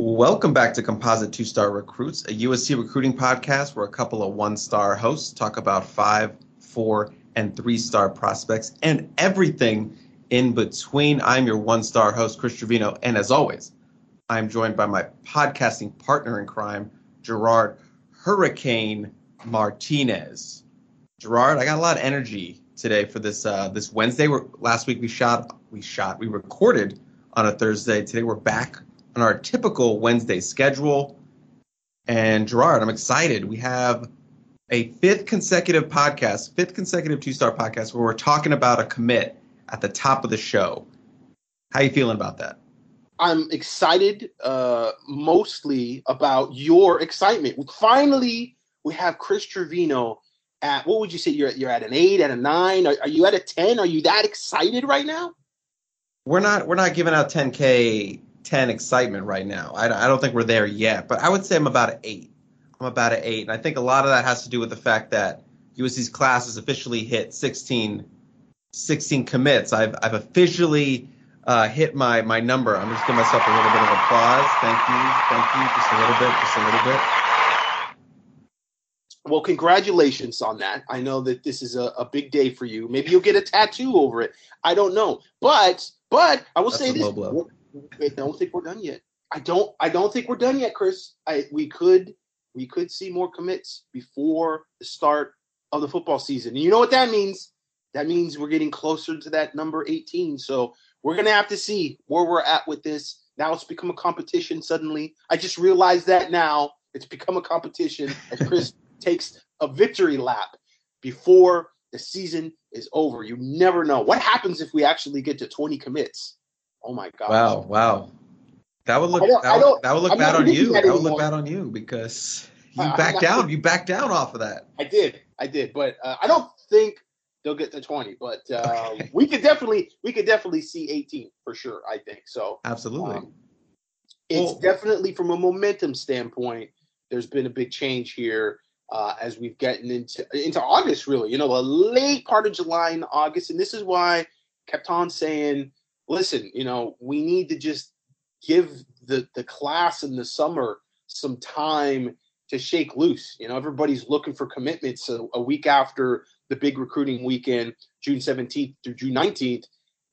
Welcome back to Composite Two Star Recruits, a USC recruiting podcast where a couple of one star hosts talk about five, four, and three star prospects and everything in between. I'm your one star host, Chris Trevino, and as always, I'm joined by my podcasting partner in crime, Gerard Hurricane Martinez. Gerard, I got a lot of energy today for this uh, this Wednesday. We're, last week we shot, we shot, we recorded on a Thursday. Today we're back on our typical Wednesday schedule. And Gerard, I'm excited. We have a fifth consecutive podcast, fifth consecutive two star podcast where we're talking about a commit at the top of the show. How you feeling about that? I'm excited, uh, mostly about your excitement. Finally, we have Chris Trevino at what would you say? You're you're at an eight, at a nine. Are, are you at a ten? Are you that excited right now? We're not. We're not giving out 10k 10 excitement right now. I, I don't think we're there yet, but I would say I'm about an eight. I'm about an eight, and I think a lot of that has to do with the fact that USC's class has officially hit 16, 16 commits. I've I've officially uh, hit my my number. I'm just giving myself a little bit of applause. Thank you, thank you, just a little bit, just a little bit. Well, congratulations on that. I know that this is a, a big day for you. Maybe you'll get a tattoo over it. I don't know, but but I will That's say this. I don't think we're done yet. I don't. I don't think we're done yet, Chris. I we could we could see more commits before the start of the football season. And you know what that means? That means we're getting closer to that number 18. So we're gonna have to see where we're at with this. Now it's become a competition suddenly. I just realized that now. It's become a competition as Chris takes a victory lap before the season is over. You never know. What happens if we actually get to 20 commits? Oh my god! Wow, wow. That would look that would, that would look I'm bad on you. that That would look bad on you because you I- backed not- down. You backed down off of that. I did, I did, but uh, I don't think they'll get to 20. But um, Okay. we could definitely, we could definitely see 18 for sure. I think so. Absolutely. Um, it's Well- definitely from a momentum standpoint. There's been a big change here uh, as we've gotten into into August. Really, you know, the late part of July and August, and this is why I kept on saying, "Listen, you know, we need to just give the the class in the summer some time to shake loose. You know, everybody's looking for commitments a, a week after the big recruiting weekend, June 17th through June 19th,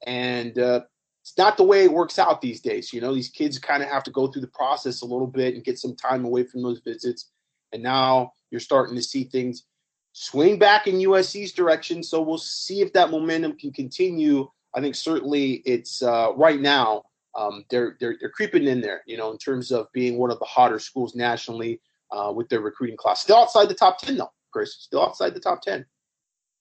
and uh, it's not the way it works out these days. You know, these kids kind of have to go through the process a little bit and get some time away from those visits. And now you're starting to see things swing back in USC's direction. So we'll see if that momentum can continue. I think certainly it's uh, right now um, they're, they're they're creeping in there. You know, in terms of being one of the hotter schools nationally uh, with their recruiting class. Still outside the top ten though, Chris. Still outside the top ten.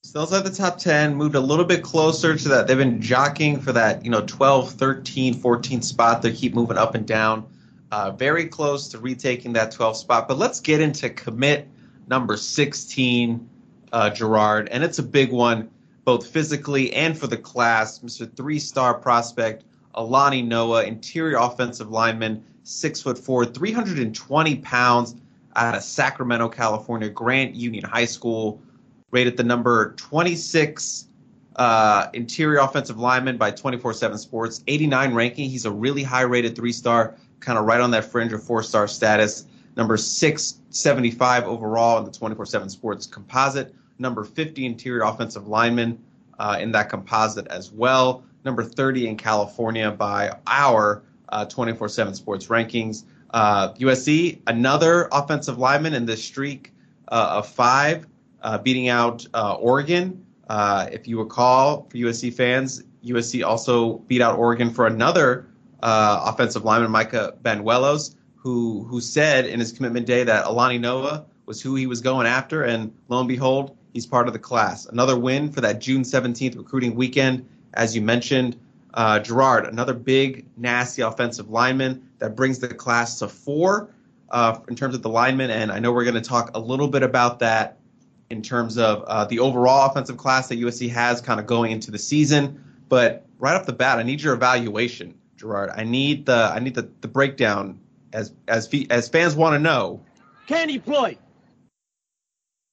Still outside the top 10, moved a little bit closer to that. They've been jockeying for that, you know, 12, 13, 14 spot. They keep moving up and down. Uh, very close to retaking that 12 spot. But let's get into commit number 16, uh, Gerard. And it's a big one, both physically and for the class. Mr. Three star prospect, Alani Noa, interior offensive lineman, six foot four, 320 pounds out of Sacramento, California, Grant Union High School rated the number 26 uh, interior offensive lineman by 24 7 Sports, 89 ranking. He's a really high rated three star, kind of right on that fringe of four star status. Number 675 overall in the 24 7 Sports composite. Number 50 interior offensive lineman uh, in that composite as well. Number 30 in California by our 24 7 Sports rankings. Uh, USC, another offensive lineman in this streak uh, of five uh, beating out uh, Oregon. Uh, if you recall, for USC fans, USC also beat out Oregon for another uh, offensive lineman, Micah Banuelos, who who said in his commitment day that Alani Noa was who he was going after, and lo and behold, he's part of the class. Another win for that June 17th recruiting weekend, as you mentioned. Uh, Gerard, another big, nasty offensive lineman that brings the class to four uh, in terms of the linemen, and I know we're going to talk a little bit about that in terms of uh, the overall offensive class that USC has kind of going into the season. But right off the bat, I need your evaluation, Gerard. I need the I need the, the breakdown as as as fans want to know. Can he play?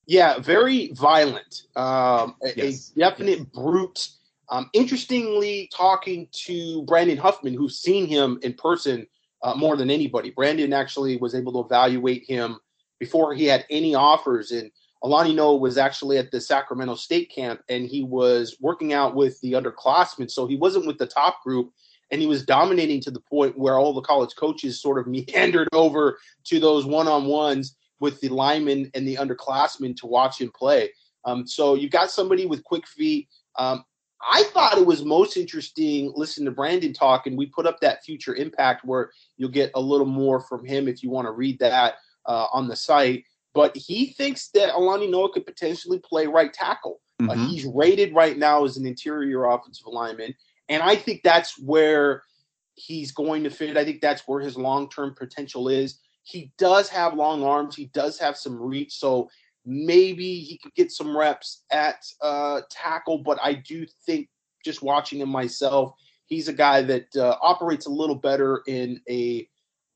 Yeah, very violent. Um, a, Yes, a definite brute. Um, interestingly, talking to Brandon Huffman, who's seen him in person uh, more than anybody. Brandon actually was able to evaluate him before he had any offers. And Alani Noa was actually at the Sacramento State camp and he was working out with the underclassmen. So he wasn't with the top group and he was dominating to the point where all the college coaches sort of meandered over to those one on ones with the linemen and the underclassmen to watch him play. Um, so you've got somebody with quick feet. Um, I thought it was most interesting listening to Brandon talk, and we put up that future impact where you'll get a little more from him if you want to read that uh, on the site. But he thinks that Alani Noa could potentially play right tackle. Uh, mm-hmm. Uh, he's rated right now as an interior offensive lineman, and I think that's where he's going to fit. I think that's where his long term potential is. He does have long arms. He does have some reach. So maybe he could get some reps at uh, tackle, but I do think just watching him myself, he's a guy that uh, operates a little better in a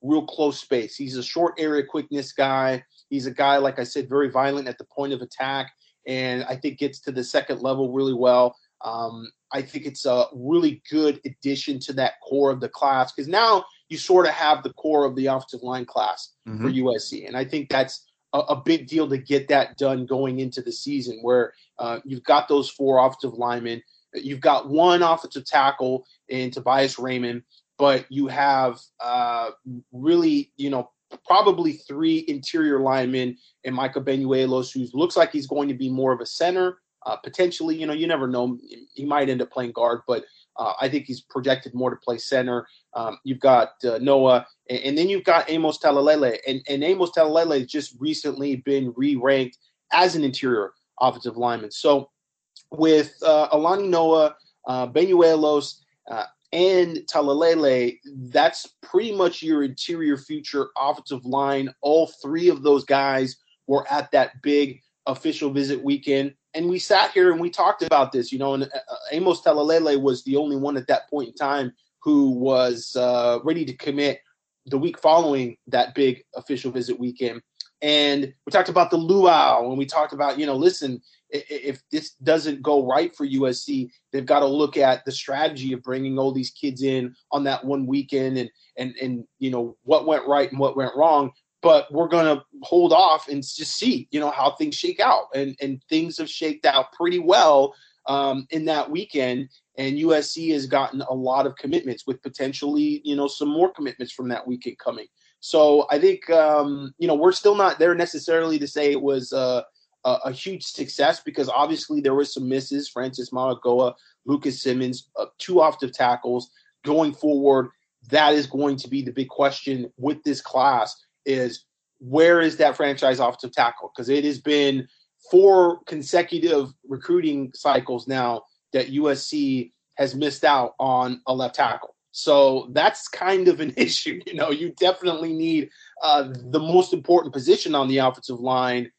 real close space. He's a short area quickness guy. He's a guy, like I said, very violent at the point of attack, and I think gets to the second level really well. Um, I think it's a really good addition to that core of the class because now you sort of have the core of the offensive line class mm-hmm. for USC, and I think that's a, a, big deal to get that done going into the season, where uh, you've got those four offensive linemen, you've got one offensive tackle in Tobias Raymond, but you have uh, really, you know, probably three interior linemen in Micah Banuelos, who looks like he's going to be more of a center. Uh, potentially, you know, you never know. He might end up playing guard, but uh, I think he's projected more to play center. Um, you've got uh, Noa, and, and, then you've got Amos Talalele. And, and Amos Talalele has just recently been re ranked as an interior offensive lineman. So with uh, Alani Noa, uh, Banuelos, uh, and Talalele, that's pretty much your interior future offensive line. All three of those guys were at that big official visit weekend and we sat here and we talked about this, you know, and uh, uh, Amos Talalele was the only one at that point in time who was uh, ready to commit the week following that big official visit weekend. And we talked about the luau, and we talked about, you know, listen, if this doesn't go right for USC, they've got to look at the strategy of bringing all these kids in on that one weekend, and and and you know what went right and what went wrong but we're going to hold off and just see, you know, how things shake out. And and things have shaked out pretty well um, in that weekend. And USC has gotten a lot of commitments with potentially, you know, some more commitments from that weekend coming. So I think, um, you know, we're still not there necessarily to say it was uh, a, a, huge success because obviously there were some misses. Francis Mauigoa, Lucas Simmons, uh, two the tackles going forward. That is going to be the big question with this class is where is that franchise offensive tackle? Because it has been four consecutive recruiting cycles now that USC has missed out on a left tackle. So that's kind of an issue. You know, you definitely need uh, the most important position on the offensive line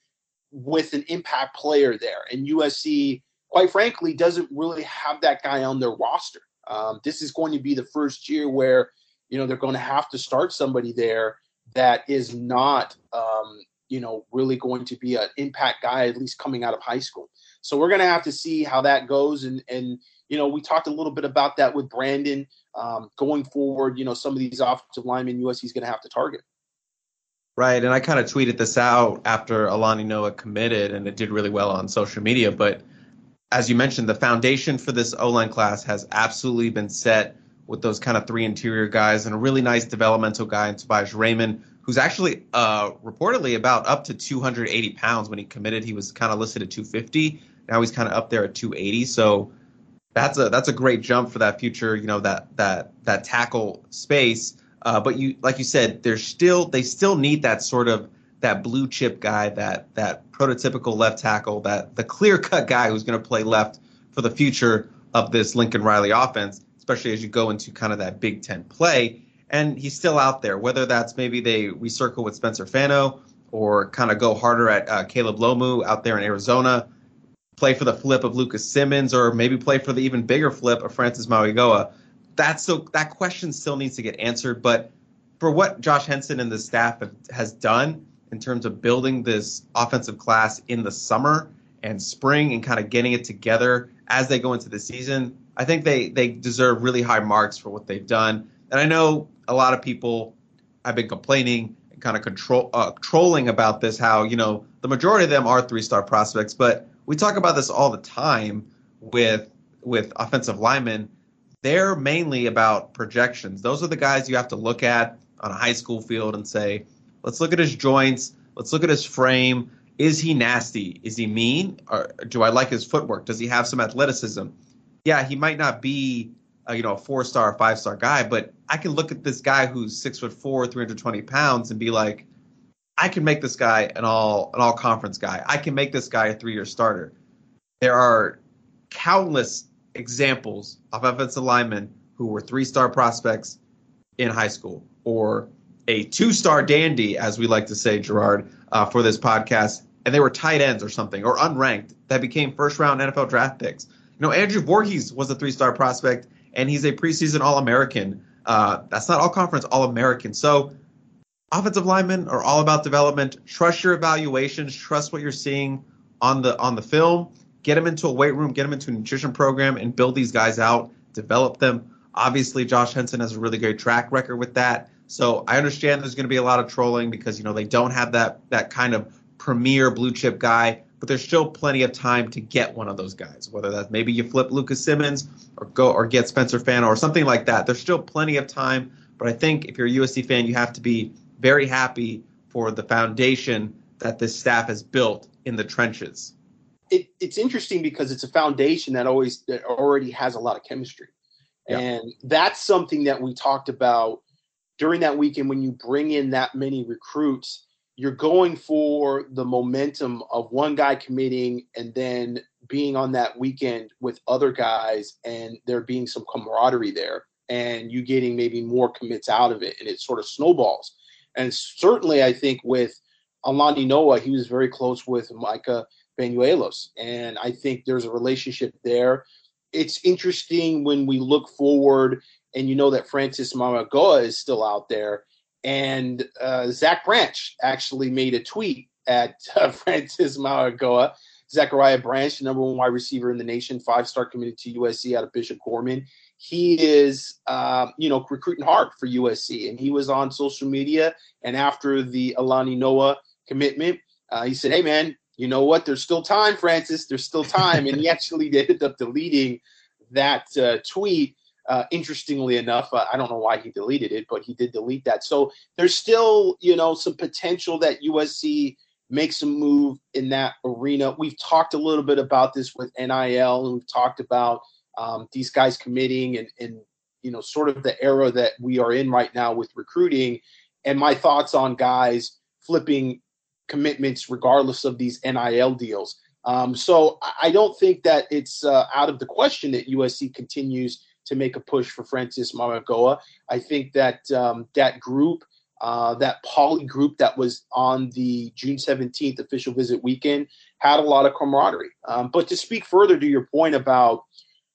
with an impact player there. And USC, quite frankly, doesn't really have that guy on their roster. Um, this is going to be the first year where, you know, they're going to have to start somebody there that is not, um, you know, really going to be an impact guy, at least coming out of high school. So we're going to have to see how that goes. And, and, you know, we talked a little bit about that with Brandon um, going forward. You know, some of these offensive linemen USC is going to have to target. Right, and I kind of tweeted this out after Alani Noa committed, and it did really well on social media. But as you mentioned, the foundation for this O line class has absolutely been set with those kind of three interior guys and a really nice developmental guy in Tobias Raymond, who's actually uh, reportedly about up to 280 pounds. When he committed, he was kind of listed at 250. Now he's kind of up there at 280. So that's a that's a great jump for that future. You know that that that tackle space. Uh, but you like you said, there's still they still need that sort of that blue chip guy, that that prototypical left tackle, that the clear cut guy who's going to play left for the future of this Lincoln Riley offense especially as you go into kind of that Big Ten play. And he's still out there, whether that's maybe they recircle with Spencer Fano or kind of go harder at uh, Caleb Lomu out there in Arizona, play for the flip of Lucas Simmons, or maybe play for the even bigger flip of Francis Mauigoa. That's so that question still needs to get answered. But for what Josh Henson and the staff have, has done in terms of building this offensive class in the summer and spring and kind of getting it together as they go into the season, I think they they deserve really high marks for what they've done. And I know a lot of people have been complaining and kind of control uh, trolling about this. How you know the majority of them are three star prospects, but we talk about this all the time with with offensive linemen. They're mainly about projections. Those are the guys you have to look at on a high school field and say, let's look at his joints, let's look at his frame. Is he nasty? Is he mean? Or do I like his footwork? Does he have some athleticism? Yeah, he might not be a, you know a four star, five star guy, but I can look at this guy who's six foot four, 320 pounds, and be like, I can make this guy an all an all conference guy. I can make this guy a three year starter. There are countless examples of offensive linemen who were three star prospects in high school or a two star dandy, as we like to say, Gerard, uh, for this podcast, and they were tight ends or something or unranked that became first round NFL draft picks. Know, Andrew Vorhees was a three star prospect and he's a preseason All American. Uh, that's not all conference, All American. So offensive linemen are all about development. Trust your evaluations. Trust what you're seeing on the on the film. Get them into a weight room. Get them into a nutrition program, and build these guys out. Develop them. Obviously, Josh Henson has a really great track record with that. So I understand there's going to be a lot of trolling because you know they don't have that that kind of premier blue chip guy but there's still plenty of time to get one of those guys. Whether that's maybe you flip Lucas Simmons or go or get Spencer Fano or something like that. There's still plenty of time. But I think if you're a USC fan, you have to be very happy for the foundation that this staff has built in the trenches. It, it's interesting because it's a foundation that always that already has a lot of chemistry, yeah. and that's something that we talked about during that weekend when you bring in that many recruits you're going for the momentum of one guy committing and then being on that weekend with other guys and there being some camaraderie there and you getting maybe more commits out of it and it sort of snowballs. And certainly I think with Alani Noa, he was very close with Micah Banuelos. And I think there's a relationship there. It's interesting when we look forward and you know that Francis Mauigoa is still out there and uh, Zach Branch actually made a tweet at uh, Francis Mauigoa. Zachariah Branch, number one wide receiver in the nation, five star committed to USC out of Bishop Gorman. He is, uh, you know, recruiting hard for USC, and he was on social media. And after the Alani Noa commitment, uh, he said, "Hey, man, you know what? There's still time, Francis. There's still time." and he actually ended up deleting that uh, tweet uh, interestingly enough, uh, I don't know why he deleted it, but he did delete that. So there's still, you know, some potential that USC makes a move in that arena. We've talked a little bit about this with NIL, and we've talked about um, these guys committing and, and, you know, sort of the era that we are in right now with recruiting. And my thoughts on guys flipping commitments regardless of these NIL deals. Um, so I don't think that it's uh, out of the question that USC continues to make a push for Francis Mauigoa. I think that um, that group, uh, that poly group that was on the June 17th official visit weekend, had a lot of camaraderie. Um, but to speak further to your point about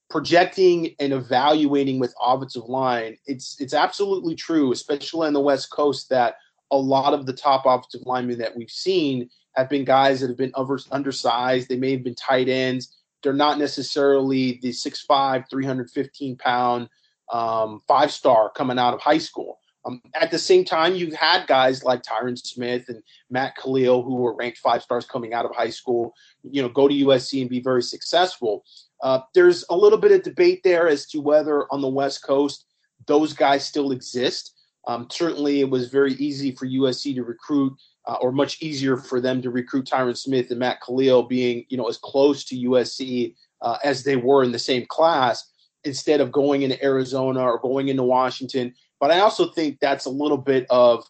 projecting and evaluating with offensive line, it's it's absolutely true, especially on the West Coast, that a lot of the top offensive linemen that we've seen have been guys that have been undersized. They may have been tight ends they're not necessarily the 6'5, 315 pound um, five star coming out of high school. Um, at the same time, you've had guys like Tyron Smith and Matt Kalil, who were ranked five stars coming out of high school, you know, go to USC and be very successful. Uh, there's a little bit of debate there as to whether on the West Coast those guys still exist. Um, certainly, it was very easy for USC to recruit uh, or much easier for them to recruit Tyron Smith and Matt Kalil being, you know, as close to USC uh, as they were in the same class instead of going into Arizona or going into Washington. But I also think that's a little bit of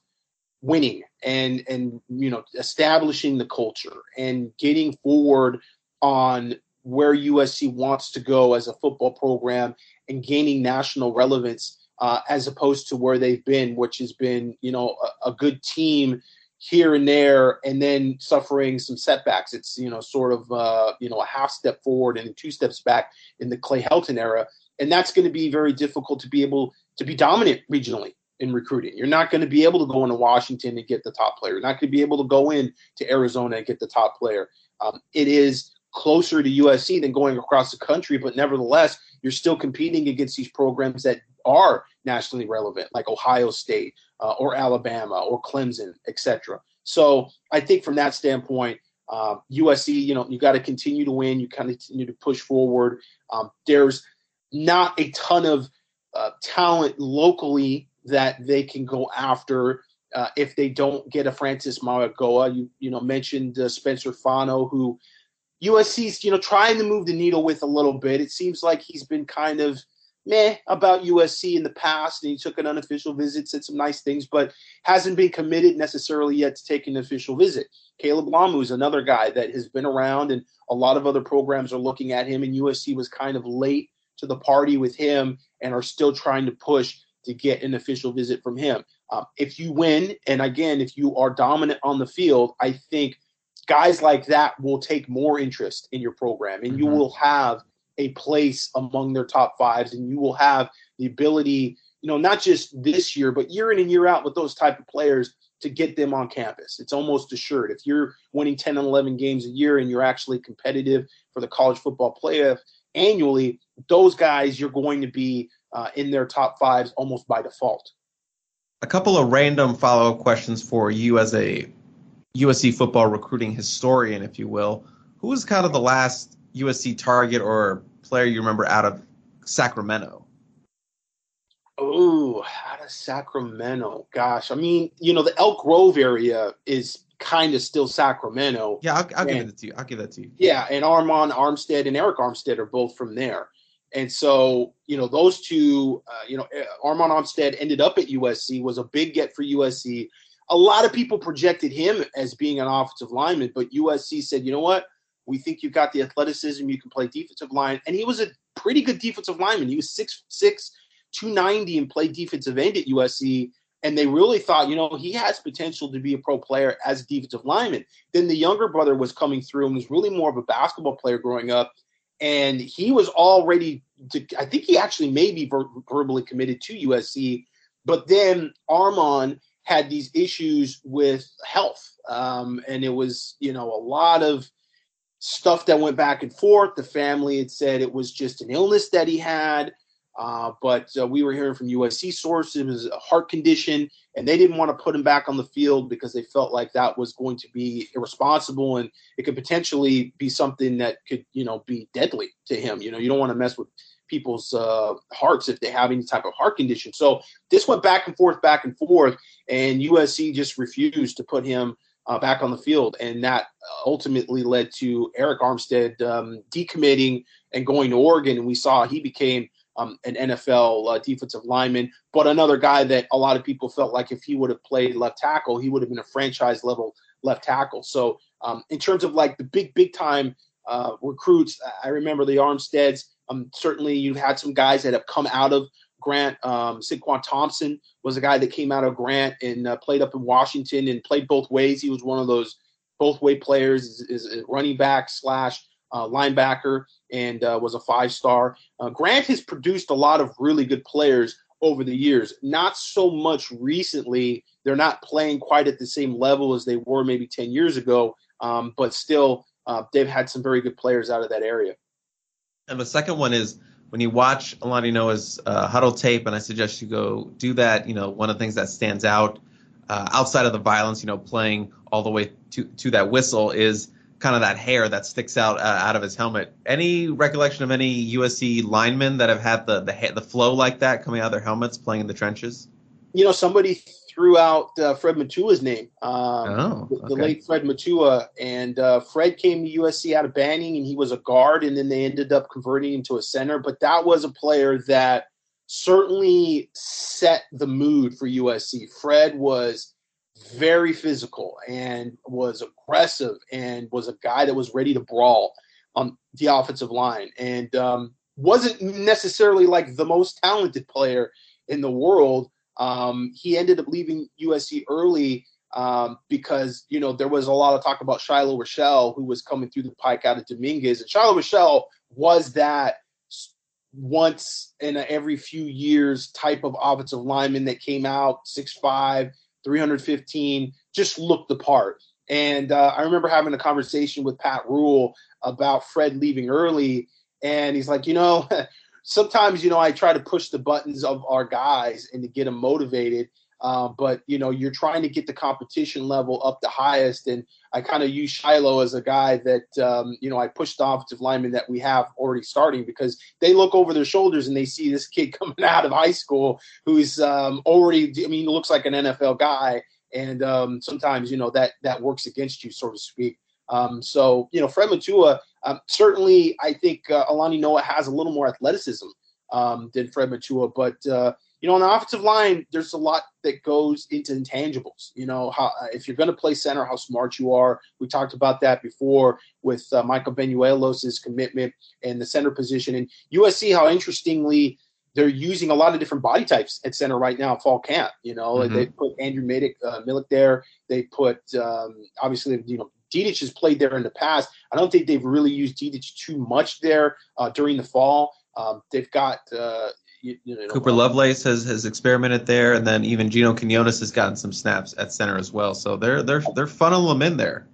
winning and and you know establishing the culture and getting forward on where USC wants to go as a football program and gaining national relevance uh, as opposed to where they've been, which has been you know a, a good team here and there and then suffering some setbacks. It's, you know, sort of, uh, you know, a half step forward and two steps back in the Clay Helton era. And that's going to be very difficult to be able to be dominant regionally in recruiting. You're not going to be able to go into Washington and get the top player. You're not going to be able to go in to Arizona and get the top player. Um, it is closer to USC than going across the country, but nevertheless, you're still competing against these programs that are nationally relevant, like Ohio State uh, or Alabama or Clemson, etc. So I think from that standpoint, um, USC, you know, you got to continue to win. You kind of continue to push forward. Um, there's not a ton of uh, talent locally that they can go after uh, if they don't get a Francis Mauigoa. You you know mentioned uh, Spencer Fano, who USC's you know trying to move the needle with a little bit. It seems like he's been kind of meh about USC in the past, and he took an unofficial visit, said some nice things, but hasn't been committed necessarily yet to take an official visit. Caleb Lomu is another guy that has been around, and a lot of other programs are looking at him, and USC was kind of late to the party with him and are still trying to push to get an official visit from him. Um, if you win, and again, if you are dominant on the field, I think guys like that will take more interest in your program, and mm-hmm. you will have a place among their top fives, and you will have the ability, you know, not just this year, but year in and year out with those type of players to get them on campus. It's almost assured. If you're winning 10 and 11 games a year and you're actually competitive for the college football playoff annually, those guys you're going to be uh, in their top fives almost by default. A couple of random follow up questions for you as a USC football recruiting historian, if you will. Who was kind of the last USC target or player you remember out of Sacramento? Oh, out of Sacramento. Gosh, I mean, you know, the Elk Grove area is kind of still Sacramento. Yeah, I'll, I'll give it to you. I'll give that to you. Yeah, and Armond Armstead and Arik Armstead are both from there. And so, you know, those two, uh, you know, Armond Armstead ended up at USC, was a big get for USC. A lot of people projected him as being an offensive lineman, but USC said, you know what? We think you've got the athleticism. You can play defensive line. And he was a pretty good defensive lineman. He was 6'6, 290 and played defensive end at USC. And they really thought, you know, he has potential to be a pro player as a defensive lineman. Then the younger brother was coming through and was really more of a basketball player growing up. And he was already, to, I think he actually may be ver- verbally committed to USC. But then Armon had these issues with health. Um, and it was, you know, a lot of stuff that went back and forth. The family had said it was just an illness that he had. Uh, but uh, we were hearing from USC sources it was a heart condition, and they didn't want to put him back on the field because they felt like that was going to be irresponsible and it could potentially be something that could, you know, be deadly to him. You know, you don't want to mess with people's uh, hearts if they have any type of heart condition. So this went back and forth, back and forth, and USC just refused to put him uh, back on the field, and that ultimately led to Arik Armstead um, decommitting and going to Oregon, and we saw he became um, an NFL uh, defensive lineman, but another guy that a lot of people felt like if he would have played left tackle, he would have been a franchise level left tackle. So, um, in terms of like the big, big time uh, recruits, I remember the Armsteads. Um, certainly, you've had some guys that have come out of Grant. Um, Saquon Thompson was a guy that came out of Grant and uh, played up in Washington and played both ways. He was one of those both way players, is, is running back slash uh, linebacker, and uh, was a five star. Uh, Grant has produced a lot of really good players over the years. Not so much recently. They're not playing quite at the same level as they were maybe 10 years ago, um, but still, uh, they've had some very good players out of that area. And the second one is when you watch Alani Noa's uh, Hudl tape, and I suggest you go do that. You know, one of the things that stands out uh, outside of the violence, you know, playing all the way to to that whistle is kind of that hair that sticks out uh, out of his helmet. Any recollection of any USC linemen that have had the the the flow like that coming out of their helmets playing in the trenches? You know, somebody threw out uh, Fred Matua's name. Um, oh, okay. the, late Fred Matua, and uh, Fred came to USC out of Banning, and he was a guard, and then they ended up converting him to a center. But that was a player that certainly set the mood for USC. Fred was very physical and was aggressive and was a guy that was ready to brawl on the offensive line and um, wasn't necessarily like the most talented player in the world. Um, he ended up leaving USC early um, because you know there was a lot of talk about Shiloh Rochelle, who was coming through the pike out of Dominguez, and Shiloh Rochelle was that once in a, every few years type of offensive lineman that came out six five 315, just looked the part. And uh, I remember having a conversation with Pat Ruel about Fred leaving early. And he's like, you know, sometimes you know I try to push the buttons of our guys and to get them motivated. Uh, but you know, you're trying to get the competition level up the highest, and I kind of use Shiloh as a guy that um, you know I push the offensive lineman that we have already starting because they look over their shoulders and they see this kid coming out of high school who's um, already, I mean, looks like an NFL guy, and um, sometimes you know that that works against you, so to speak. Um, so you know, Fred Matua, um, certainly, I think uh, Alani Noa has a little more athleticism um, than Fred Matua, but uh, you know, on the offensive line, there's a lot that goes into intangibles. You know, how if you're going to play center, how smart you are. We talked about that before with uh, Michael Banuelos's commitment and the center position, and USC. How interestingly, they're using a lot of different body types at center right now. Fall camp, you know, mm-hmm. they put Andrew Milek, uh, Milek there. They put um, obviously, you know, Dedich has played there in the past. I don't think they've really used Dedich too much there uh, during the fall. Um, they've got uh, you, you know, Cooper Lovelace has, has experimented there, and then even Gino Quinones has gotten some snaps at center as well. So they're they're they're funneling them in there.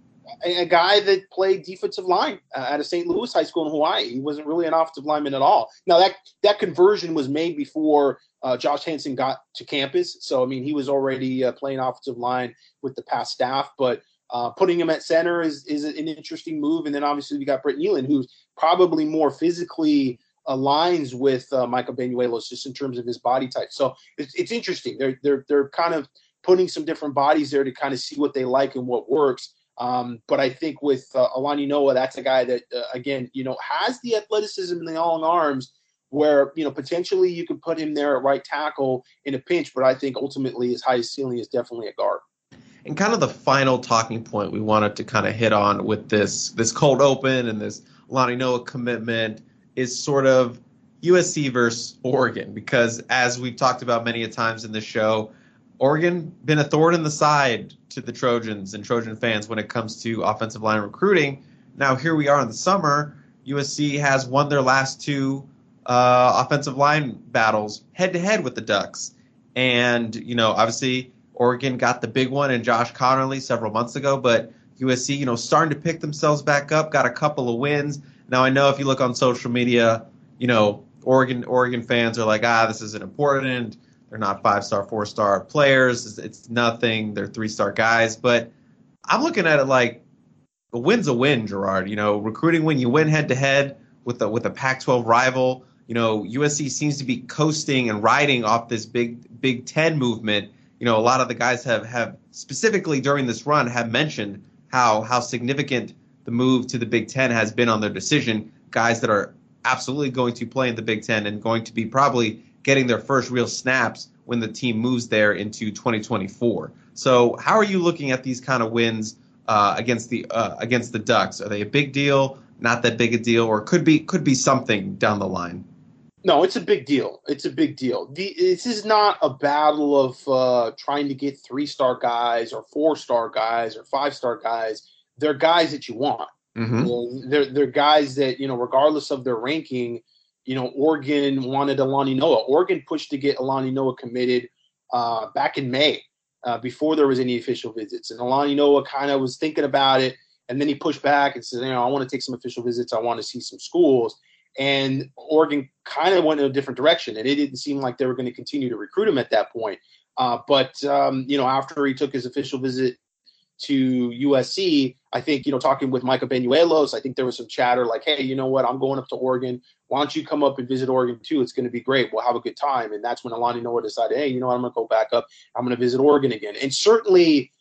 A, a guy that played defensive line uh, at a St. Louis high school in Hawaii. He wasn't really an offensive lineman at all. Now that that conversion was made before uh, Josh Henson got to campus. So I mean, he was already uh, playing offensive line with the past staff, but. Uh, putting him at center is, is an interesting move. And then obviously we got Brett Neilon, who's probably more physically aligns with uh, Michael Banuelos just in terms of his body type. So it's, it's interesting. They're they're they're kind of putting some different bodies there to kind of see what they like and what works. Um, but I think with uh, Alani Noa, that's a guy that uh, again, you know, has the athleticism and the long arms where you know potentially you could put him there at right tackle in a pinch. But I think ultimately his highest ceiling is definitely a guard. And kind of the final talking point we wanted to kind of hit on with this this cold open and this Alani Noa commitment is sort of USC versus Oregon because as we've talked about many a times in the show, Oregon been a thorn in the side to the Trojans and Trojan fans when it comes to offensive line recruiting. Now here we are in the summer. USC has won their last two uh, offensive line battles head to head with the Ducks, and you know obviously Oregon got the big one and Josh Conerly several months ago, but USC you know starting to pick themselves back up, got a couple of wins. Now I know if you look on social media, you know Oregon Oregon fans are like, ah, this isn't important. They're not five star, four star players. It's, it's nothing. They're three star guys. But I'm looking at it like a win's a win, Gerard. You know, recruiting when you win head to head with a with a Pac-12 rival. You know, USC seems to be coasting and riding off this big Big Ten movement. You know, a lot of the guys have have specifically during this run have mentioned how how significant the move to the Big Ten has been on their decision. Guys that are absolutely going to play in the Big Ten and going to be probably getting their first real snaps when the team moves there into 2024. So, how are you looking at these kind of wins uh, against the uh, against the Ducks? Are they a big deal? Not that big a deal, or could be could be something down the line? No, it's a big deal. It's a big deal. The, this is not a battle of uh, trying to get three star guys or four star guys or five star guys they're guys that you want. Mm-hmm. You know, they're they're guys that you know, regardless of their ranking, you know, Oregon wanted Alani Noa. Oregon pushed to get Alani Noa committed uh, back in May uh, before there was any official visits, and Alani Noa kind of was thinking about it, and then he pushed back and said, you know, I want to take some official visits. I want to see some schools. And Oregon kind of went in a different direction, and it didn't seem like they were going to continue to recruit him at that point. Uh, but um, you know, after he took his official visit to USC, I think, you know, talking with Michael Banuelos, I think there was some chatter like, hey, you know what, I'm going up to Oregon. Why don't you come up and visit Oregon too? It's going to be great. We'll have a good time. And that's when Alani Noa decided, hey, you know what, I'm going to go back up. I'm going to visit Oregon again. And certainly,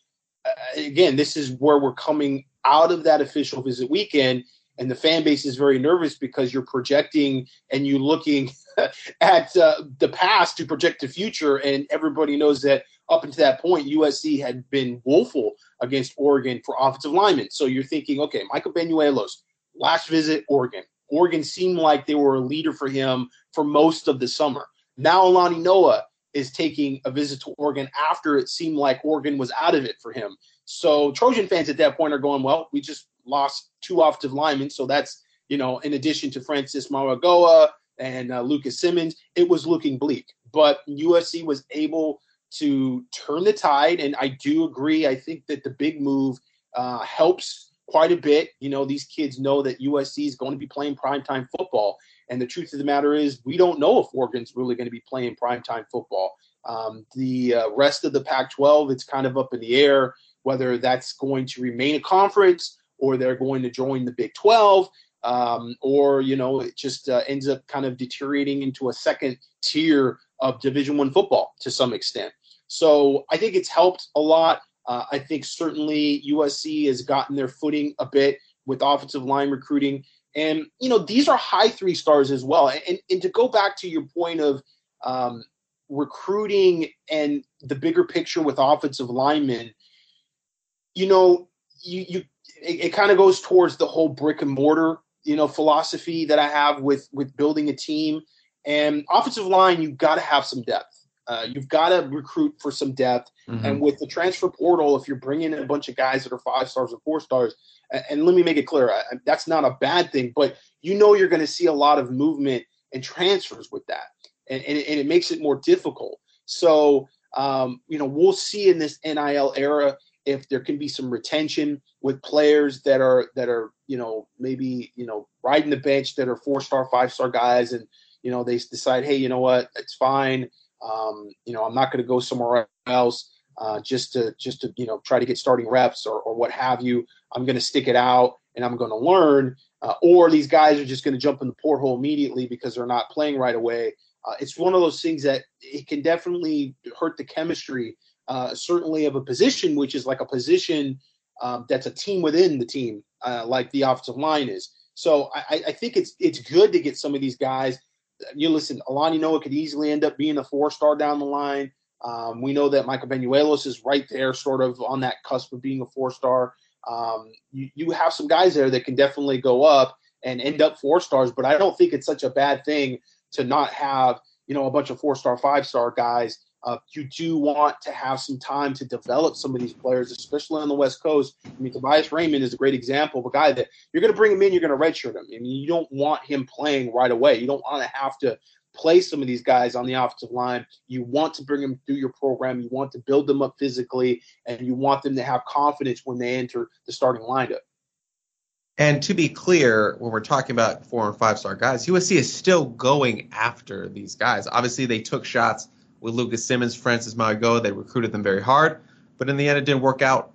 uh, again, this is where we're coming out of that official visit weekend. And the fan base is very nervous because you're projecting and you're looking at uh, the past to project the future. And everybody knows that up until that point, USC had been woeful against Oregon for offensive linemen. So you're thinking, okay, Michael Banuelos, last visit, Oregon. Oregon seemed like they were a leader for him for most of the summer. Now Alani Noa is taking a visit to Oregon after it seemed like Oregon was out of it for him. So Trojan fans at that point are going, well, we just lost two offensive linemen. So that's, you know, in addition to Francis Mauigoa and uh, Lucas Simmons, it was looking bleak. But USC was able to turn the tide. And I do agree. I think that the big move uh, helps quite a bit. You know, these kids know that USC is going to be playing primetime football. And the truth of the matter is, we don't know if Oregon's really going to be playing primetime football. Um, the uh, rest of the Pac 12, it's kind of up in the air whether that's going to remain a conference or they're going to join the Big 12. Um, or you know it just uh, ends up kind of deteriorating into a second tier of division one football to some extent so i think it's helped a lot uh, I think certainly USC has gotten their footing a bit with offensive line recruiting. And, you know, these are high three stars as well. And, and to go back to your point of um, recruiting and the bigger picture with offensive linemen, you know, you, you it, it kind of goes towards the whole brick and mortar, you know, philosophy that I have with with building a team. And offensive line, you've got to have some depth. Uh, you've got to recruit for some depth. Mm-hmm. And with the transfer portal, if you're bringing in a bunch of guys that are five stars or four stars, and, and let me make it clear, I, that's not a bad thing, but you know you're going to see a lot of movement and transfers with that. And, and, and it makes it more difficult. So, um, you know, we'll see in this NIL era if there can be some retention with players that are that are you know maybe you know riding the bench that are four star five star guys and you know they decide hey you know what it's fine um, you know, I'm not going to go somewhere else uh, just to just to you know try to get starting reps or, or what have you. I'm going to stick it out and I'm going to learn. Uh, or these guys are just going to jump in the porthole immediately because they're not playing right away. Uh, it's one of those things that it can definitely hurt the chemistry, uh, certainly of a position which is like a position um, that's a team within the team, uh, like the offensive line is. So I, I think it's it's good to get some of these guys you listen, Alani Noa could easily end up being a four star down the line. Um, we know that Michael Banuelos is right there, sort of on that cusp of being a four star. Um, you, you have some guys there that can definitely go up and end up four stars, but I don't think it's such a bad thing to not have, you know, a bunch of four star, five star guys uh, you do want to have some time to develop some of these players, especially on the West Coast. I mean, Tobias Raymond is a great example of a guy that you're going to bring him in, you're going to redshirt him. I mean, you don't want him playing right away. You don't want to have to play some of these guys on the offensive line. You want to bring them through your program. You want to build them up physically, and you want them to have confidence when they enter the starting lineup. And to be clear, when we're talking about four and five star guys, USC is still going after these guys. Obviously, they took shots with Lucas Simmons, Francis Mago. They recruited them very hard, but in the end, it didn't work out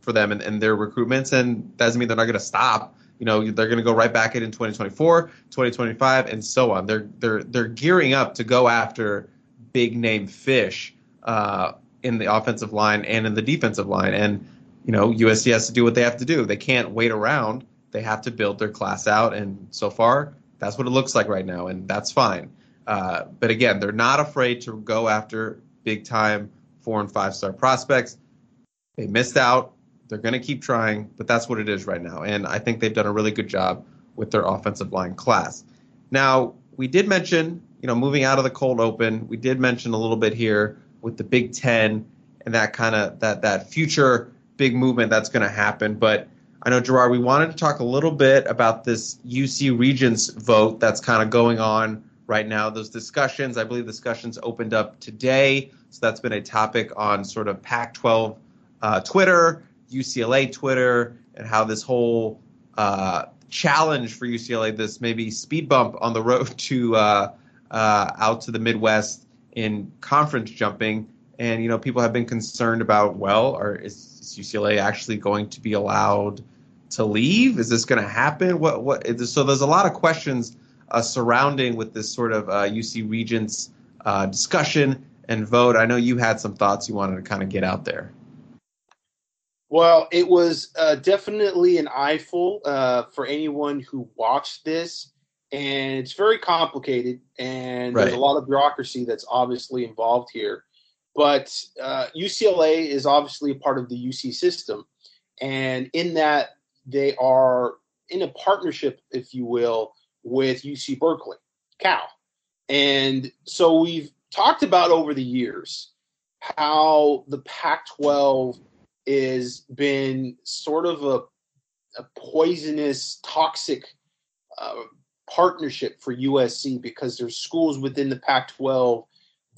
for them and, and their recruitments. And that doesn't mean they're not going to stop. You know, they're going to go right back at it in 2024, 2025, and so on. They're they're they're gearing up to go after big name fish uh, in the offensive line and in the defensive line. And you know, USC has to do what they have to do. They can't wait around. They have to build their class out, and so far, that's what it looks like right now, and that's fine. Uh, but again, they're not afraid to go after big time four and five star prospects. They missed out. They're going to keep trying, but that's what it is right now. And I think they've done a really good job with their offensive line class. Now, we did mention, you know, moving out of the cold open, we did mention a little bit here with the Big Ten and that kind of that that future big movement that's going to happen. But I know Gerard, we wanted to talk a little bit about this UC Regents vote that's kind of going on right now. Those discussions, I believe discussions opened up today. So that's been a topic on sort of Pac 12 uh, Twitter, UCLA Twitter, and how this whole uh, challenge for UCLA, this maybe speed bump on the road to uh, uh, out to the Midwest in conference jumping. And, you know, people have been concerned about, well, are, is, is UCLA actually going to be allowed to leave? Is this going to happen? What, what, is, so there's a lot of questions surrounding with this sort of uh, UC Regents uh, discussion and vote. I know you had some thoughts you wanted to kind of get out there. Well, it was uh, definitely an eyeful uh, for anyone who watched this, and it's very complicated, and right. there's a lot of bureaucracy that's obviously involved here. But uh, UCLA is obviously a part of the UC system, and in that they are in a partnership, if you will, with UC Berkeley, Cal. And so we've talked about over the years how the Pac 12 has been sort of a, a poisonous, toxic uh, partnership for USC because there's schools within the Pac 12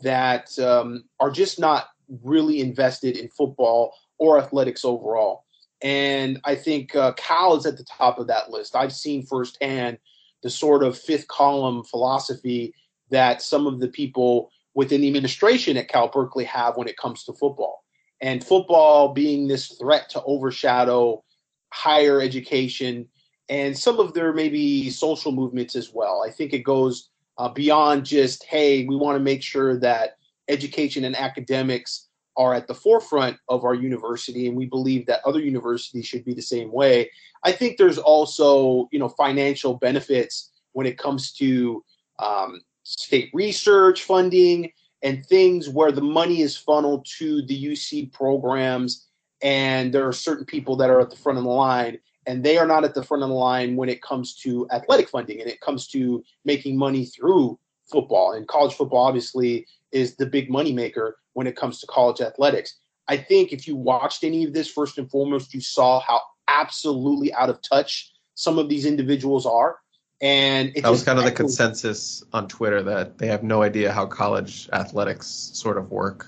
that um, are just not really invested in football or athletics overall. And I think uh, Cal is at the top of that list. I've seen firsthand the sort of fifth column philosophy that some of the people within the administration at Cal Berkeley have when it comes to football. And football being this threat to overshadow higher education and some of their maybe social movements as well. I think it goes uh, beyond just, hey, we want to make sure that education and academics are at the forefront of our university, and we believe that other universities should be the same way. I think there's also, you know, financial benefits when it comes to um, state research funding and things where the money is funneled to the UC programs, and there are certain people that are at the front of the line and they are not at the front of the line when it comes to athletic funding and it comes to making money through football. And college football obviously is the big money maker when it comes to college athletics. I think if you watched any of this, first and foremost, you saw how absolutely out of touch some of these individuals are. And that was kind of the consensus on Twitter that they have no idea how college athletics sort of work.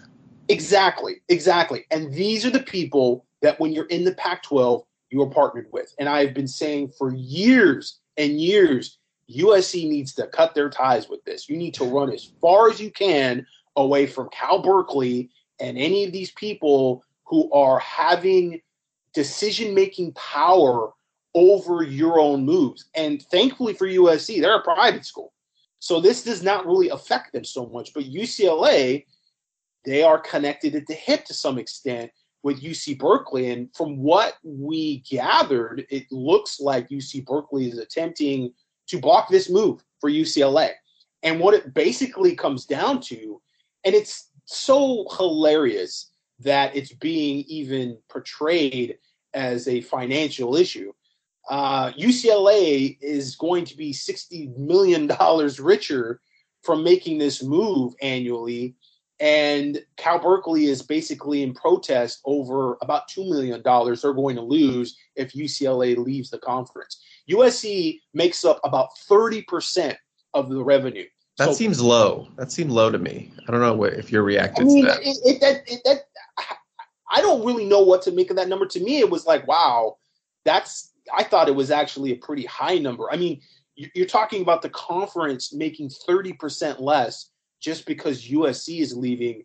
Exactly, exactly. And these are the people that when you're in the Pac 12, you are partnered with. And I've been saying for years and years, USC needs to cut their ties with this. You need to run as far as you can away from Cal Berkeley and any of these people who are having decision making power over your own moves. And thankfully for USC, they're a private school. So this does not really affect them so much. But UCLA, they are connected at the hip to some extent with UC Berkeley. And from what we gathered, it looks like UC Berkeley is attempting to block this move for UCLA. And what it basically comes down to, and it's so hilarious that it's being even portrayed as a financial issue. Uh, UCLA is going to be $60 million richer from making this move annually and Cal Berkeley is basically in protest over about $2 million they're going to lose if UCLA leaves the conference. USC makes up about 30% of the revenue. That so, seems low. That seemed low to me. I don't know what, if you're reacting I mean, to that. It, it, that, it, that. I don't really know what to make of that number. To me, it was like, wow, that's. I thought it was actually a pretty high number. I mean, you're talking about the conference making 30% less just because USC is leaving,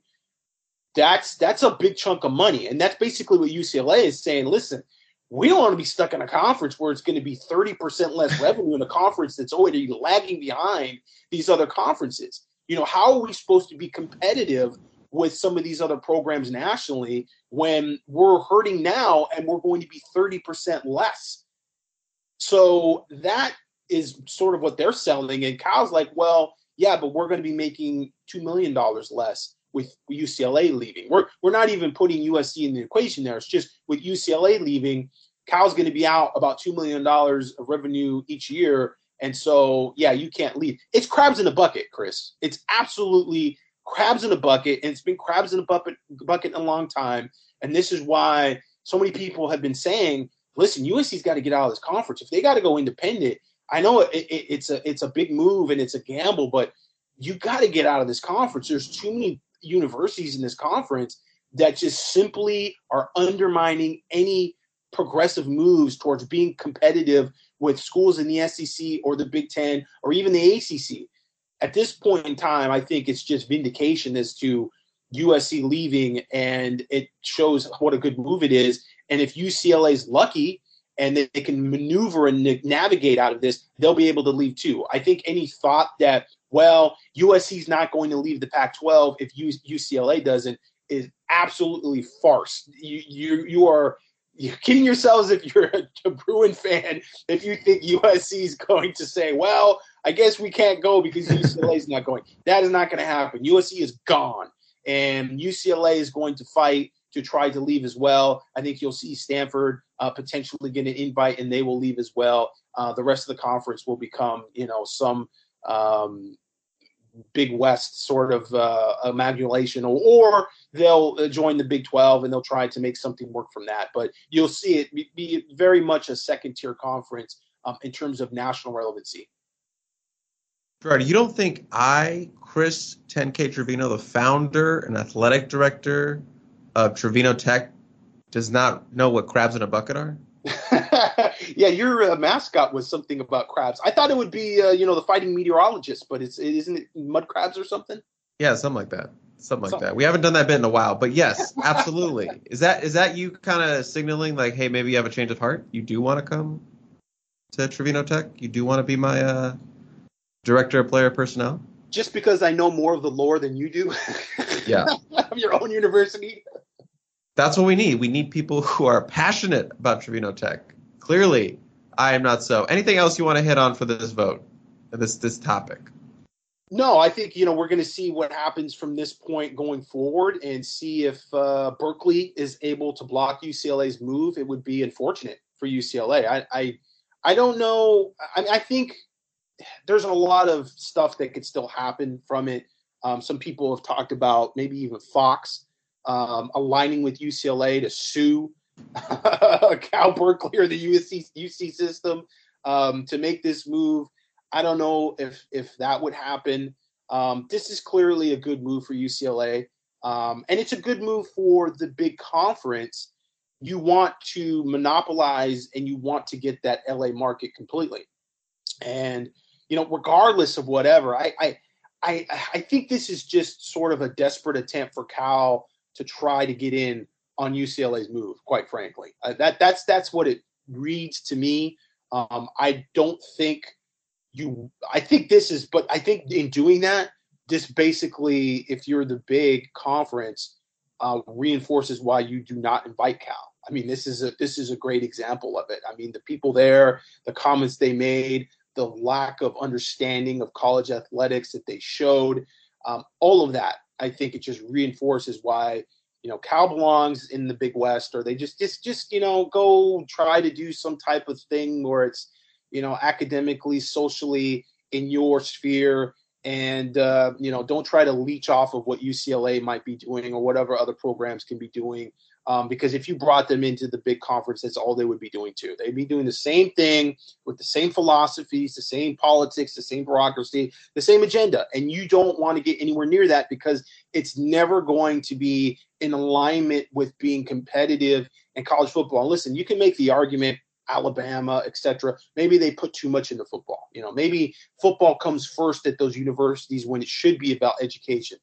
that's that's a big chunk of money. And that's basically what UCLA is saying. Listen, we don't want to be stuck in a conference where it's going to be 30% less revenue in a conference that's already lagging behind these other conferences. You know, how are we supposed to be competitive with some of these other programs nationally when we're hurting now and we're going to be 30% less? So that is sort of what they're selling. And Cal's like, well, yeah, but we're going to be making $2 million less with UCLA leaving. We're, we're not even putting USC in the equation there. It's just with UCLA leaving, Cal's going to be out about $2 million of revenue each year. And so, yeah, you can't leave. It's crabs in a bucket, Chris. It's absolutely crabs in a bucket. And it's been crabs in a bucket, bucket in a long time. And this is why so many people have been saying, listen, USC's got to get out of this conference. If they got to go independent, I know it, it, it's a it's a big move and it's a gamble, but you got to get out of this conference. There's too many universities in this conference that just simply are undermining any progressive moves towards being competitive with schools in the SEC or the Big Ten or even the ACC. At this point in time, I think it's just vindication as to USC leaving, and it shows what a good move it is. And if UCLA is lucky and they, can maneuver and navigate out of this, they'll be able to leave too. I think any thought that, well, USC is not going to leave the Pac 12 if UCLA doesn't is absolutely farce. You, you, you are you're kidding yourselves if you're a, Bruin fan if you think USC is going to say, well, I guess we can't go because UCLA is not going. That is not going to happen. USC is gone, and UCLA is going to fight to try to leave as well. I think you'll see Stanford uh, potentially get an invite, and they will leave as well. Uh, the rest of the conference will become, you know, some um, Big West sort of uh, amalgamation, or, or they'll join the Big 12 and they'll try to make something work from that. But you'll see it be, be very much a second tier conference um, in terms of national relevancy. Gerard, you don't think I, Chris 10K Trevino, the founder and athletic director of Trevino Tech, does not know what crabs in a bucket are? yeah, your uh, mascot was something about crabs. I thought it would be, uh, you know, the fighting meteorologist, but it's it, isn't it mud crabs or something? Yeah, something like that. Something like something. that. We haven't done that bit in a while, but yes, absolutely. is that is that you kind of signaling like, hey, maybe you have a change of heart? You do want to come to Trevino Tech? You do want to be my uh, director of player personnel? Just because I know more of the lore than you do. yeah. of your own university. That's what we need. We need people who are passionate about Trevino Tech. Clearly, I am not so. Anything else you want to hit on for this vote, this this topic? No, I think you know we're going to see what happens from this point going forward, and see if uh, Berkeley is able to block UCLA's move. It would be unfortunate for UCLA. I I, I don't know. I, I think there's a lot of stuff that could still happen from it. Um, some people have talked about maybe even Fox um, aligning with UCLA to sue Cal Berkeley or the USC UC system um, to make this move. I don't know if if that would happen. Um, this is clearly a good move for UCLA, um, and it's a good move for the big conference. You want to monopolize and you want to get that LA market completely, and you know, regardless of whatever, I I I, I think this is just sort of a desperate attempt for Cal to try to get in on UCLA's move. Quite frankly, uh, that that's that's what it reads to me. Um, I don't think you. I think this is, but I think in doing that, this basically, if you're the big conference, uh, reinforces why you do not invite Cal. I mean, this is a this is a great example of it. I mean, the people there, the comments they made, the lack of understanding of college athletics that they showed, um, all of that I think it just reinforces why you know Cal belongs in the Big West, or they just just just you know go try to do some type of thing where it's you know academically, socially in your sphere, and uh, you know don't try to leech off of what UCLA might be doing or whatever other programs can be doing. Um, because if you brought them into the big conference, that's all they would be doing too. They'd be doing the same thing with the same philosophies, the same politics, the same bureaucracy, the same agenda. And you don't want to get anywhere near that because it's never going to be in alignment with being competitive in college football. And listen, you can make the argument Alabama, etc. Maybe they put too much into football. You know, maybe football comes first at those universities when it should be about education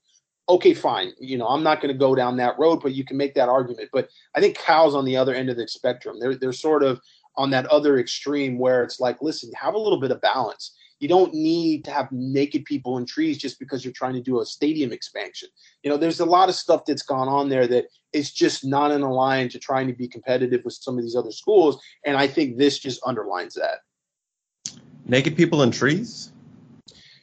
okay, fine. You know, I'm not going to go down that road, but you can make that argument. But I think Cal's on the other end of the spectrum. They're they're sort of on that other extreme where it's like, listen, have a little bit of balance. You don't need to have naked people in trees just because you're trying to do a stadium expansion. You know, there's a lot of stuff that's gone on there that is just not in line to trying to be competitive with some of these other schools. And I think this just underlines that. Naked people in trees?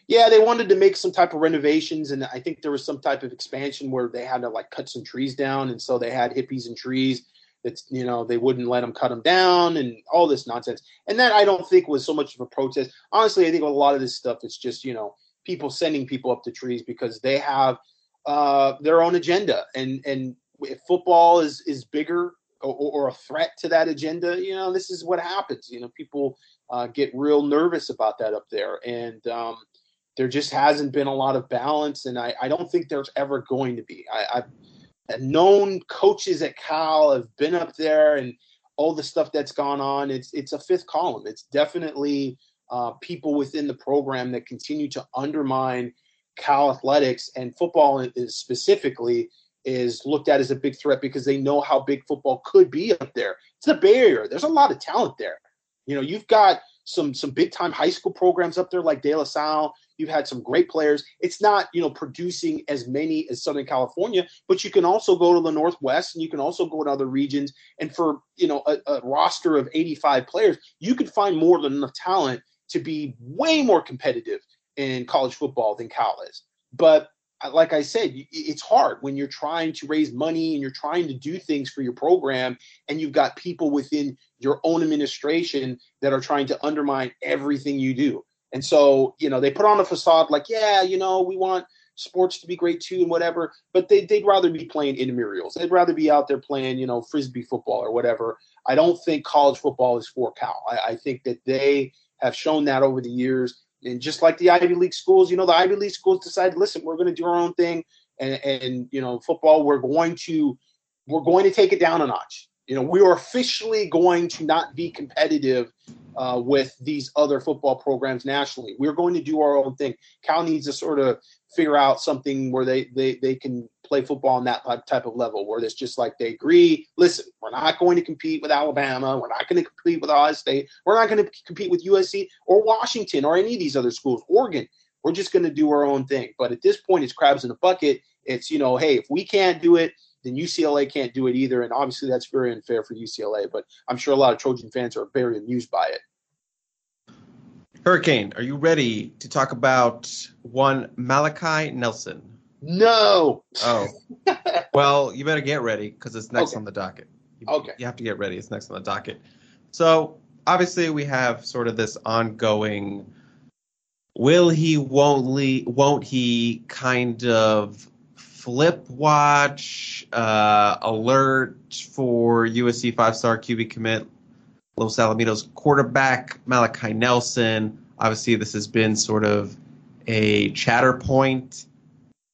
Yeah, they wanted to make some type of renovations, and I think there was some type of expansion where they had to like cut some trees down, and so they had hippies and trees that you know they wouldn't let them cut them down, and all this nonsense. And that I don't think was so much of a protest. Honestly, I think a lot of this stuff is just you know people sending people up to trees because they have uh, their own agenda, and and if football is is bigger or, or, a threat to that agenda, you know, this is what happens. You know, people uh, get real nervous about that up there, and um, there just hasn't been a lot of balance, and I, I don't think there's ever going to be. I, I've known coaches at Cal have been up there, and all the stuff that's gone on. It's it's a fifth column. It's definitely uh, people within the program that continue to undermine Cal athletics and football is specifically is looked at as a big threat because they know how big football could be up there. It's a barrier. There's a lot of talent there. You know, you've got some some big time high school programs up there like De La Salle. You've had some great players. It's not, you know, producing as many as Southern California, but you can also go to the Northwest and you can also go to other regions. And for, you know, a, a roster of 85 players, you could find more than enough talent to be way more competitive in college football than Cal is. But uh, like I said, it's hard when you're trying to raise money and you're trying to do things for your program, and you've got people within your own administration that are trying to undermine everything you do. And so, you know, they put on a facade like, yeah, you know, we want sports to be great too and whatever, but they, would rather be playing intramurals. They'd rather be out there playing, you know, frisbee football or whatever. I don't think college football is for Cal. I, I think that they have shown that over the years. And just like the Ivy League schools, you know, the Ivy League schools decided, listen, we're going to do our own thing. And, and, you know, football, we're going to, we're going to take it down a notch You know, we are officially going to not be competitive uh, with these other football programs nationally. We're going to do our own thing. Cal needs to sort of figure out something where they they they can play football on that type of level, where it's just like they agree. Listen, we're not going to compete with Alabama. We're not going to compete with Ohio State. We're not going to compete with USC or Washington or any of these other schools. Oregon. We're just going to do our own thing. But at this point, it's crabs in a bucket. It's you know, hey, if we can't do it, then UCLA can't do it either. And obviously, that's very unfair for UCLA. But I'm sure a lot of Trojan fans are very amused by it. Hurricane, are you ready to talk about one Malachi Nelson? No. Oh. well, you better get ready because it's next Okay. on the docket. You, Okay. You have to get ready. It's next on the docket. So obviously, we have sort of this ongoing. Will he? Won't he? Won't he? Kind of flip watch uh, alert for USC five-star QB commit Los Alamitos quarterback Malachi Nelson. Obviously, this has been sort of a chatter point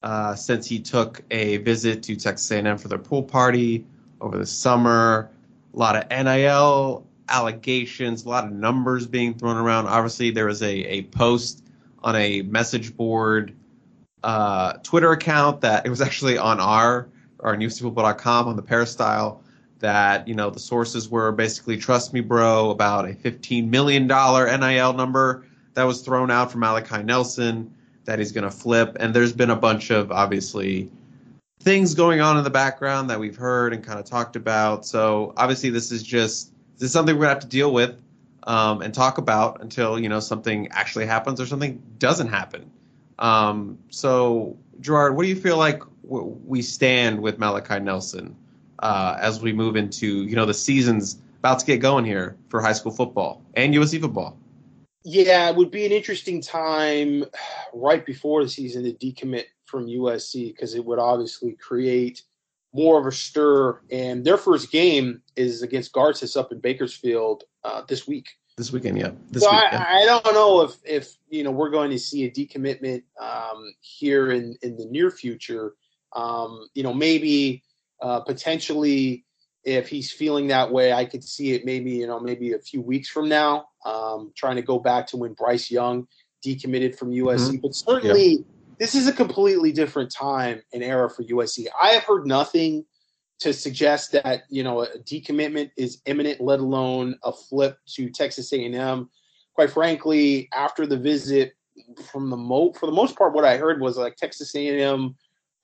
uh, since he took a visit to Texas A&M for their pool party over the summer. A lot of NIL allegations, a lot of numbers being thrown around. Obviously, there was a, a post on a message board uh, Twitter account that it was actually on our our newspeople.com on the peristyle that you know the sources were basically trust me bro about a 15 million dollar NIL number that was thrown out from Malachi Nelson that he's going to flip. And there's been a bunch of obviously things going on in the background that we've heard and kind of talked about. So obviously this is just this is something we're going to have to deal with um, and talk about until you know something actually happens or something doesn't happen um, so Gerard what do you feel like we stand with Malachi Nelson uh, as we move into you know the season's about to get going here for high school football and USC football. Yeah, it would be an interesting time right before the season to decommit from USC because it would obviously create more of a stir. And their first game is against Garces up in Bakersfield uh, this week. This weekend, yeah. This so week, I, yeah. I don't know if if you know we're going to see a decommitment um, here in in the near future. Um, you know, maybe uh, potentially if he's feeling that way, I could see it maybe you know maybe a few weeks from now. Um, trying to go back to when Bryce Young decommitted from USC, but certainly this is a completely different time and era for USC. I have heard nothing to suggest that you know a decommitment is imminent, let alone a flip to Texas A&M. Quite frankly, after the visit, from the mo for the most part, what I heard was like Texas A&M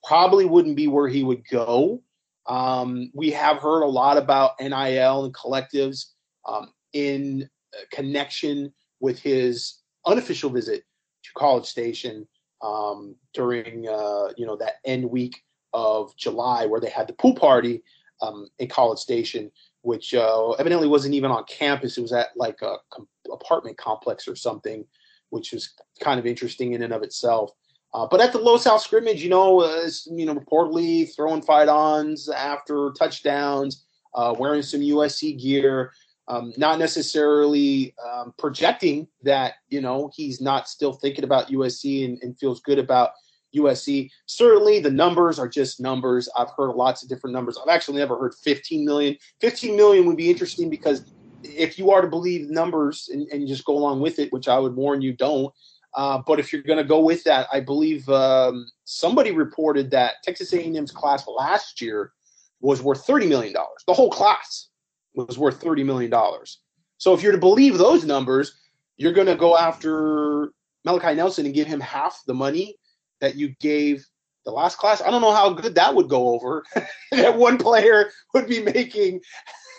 probably wouldn't be where he would go. Um, we have heard a lot about NIL and collectives um, in connection with his unofficial visit to College Station um, during uh, you know that end week of July where they had the pool party um, in College Station, which uh, evidently wasn't even on campus. It was at like a com- apartment complex or something, which was kind of interesting in and of itself. Uh, but at the Los Al scrimmage, you know, uh, you know, reportedly throwing fight ons after touchdowns, uh, wearing some USC gear, um, not necessarily um, projecting that you know he's not still thinking about USC and, and feels good about USC. Certainly, the numbers are just numbers. I've heard lots of different numbers. I've actually never heard 15 million. 15 million would be interesting because if you are to believe numbers and, and just go along with it, which I would warn you don't. Uh, but if you're going to go with that, I believe um, somebody reported that Texas A&M's class last year was worth 30 million dollars. The whole class was worth 30 million dollars. So if you're to believe those numbers, you're going to go after Malachi Nelson and give him half the money that you gave the last class. I don't know how good that would go over. that one player would be making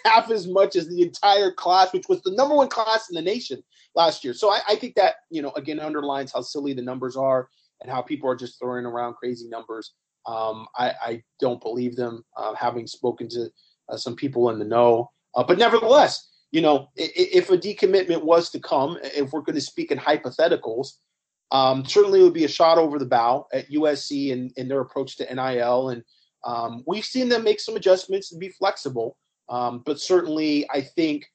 half as much as the entire class, which was the number one class in the nation last year. So I, I think that, you know, again, underlines how silly the numbers are and how people are just throwing around crazy numbers. Um, I, I, don't believe them, uh, having spoken to uh, some people in the know. Uh, but nevertheless, you know, if, if a decommitment was to come, if we're going to speak in hypotheticals, um, certainly it would be a shot over the bow at USC and, and their approach to NIL. And um, we've seen them make some adjustments to be flexible. Um, but certainly, I think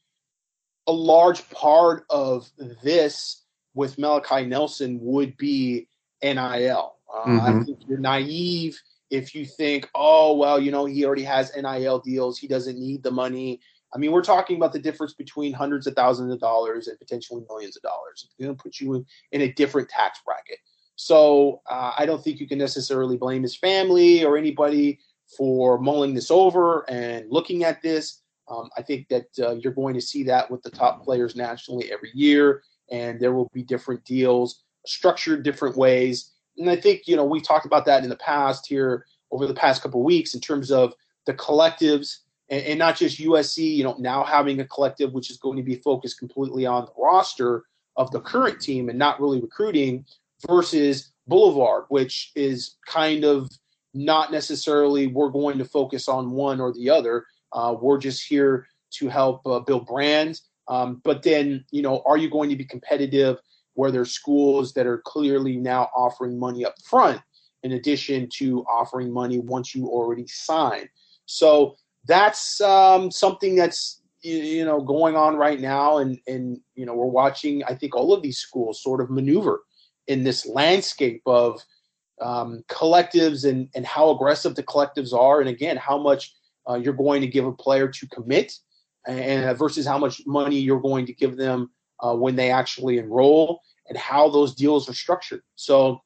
a large part of this with Malachi Nelson would be NIL. Uh, mm-hmm. I think you're naive if you think, oh, well, you know, he already has NIL deals, he doesn't need the money. I mean, we're talking about the difference between hundreds of thousands of dollars and potentially millions of dollars. It's going to put you in, in a different tax bracket. So uh, I don't think you can necessarily blame his family or anybody for mulling this over and looking at this. Um, I think that uh, you're going to see that with the top players nationally every year, and there will be different deals structured different ways. And I think you know we talked about that in the past here over the past couple weeks in terms of the collectives and, and not just USC. You know now having a collective which is going to be focused completely on the roster of the current team and not really recruiting versus Boulevard, which is kind of not necessarily we're going to focus on one or the other. Uh, we're just here to help uh, build brands. Um, but then, you know, are you going to be competitive where there's schools that are clearly now offering money up front in addition to offering money once you already sign? So that's um, something that's you know going on right now, and and you know we're watching. I think all of these schools sort of maneuver in this landscape of um, collectives and, and how aggressive the collectives are, and again, how much uh, you're going to give a player to commit, and uh, versus how much money you're going to give them uh, when they actually enroll, and how those deals are structured. So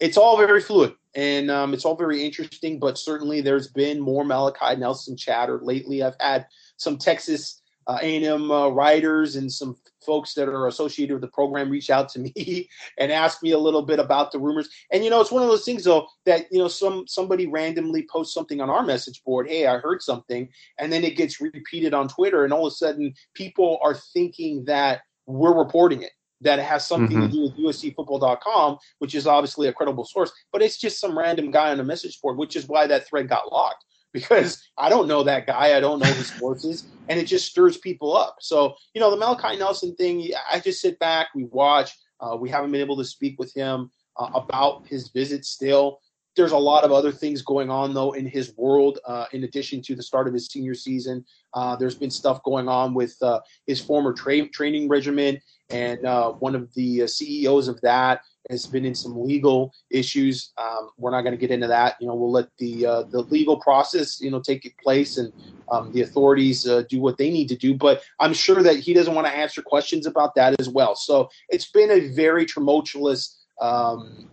it's all very fluid, and um, it's all very interesting. But certainly, there's been more Malachi Nelson chatter lately. I've had some Texas uh, A&M uh, writers and some folks that are associated with the program reach out to me and ask me a little bit about the rumors. And you know, it's one of those things though that you know some somebody randomly posts something on our message board. Hey, I heard something, and then it gets repeated on Twitter, and all of a sudden people are thinking that we're reporting it. That has something mm-hmm. to do with USCFootball.com, which is obviously a credible source, but it's just some random guy on a message board, which is why that thread got locked because I don't know that guy. I don't know his sources, and it just stirs people up. So, you know, the Malachi Nelson thing, I just sit back, we watch. Uh, we haven't been able to speak with him uh, about his visit still. There's a lot of other things going on, though, in his world, uh, in addition to the start of his senior season. Uh, there's been stuff going on with uh, his former tra- training regimen, and uh, one of the CEOs of that has been in some legal issues. Um, we're not going to get into that. You know, we'll let the uh, the legal process, you know, take place and um, the authorities uh, do what they need to do. But I'm sure that he doesn't want to answer questions about that as well. So it's been a very tumultuous um,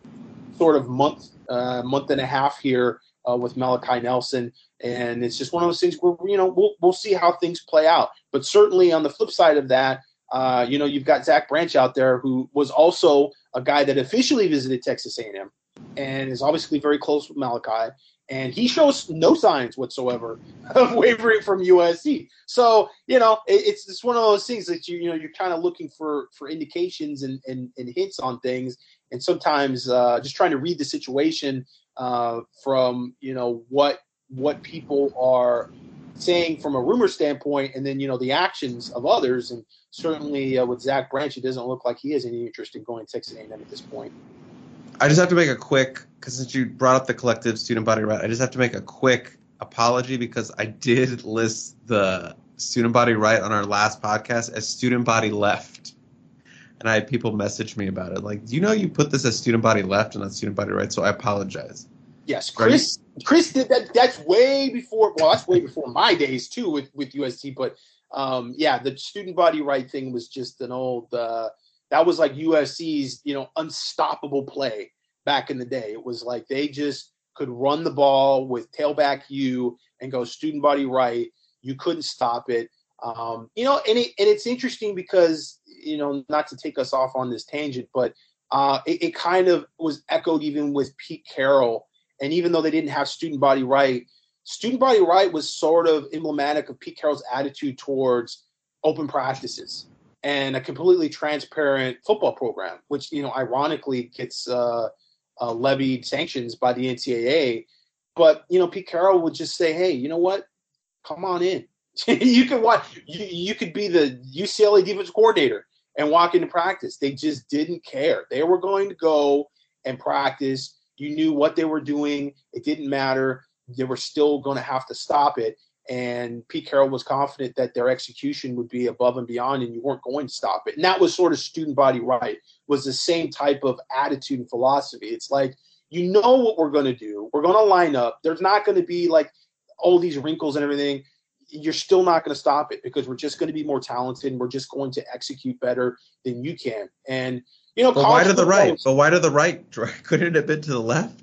sort of month, uh, month and a half here uh, with Malachi Nelson. And it's just one of those things where, you know, we'll, we'll see how things play out. But certainly on the flip side of that, uh, you know, you've got Zach Branch out there who was also a guy that officially visited Texas A&M and is obviously very close with Malachi. And he shows no signs whatsoever of wavering from USC. So you know, it, it's just one of those things that you you know you're kind of looking for for indications and, and, and hints on things, and sometimes uh, just trying to read the situation uh, from you know what what people are saying from a rumor standpoint, and then you know the actions of others. And certainly uh, with Zach Branch, it doesn't look like he has any interest in going to Texas A&M at this point. I just have to make a quick because since you brought up the collective student body right, I just have to make a quick apology because I did list the student body right on our last podcast as student body left. And I had people message me about it. Like, do you know you put this as student body left and not student body right? So I apologize. Yes, Chris. Chris did that. That's way before. Well, that's way before my days too with with USC. But um, yeah, the student body right thing was just an old. Uh, that was like USC's you know unstoppable play back in the day. It was like they just could run the ball with Tailback U and go student body right. You couldn't stop it. Um, you know, and it, and it's interesting because you know not to take us off on this tangent, but uh, it, it kind of was echoed even with Pete Carroll and even though they didn't have student body right, student body right was sort of emblematic of Pete Carroll's attitude towards open practices and a completely transparent football program, which you know ironically gets uh, uh, levied sanctions by the NCAA. But you know, Pete Carroll would just say, "Hey, you know what? Come on in. you could watch. You, you could be the UCLA defense coordinator and walk into practice." They just didn't care. They were going to go and practice you knew what they were doing. It didn't matter. They were still going to have to stop it. And Pete Carroll was confident that their execution would be above and beyond, and you weren't going to stop it. And that was sort of student body right. Was the same type of attitude and philosophy. It's like You know what we're going to do. We're going to line up. There's not going to be like all these wrinkles and everything. You're still not going to stop it because we're just going to be more talented and we're just going to execute better than you can. And you know, but why to the right? But why to the right? Couldn't it have been to the left?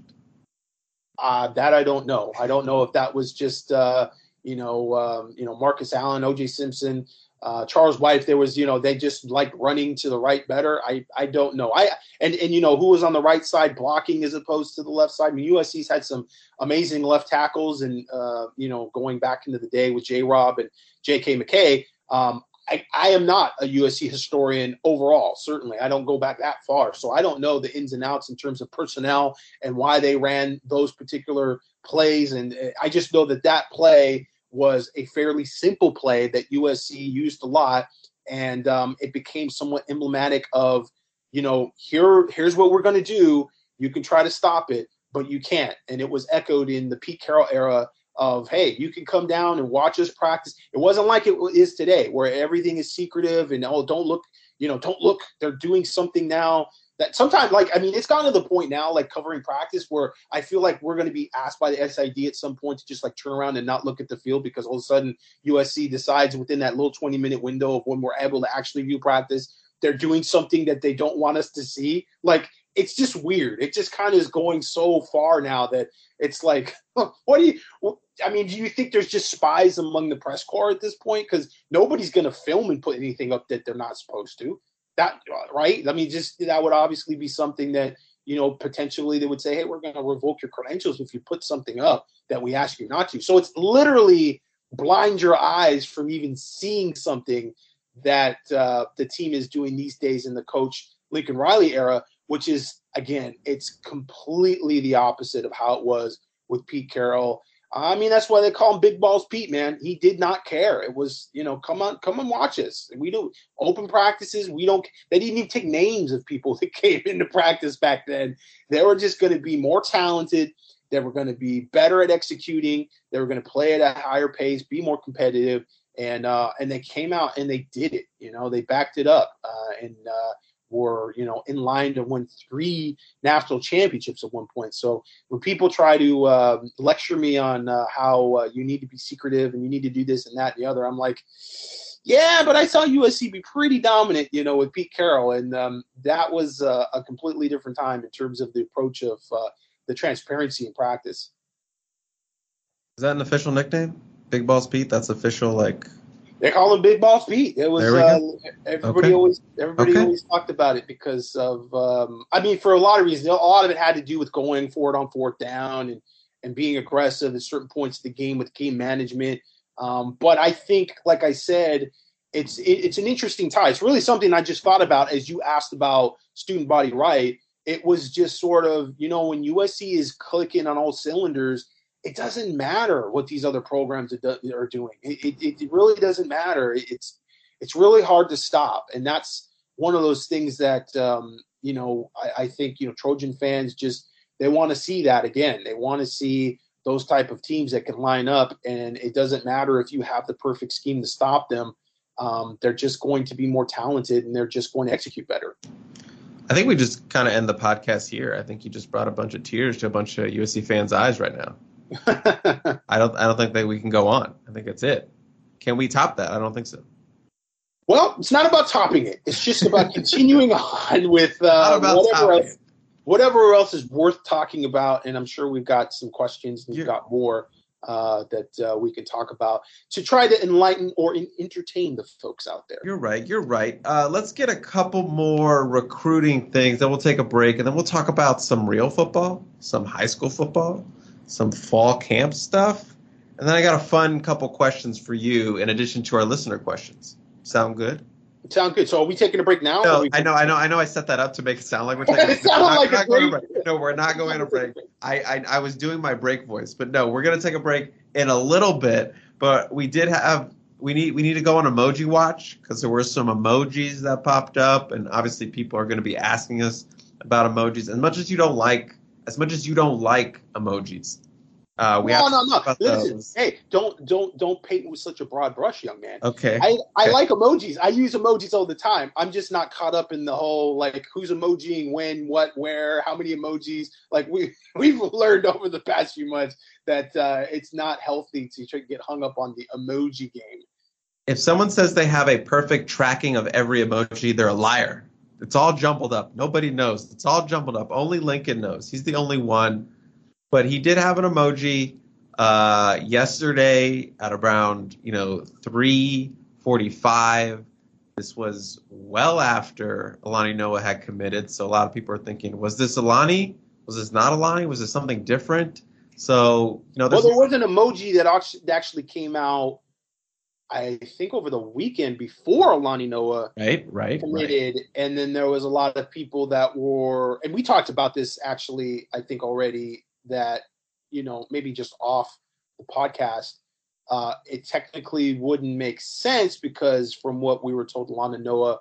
Uh, that I don't know. I don't know if that was just uh, you know um, you know Marcus Allen, O.J. Simpson, uh, Charles White, there was, you know, they just like running to the right better. I, I don't know. I and and you know who was on the right side blocking as opposed to the left side. I mean, USC's had some amazing left tackles, and uh, you know, going back into the day with J. Rob and J.K. McKay. Um, I, I am not a USC historian overall. Certainly, I don't go back that far, so I don't know the ins and outs in terms of personnel and why they ran those particular plays. And uh, I just know that that play was a fairly simple play that USC used a lot, and um, it became somewhat emblematic of, you know, here here's what we're going to do. You can try to stop it, but you can't. And it was echoed in the Pete Carroll era of, hey, you can come down and watch us practice. It wasn't like it is today, where everything is secretive and oh, don't look, you know, don't look. They're doing something now that sometimes like I mean it's gotten to the point now like covering practice where I feel like we're going to be asked by the SID at some point to just like turn around and not look at the field because all of a sudden USC decides within that little 20 minute window of when we're able to actually view practice they're doing something that they don't want us to see like it's just weird it just kind of is going so far now that it's like what do you I mean, do you think there's just spies among the press corps at this point? Because nobody's going to film and put anything up that they're not supposed to that right? I mean, just that would obviously be something that you know potentially they would say, hey, we're going to revoke your credentials if you put something up that we ask you not to. So it's literally blind your eyes from even seeing something that uh, the team is doing these days in the coach Lincoln Riley era, which is again, it's completely the opposite of how it was with Pete Carroll I mean, that's why they call him Big Balls Pete, man. He did not care. It was, you know, come on, come and watch us. We do open practices. We don't. They didn't even take names of people that came into practice back then. They were just going to be more talented. They were going to be better at executing. They were going to play at a higher pace, be more competitive, and uh, and they came out and they did it. You know, they backed it up, uh, and uh, were you know in line to win three national championships at one point. So when people try to uh, lecture me on uh, how uh, you need to be secretive and you need to do this and that and the other, I'm like, yeah, but I saw USC be pretty dominant, you know, with Pete Carroll, and um, that was uh, a completely different time in terms of the approach of uh, the transparency in practice. Is that an official nickname? Big Balls Pete? That's official, like they call him Big Boss Pete. It was uh, everybody okay. always everybody okay. always talked about it because of um, I mean for a lot of reasons. A lot of it had to do with going forward on fourth down and and being aggressive at certain points of the game with game management. Um, but I think, like I said, it's it, it's an interesting tie. It's really something I just thought about as you asked about student body right. It was just sort of you know when USC is clicking on all cylinders it doesn't matter what these other programs are doing. It, it, it, really doesn't matter. It's it's really hard to stop, and that's one of those things that um, you know I, I, think you know Trojan fans just they want to see that again. They want to see those type of teams that can line up, and it doesn't matter if you have the perfect scheme to stop them. Um, they're just going to be more talented, and they're just going to execute better. I think we just kind of end the podcast here. I think you just brought a bunch of tears to a bunch of USC fans' eyes right now. I don't I don't think that we can go on. I think that's it. Can we top that? I don't think so. Well, it's not about topping it. It's just about continuing on with uh, whatever else, whatever else is worth talking about. And I'm sure we've got some questions and we've got more uh, that uh, we can talk about to try to enlighten or in- entertain the folks out there. You're right. You're right. Uh, let's get a couple more recruiting things, then we'll take a break, and then we'll talk about some real football, some high school football, some fall camp stuff, and then I got a fun couple questions for you in addition to our listener questions. Sound good? Sound good. So are we taking a break now? No, I know, I know, I know. I set that up to make it sound like we're taking. it not, like a break. break. No, we're not going to break. I, I I was doing my break voice, but no, we're going to take a break in a little bit. But we did have we need we need to go on emoji watch because there were some emojis that popped up, and obviously people are going to be asking us about emojis. As much as you don't like as much as you don't like emojis, Uh, we no, have no, no. Listen, those. hey, don't don't don't paint with such a broad brush, young man. Okay. I, I Okay. like emojis. I use emojis all the time. I'm just not caught up in the whole like who's emojiing when, what, where, how many emojis. Like we we've learned over the past few months that uh, it's not healthy to try to get hung up on the emoji game. if someone says they have a perfect tracking of every emoji, they're a liar. It's all jumbled up. Nobody knows. It's all jumbled up. Only Lincoln knows. He's the only one. But he did have an emoji uh, yesterday at around you know 3:45. This was well after Alani Noa had committed, so a lot of people are thinking, was this Alani? Was this not Alani? Was this something different? So you know, Well, there was an emoji that actually came out, I think, over the weekend before Alani Noa right, right, right. committed, and then there was a lot of people that were, and we talked about this actually, I think already that you know maybe just off the podcast, uh, it technically wouldn't make sense because from what we were told, Alani Noa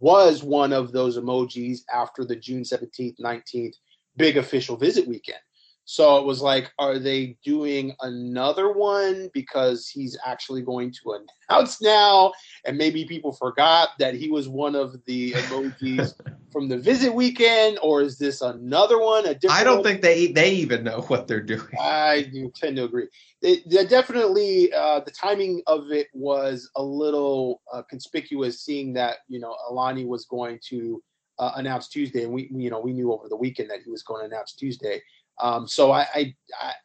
was one of those emojis after the June seventeenth, nineteenth big official visit weekend. So it was like, are they doing another one because he's actually going to announce now? And maybe people forgot that he was one of the emojis from the visit weekend, or is this another one? A different I don't one? think they they even know what they're doing. I tend to agree. They definitely, uh, the timing of it was a little uh, conspicuous, seeing that you know Alani was going to uh, announce Tuesday, and we, we, you know, we knew over the weekend that he was going to announce Tuesday. Um, so I, I,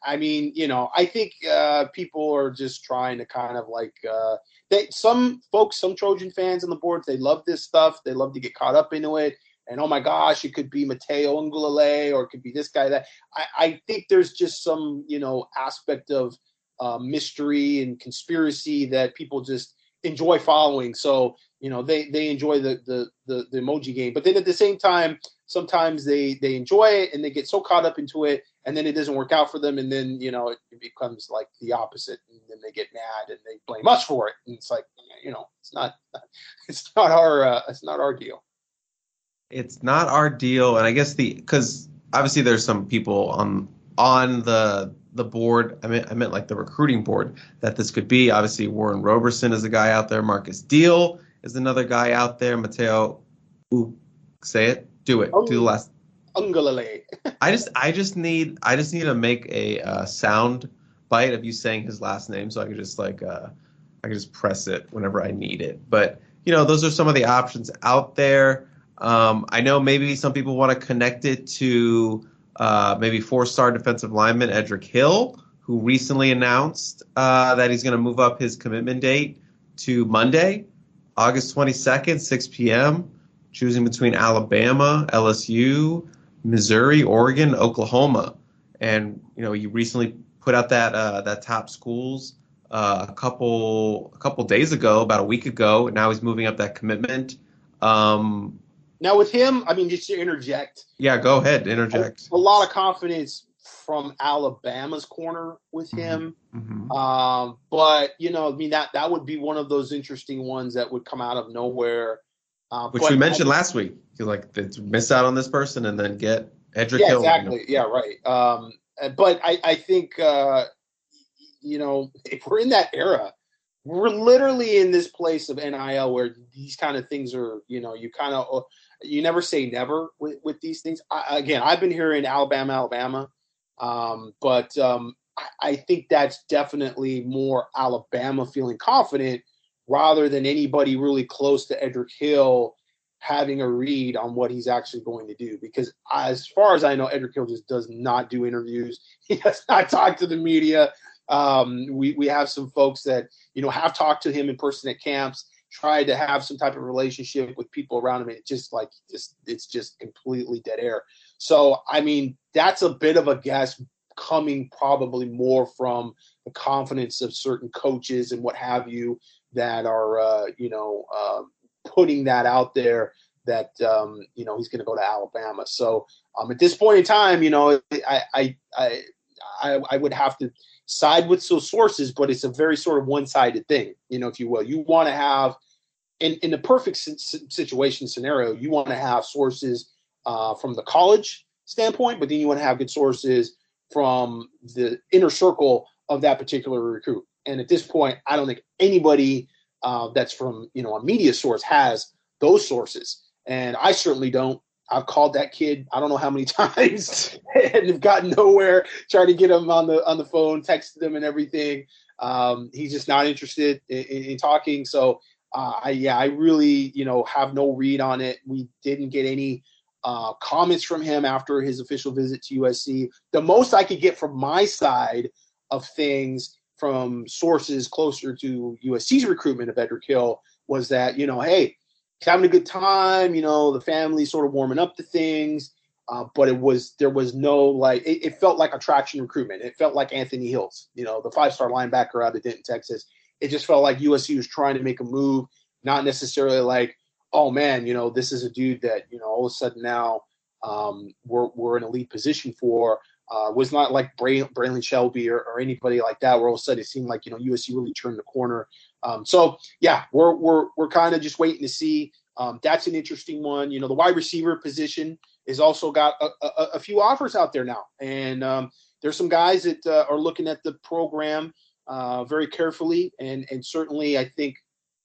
I, mean, you know, I think uh, people are just trying to kind of like uh, they. Some folks, some Trojan fans on the boards, they love this stuff. They love to get caught up into it. And oh my gosh, it could be Matayo Uiagalelei or it could be this guy that. I, I think there's just some, you know, aspect of uh, mystery and conspiracy that people just enjoy following. So you know they they enjoy the, the the the emoji game, but then at the same time, sometimes they they enjoy it and they get so caught up into it, and then it doesn't work out for them, and then you know it, it becomes like the opposite, and then they get mad and they blame us for it, and it's like you know it's not it's not our uh, it's not our deal. It's not our deal, and I guess the because obviously there's some people on on the the board. I mean, I meant like the recruiting board that this could be. Obviously, Warren Roberson is a guy out there. Marcus Deal is another guy out there. Matayo, ooh, say it, do it, do the last. Uiagalelei. I just I just need I just need to make a uh, sound bite of you saying his last name so I can just like uh, I can just press it whenever I need it. But you know those are some of the options out there. Um, I know maybe some people want to connect it to uh, maybe four-star defensive lineman Edric Hill, who recently announced uh, that he's going to move up his commitment date to Monday, August 22nd, 6 p.m. Choosing between Alabama, LSU, Missouri, Oregon, Oklahoma, and you know he recently put out that uh, that top schools uh, a couple a couple days ago, about a week ago. And Now he's moving up that commitment. Um, Now with him, I mean, just to interject, yeah, go ahead, interject. a lot of confidence from Alabama's corner with him. Mhm. Um, but you know, I mean that that would be one of those interesting ones that would come out of nowhere. Uh, Which we mentioned I- last week. You're like, miss out on this person and then get Edric yeah, Hill. exactly. Yeah, right. Um, but I, I think uh, you know, if we're in that era, we're literally in this place of NIL where these kind of things are, you know, you kind of you never say never with, with these things. I, again, I've been hearing Alabama, Alabama, um, but um, I, I think that's definitely more Alabama feeling confident rather than anybody really close to Edric Hill having a read on what he's actually going to do. Because as far as I know, Edric Hill just does not do interviews. He does not talk to the media. Um, we we have some folks that you know have talked to him in person at camps, tried to have some type of relationship with people around him. It just like just it's just completely dead air. So I mean, that's a bit of a guess coming probably more from the confidence of certain coaches and what have you that are uh, you know uh, putting that out there that um, you know he's going to go to Alabama. So um, at this point in time, you know, I I I I, would have to side with those sources, but it's a very sort of one-sided thing, you know, if you will. You want to have in in the perfect situation scenario, you want to have sources uh, from the college standpoint, but then you want to have good sources from the inner circle of that particular recruit. And at this point, I don't think anybody uh, that's from you know a media source has those sources, and I certainly don't. I've called that kid I don't know how many times and have gotten nowhere. Trying to get him on the on the phone, texted him and everything. Um, he's just not interested in, in, in talking. So uh, I yeah, I really you know have no read on it. We didn't get any uh, comments from him after his official visit to USC. The most I could get from my side of things from sources closer to USC's recruitment of Edric Hill was that, you know, hey, he's having a good time, you know, the family's sort of warming up to things. Uh, but it was there was no like it, it, felt like attraction recruitment. It felt like Anthony Hills, you know, the five star linebacker out of Denton, Texas. It just felt like USC was trying to make a move, not necessarily like, oh man, you know, this is a dude that you know all of a sudden now um, we're we're in a lead position for. Uh, was not like Bray, Braylon Shelby or, or, anybody like that, where all of a sudden it seemed like you know USC really turned the corner. Um, so yeah, we're we're we're kind of just waiting to see. Um, that's an interesting one. You know, the wide receiver position has also got a, a, a few offers out there now, and um, there's some guys that uh, are looking at the program uh, very carefully, and and certainly I think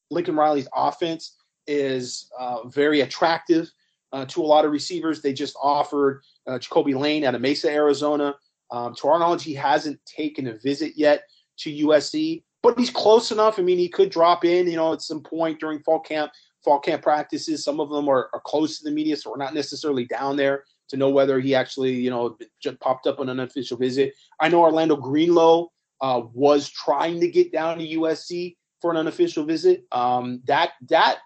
Lincoln Riley's offense is uh, very attractive uh, to a lot of receivers. They just offered uh, Ja'Kobi Lane out of Mesa, Arizona. Um, to our knowledge, he hasn't taken a visit yet to USC, but he's close enough. I mean, he could drop in, you know, at some point during fall camp, fall camp practices. Some of them are, are close to the media, so we're not necessarily down there to know whether he actually, you know, just popped up on an unofficial visit. I know Orlando Greenlow uh, was trying to get down to USC for an unofficial visit. Um, that that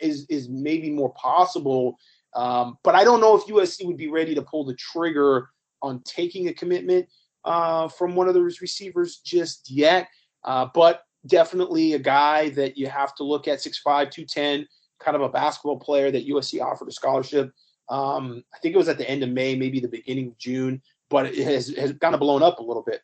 is is maybe more possible um, but I don't know if USC would be ready to pull the trigger on taking a commitment uh, from one of those receivers just yet. Uh, but definitely a guy that you have to look at 6'5, 210, kind of a basketball player that USC offered a scholarship. Um, I think it was at the end of May, maybe the beginning of June, but it has, has kind of blown up a little bit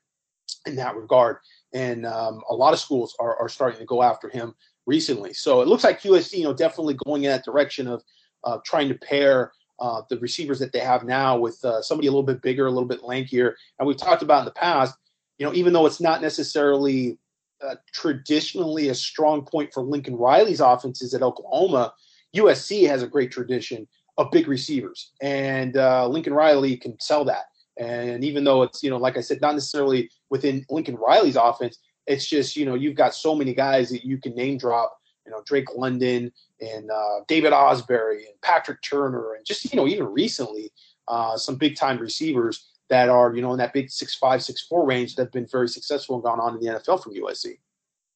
in that regard. And um, a lot of schools are, are starting to go after him recently. So it looks like USC, you know, definitely going in that direction of uh, trying to pair uh, the receivers that they have now with uh, somebody a little bit bigger, a little bit lankier. And we've talked about in the past, you know, even though it's not necessarily uh, traditionally a strong point for Lincoln Riley's offenses at Oklahoma, USC has a great tradition of big receivers, and uh, Lincoln Riley can sell that. And even though it's, you know, like I said, not necessarily within Lincoln Riley's offense, it's just, you know, you've got so many guys that you can name drop you know Drake London and uh, David Ausberry and Patrick Turner and just you know even recently uh, some big time receivers that are you know in that big six five six four range that have been very successful and gone on in the NFL from USC.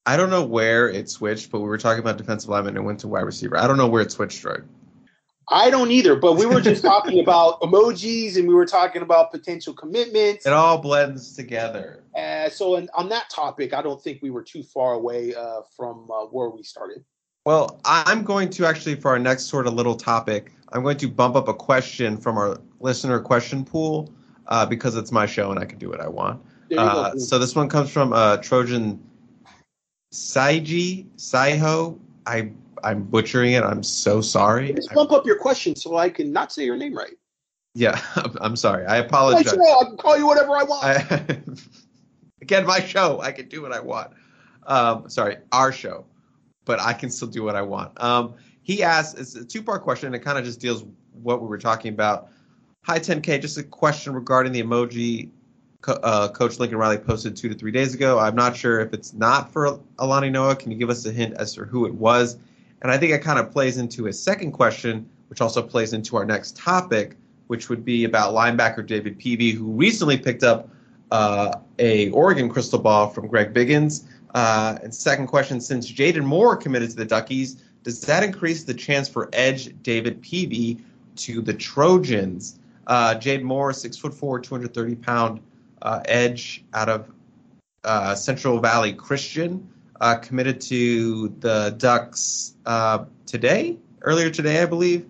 I don't know where it switched, but we were talking about defensive lineman and went to wide receiver. I don't know where it switched, right? I don't either, but we were just talking about emojis and we were talking about potential commitments. It all blends together. Uh, so, in, on that topic, I don't think we were too far away uh, from uh, where we started. Well, I'm going to actually, for our next sort of little topic, I'm going to bump up a question from our listener question pool uh, because it's my show and I can do what I want. Uh, so this one comes from uh, Trojan Saiji Saiho. I I'm butchering it. I'm so sorry. Just bump up your question so I can not say your name right. Yeah, I'm sorry. I apologize. I can call you whatever I want. I, again, my show. I can do what I want. Um, sorry, our show, but I can still do what I want. Um, he asked, it's a two part question, and it kind of just deals what we were talking about. Hi, 10K. Just a question regarding the emoji uh, Coach Lincoln Riley posted two to three days ago. I'm not sure if it's not for Alani Noa. Can you give us a hint as to who it was? And I think it kind of plays into his second question, which also plays into our next topic, which would be about linebacker David Peavy, who recently picked up uh, a Oregon crystal ball from Greg Biggins. Uh, and second question, since Jaden Moore committed to the Duckies, does that increase the chance for edge David Peevy to the Trojans? Uh, Jaden Moore, six foot four, 230 pound uh, edge out of uh, Central Valley Christian uh, committed to the Ducks uh, today, earlier today, I believe.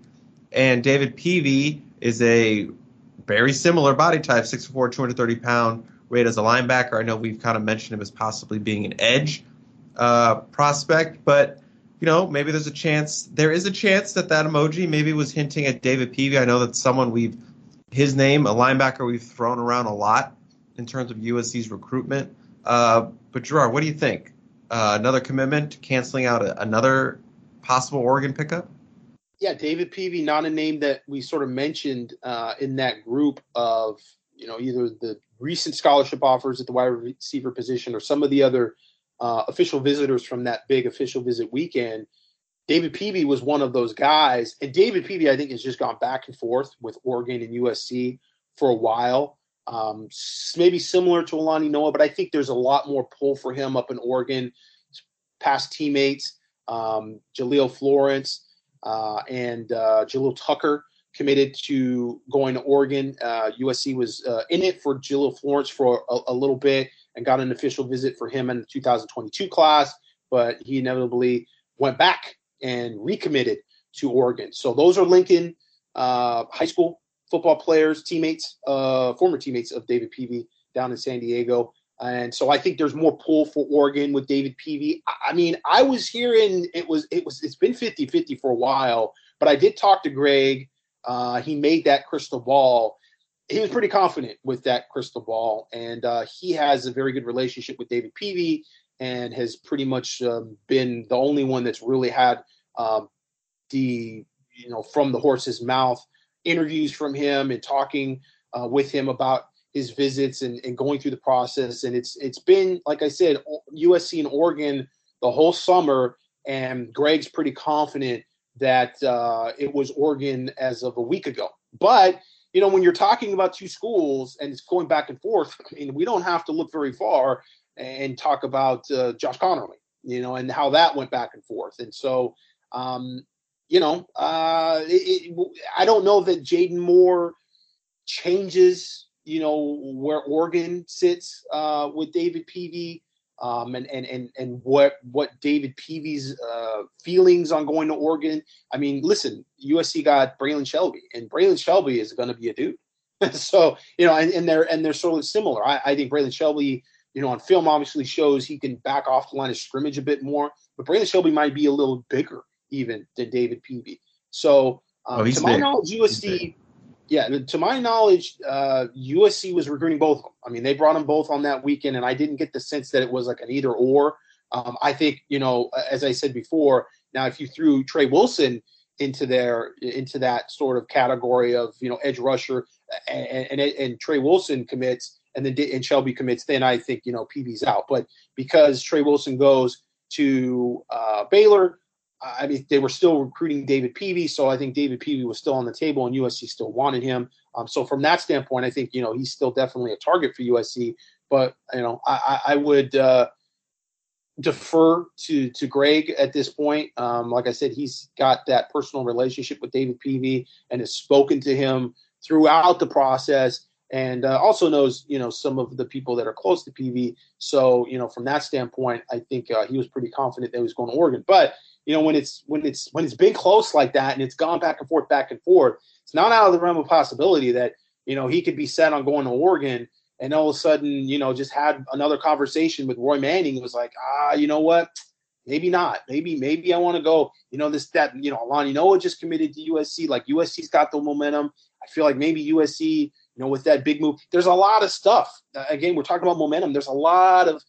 And David Peevy is a very similar body type, 6'4", 230 pound, rated as a linebacker. I know we've kind of mentioned him as possibly being an edge uh, prospect, but you know maybe there's a chance. There is a chance that that emoji maybe was hinting at David Peavy. I know that someone we've his name, a linebacker we've thrown around a lot in terms of USC's recruitment. Uh, but Gerard, what do you think? Uh, another commitment, canceling out a, another possible Oregon pickup? Yeah, David Peavy, not a name that we sort of mentioned uh, in that group of you know either the recent scholarship offers at the wide receiver position or some of the other uh, official visitors from that big official visit weekend. David Peavy was one of those guys, and David Peavy, I think, has just gone back and forth with Oregon and USC for a while. Um, maybe similar to Alani Noa, but I think there's a lot more pull for him up in Oregon. Past teammates, um, Jahlil Florence uh, and uh, Jalil Tucker committed to going to Oregon. Uh, USC was uh, in it for Jahlil Florence for a, a, little bit and got an official visit for him in the 2022 class, but he inevitably went back and recommitted to Oregon. So those are Lincoln uh, high school football players, teammates, uh, former teammates of David Peavy down in San Diego. And so I think there's more pull for Oregon with David Peavy. I mean, I was hearing it was it was it's been 50-50 for a while, but I did talk to Greg. Uh, he made that crystal ball. He was pretty confident with that crystal ball, and uh, he has a very good relationship with David Peavy and has pretty much um, been the only one that's really had um, the you know from the horse's mouth interviews from him and talking uh, with him about his visits and, and going through the process. And it's it's been like I said, USC and Oregon the whole summer, and Greg's pretty confident that uh, it was Oregon as of a week ago. But you know, when you're talking about two schools and it's going back and forth, I mean, we don't have to look very far and talk about uh, Josh Conerly, you know, and how that went back and forth. And so, um, you know, uh, it, it, I don't know that Jaden Moore changes, you know, where Oregon sits uh, with David Peavy. Um, and, and, and, and what, what David Peavy's uh, feelings on going to Oregon. I mean, listen, USC got Braylon Shelby, and Braylon Shelby is going to be a dude. so, you know, and, and they're, and they're sort of similar. I, I think Braylon Shelby, you know, on film obviously shows he can back off the line of scrimmage a bit more, but Braylon Shelby might be a little bigger even than David Peavy. So, um, oh, to my big. knowledge, USC, yeah, to my knowledge, uh, USC was recruiting both of them. I mean, they brought them both on that weekend, and I didn't get the sense that it was like an either or. Um, I think, you know, as I said before, now if you threw Trey Wilson into their into that sort of category of you know edge rusher, and and, and Trey Wilson commits, and then and Shelby commits, then I think you know Peavy's out. But because Trey Wilson goes to uh, Baylor, I mean, they were still recruiting David Peavy, so I think David Peavy was still on the table, and USC still wanted him. Um, so from that standpoint, I think you know he's still definitely a target for USC. But you know, I, I would uh, defer to to Greg at this point. Um, like I said, he's got that personal relationship with David Peavy and has spoken to him throughout the process, and uh, also knows you know some of the people that are close to Peavy. So you know, from that standpoint, I think uh, he was pretty confident that he was going to Oregon, but you know, when it's when it's when it's been close like that and it's gone back and forth, back and forth, it's not out of the realm of possibility that you know he could be set on going to Oregon and all of a sudden, you know, just had another conversation with Roy Manning. It was like, ah, you know what? Maybe not. Maybe, maybe I want to go. You know, this that you know, Alani Noa just committed to USC. Like USC's got the momentum. I feel like maybe USC, you know, with that big move, there's a lot of stuff. Again, we're talking about momentum. There's a lot of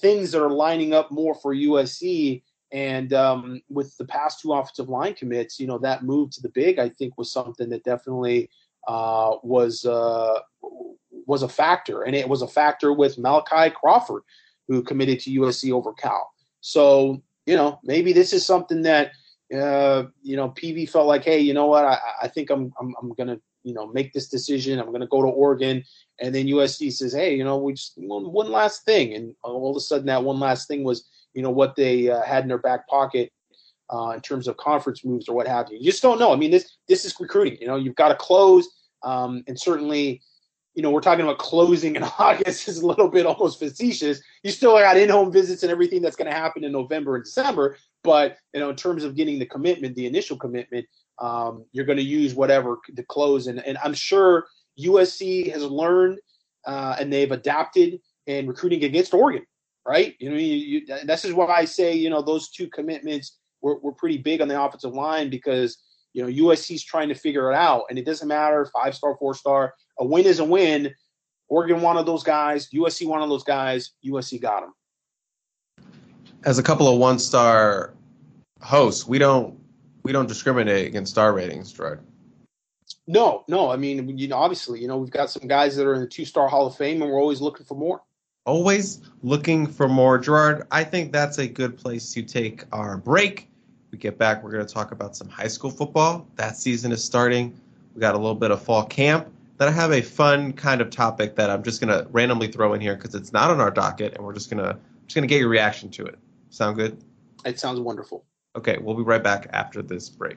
things that are lining up more for USC and um, with the past two offensive line commits, you know, that move to the big, I think, was something that definitely uh, was uh, was a factor, and it was a factor with Malachi Crawford, who committed to USC over Cal. So, you know, maybe this is something that uh, you know PV felt like, hey, you know what, I, I think I'm I'm, I'm gonna you know make this decision. I'm gonna go to Oregon, and then USC says, hey, you know, we just one, one last thing, and all of a sudden that one last thing was you know what they uh, had in their back pocket uh, in terms of conference moves or what have you. You just don't know. I mean, this this is recruiting. You know, you've got to close, um, and certainly, you know, we're talking about closing in August is a little bit almost facetious. You still got in-home visits and everything that's going to happen in November and December, but you know, in terms of getting the commitment, the initial commitment, um, you're going to use whatever to close. And and I'm sure USC has learned uh, and they've adapted in recruiting against Oregon right? You know, you, you, this is why I say, you know, those two commitments were, were pretty big on the offensive line because, you know, USC's trying to figure it out. And it doesn't matter five star, four star, a win is a win. Oregon wanted those guys. USC wanted those guys. USC got them. As a couple of one-star hosts, we don't we don't discriminate against star ratings, Gerard. No, no. I mean, you know, obviously, you know, we've got some guys that are in the two-star Hall of Fame, and we're always looking for more. Always looking for more, Gerard. I think that's a good place to take our break. We get back, we're going to talk about some high school football. That season is starting. We got a little bit of fall camp. Then I have a fun kind of topic that I'm just going to randomly throw in here because it's not on our docket, and we're just going to just going to get your reaction to it. Sound good? It sounds wonderful. Okay, we'll be right back after this break.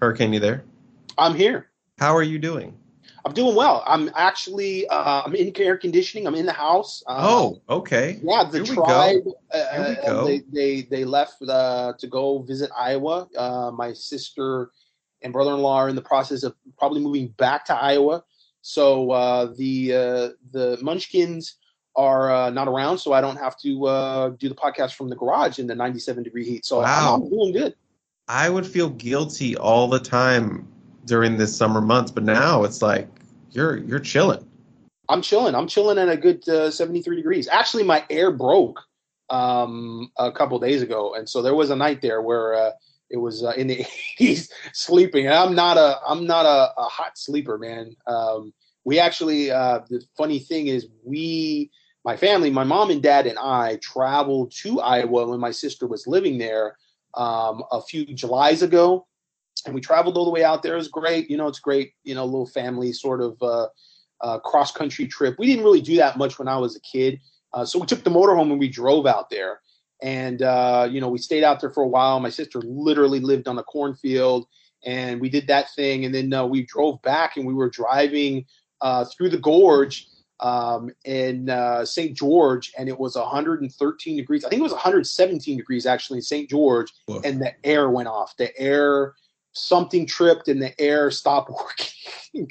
Hurricane, you there? I'm here. How are you doing? I'm doing well. I'm actually uh, I'm in air conditioning. I'm in the house. Uh, oh, okay. Yeah, the Here tribe. Uh, go. They, they they left uh, to go visit Iowa. Uh, my sister and brother-in-law are in the process of probably moving back to Iowa. So uh, the uh, the Munchkins are uh, not around, so I don't have to uh, do the podcast from the garage in the 97 degree heat. So Wow. I'm, I'm doing good. I would feel guilty all the time during this summer months, but now it's like you're you're chilling. I'm chilling. I'm chilling at a good uh, 73 degrees. Actually, my air broke um, a couple days ago, and so there was a night there where uh, it was uh, in the 80s sleeping. And I'm not a I'm not a, a hot sleeper, man. Um, we actually uh, the funny thing is we my family, my mom and dad and I traveled to Iowa when my sister was living there um, a few Julys ago. And we traveled all the way out there. It was great. You know, it's great, you know, little family sort of uh, uh, cross country trip. We didn't really do that much when I was a kid. Uh, so we took the motorhome and we drove out there. And, uh, you know, we stayed out there for a while. My sister literally lived on a cornfield and we did that thing. And then uh, we drove back and we were driving uh, through the gorge um, in uh, St. George and it was 113 degrees. I think it was 117 degrees actually in St. George Woof. and the air went off. The air, something tripped and the air stopped working.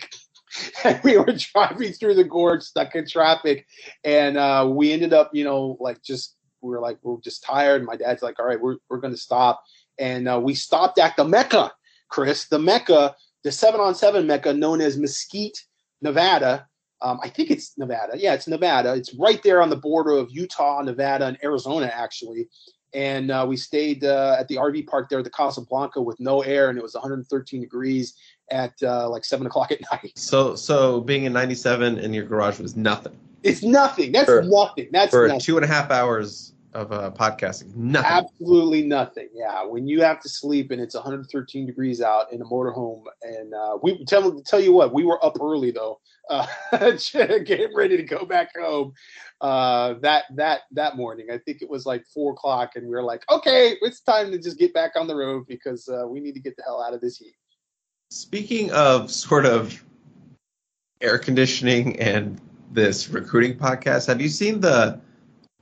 and we were driving through the gorge, stuck in traffic, and uh, we ended up, you know, like just we were like we are just tired. My dad's like, "All right, we're we're going to stop," and uh, we stopped at the Mecca, Chris, the Mecca, the seven on seven Mecca, known as Mesquite, Nevada. Um, I think it's Nevada. Yeah, it's Nevada. It's right there on the border of Utah, Nevada, and Arizona, actually. And uh, we stayed uh, at the RV park there at the Casablanca with no air, and it was 113 degrees at uh, like seven o'clock at night. So so being in '97 in your garage was nothing It's nothing. That's For- nothing. That's for nothing. two and a half hours of uh, podcasting. Nothing. Absolutely nothing. Yeah, when you have to sleep and it's 113 degrees out in a motorhome, and uh, we tell tell you what, we were up early though, uh, getting ready to go back home. Uh, that that that morning, I think it was like four o'clock, and we were like, okay, it's time to just get back on the road because uh, we need to get the hell out of this heat. Speaking of sort of air conditioning and this recruiting podcast, have you seen the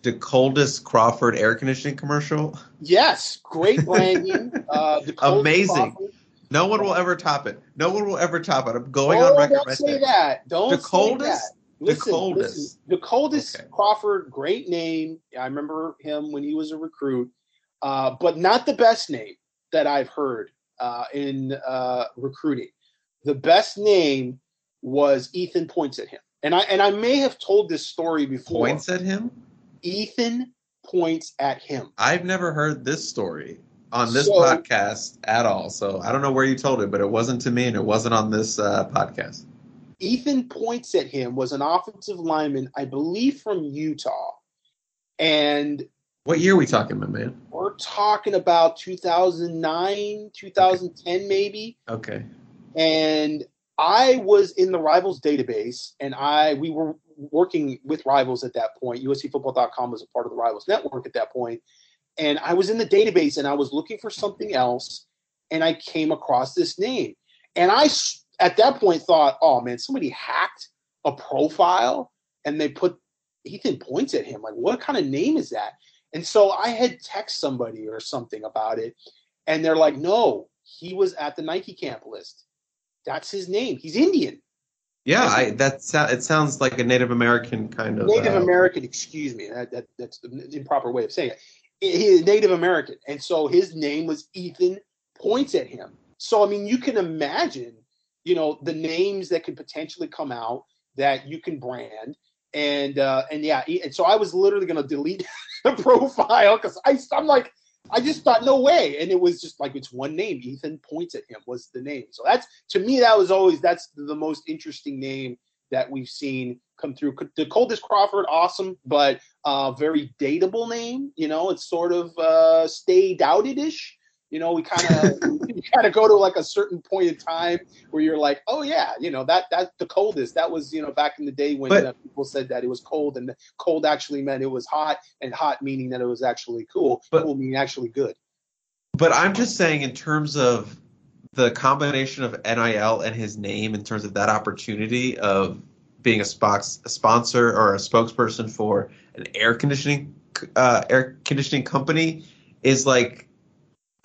Decoldest Crawford air conditioning commercial? Yes, great branding. uh, Amazing. Crawford- No one will ever top it. No one will ever top it. I'm going oh, on record don't right say there. that. Don't The say coldest? that. Listen, coldest. listen, the coldest Okay. Crawford, great name. I remember him when he was a recruit, uh, but not the best name that I've heard uh, in uh, recruiting. The best name was Ethan points at him, and I and I may have told this story before. Points at him? Ethan points at him. I've never heard this story on this So- podcast at all. So I don't know where you told it, but it wasn't to me and it wasn't on this uh, podcast. Ethan points at him was an offensive lineman, I believe from Utah, and What year are we talking, my man? we're talking about 2009 2010 maybe Okay. and I was in the Rivals database, and I we were working with Rivals at that point. USCFootball.com was a part of the Rivals network at that point, and I was in the database and I was looking for something else, and I came across this name, and I at that point thought, oh man, somebody hacked a profile and they put Ethan points at him. Like, what kind of name is that? And so I had text somebody or something about it, and they're like, no, he was at the Nike camp list. That's his name. He's Indian. Yeah, I, that it sounds like a Native American kind of Native uh, American. Excuse me, that, that, that's the improper way of saying it. He Native American, and so his name was Ethan. Points at him. So I mean, you can imagine, you know, the names that could potentially come out that you can brand, and uh, and yeah, and so I was literally going to delete the profile because I I'm like I just thought, no way. And it was just like it's one name. Ethan points at him was the name. So that's to me, that was always that's the most interesting name that we've seen come through. Decoldest Crawford, awesome, but uh, very dateable name. You know, it's sort of uh, stay doubted ish. You know, we kind of you kind of go to like a certain point in time where you're like, oh yeah, you know that that's the coldest. That was you know back in the day when but, uh, people said that it was cold, and cold actually meant it was hot, and hot meaning that it was actually cool. But, cool meaning actually good. But I'm just saying, in terms of the combination of NIL and his name, in terms of that opportunity of being a, spox, a sponsor or a spokesperson for an air conditioning uh, air conditioning company, is like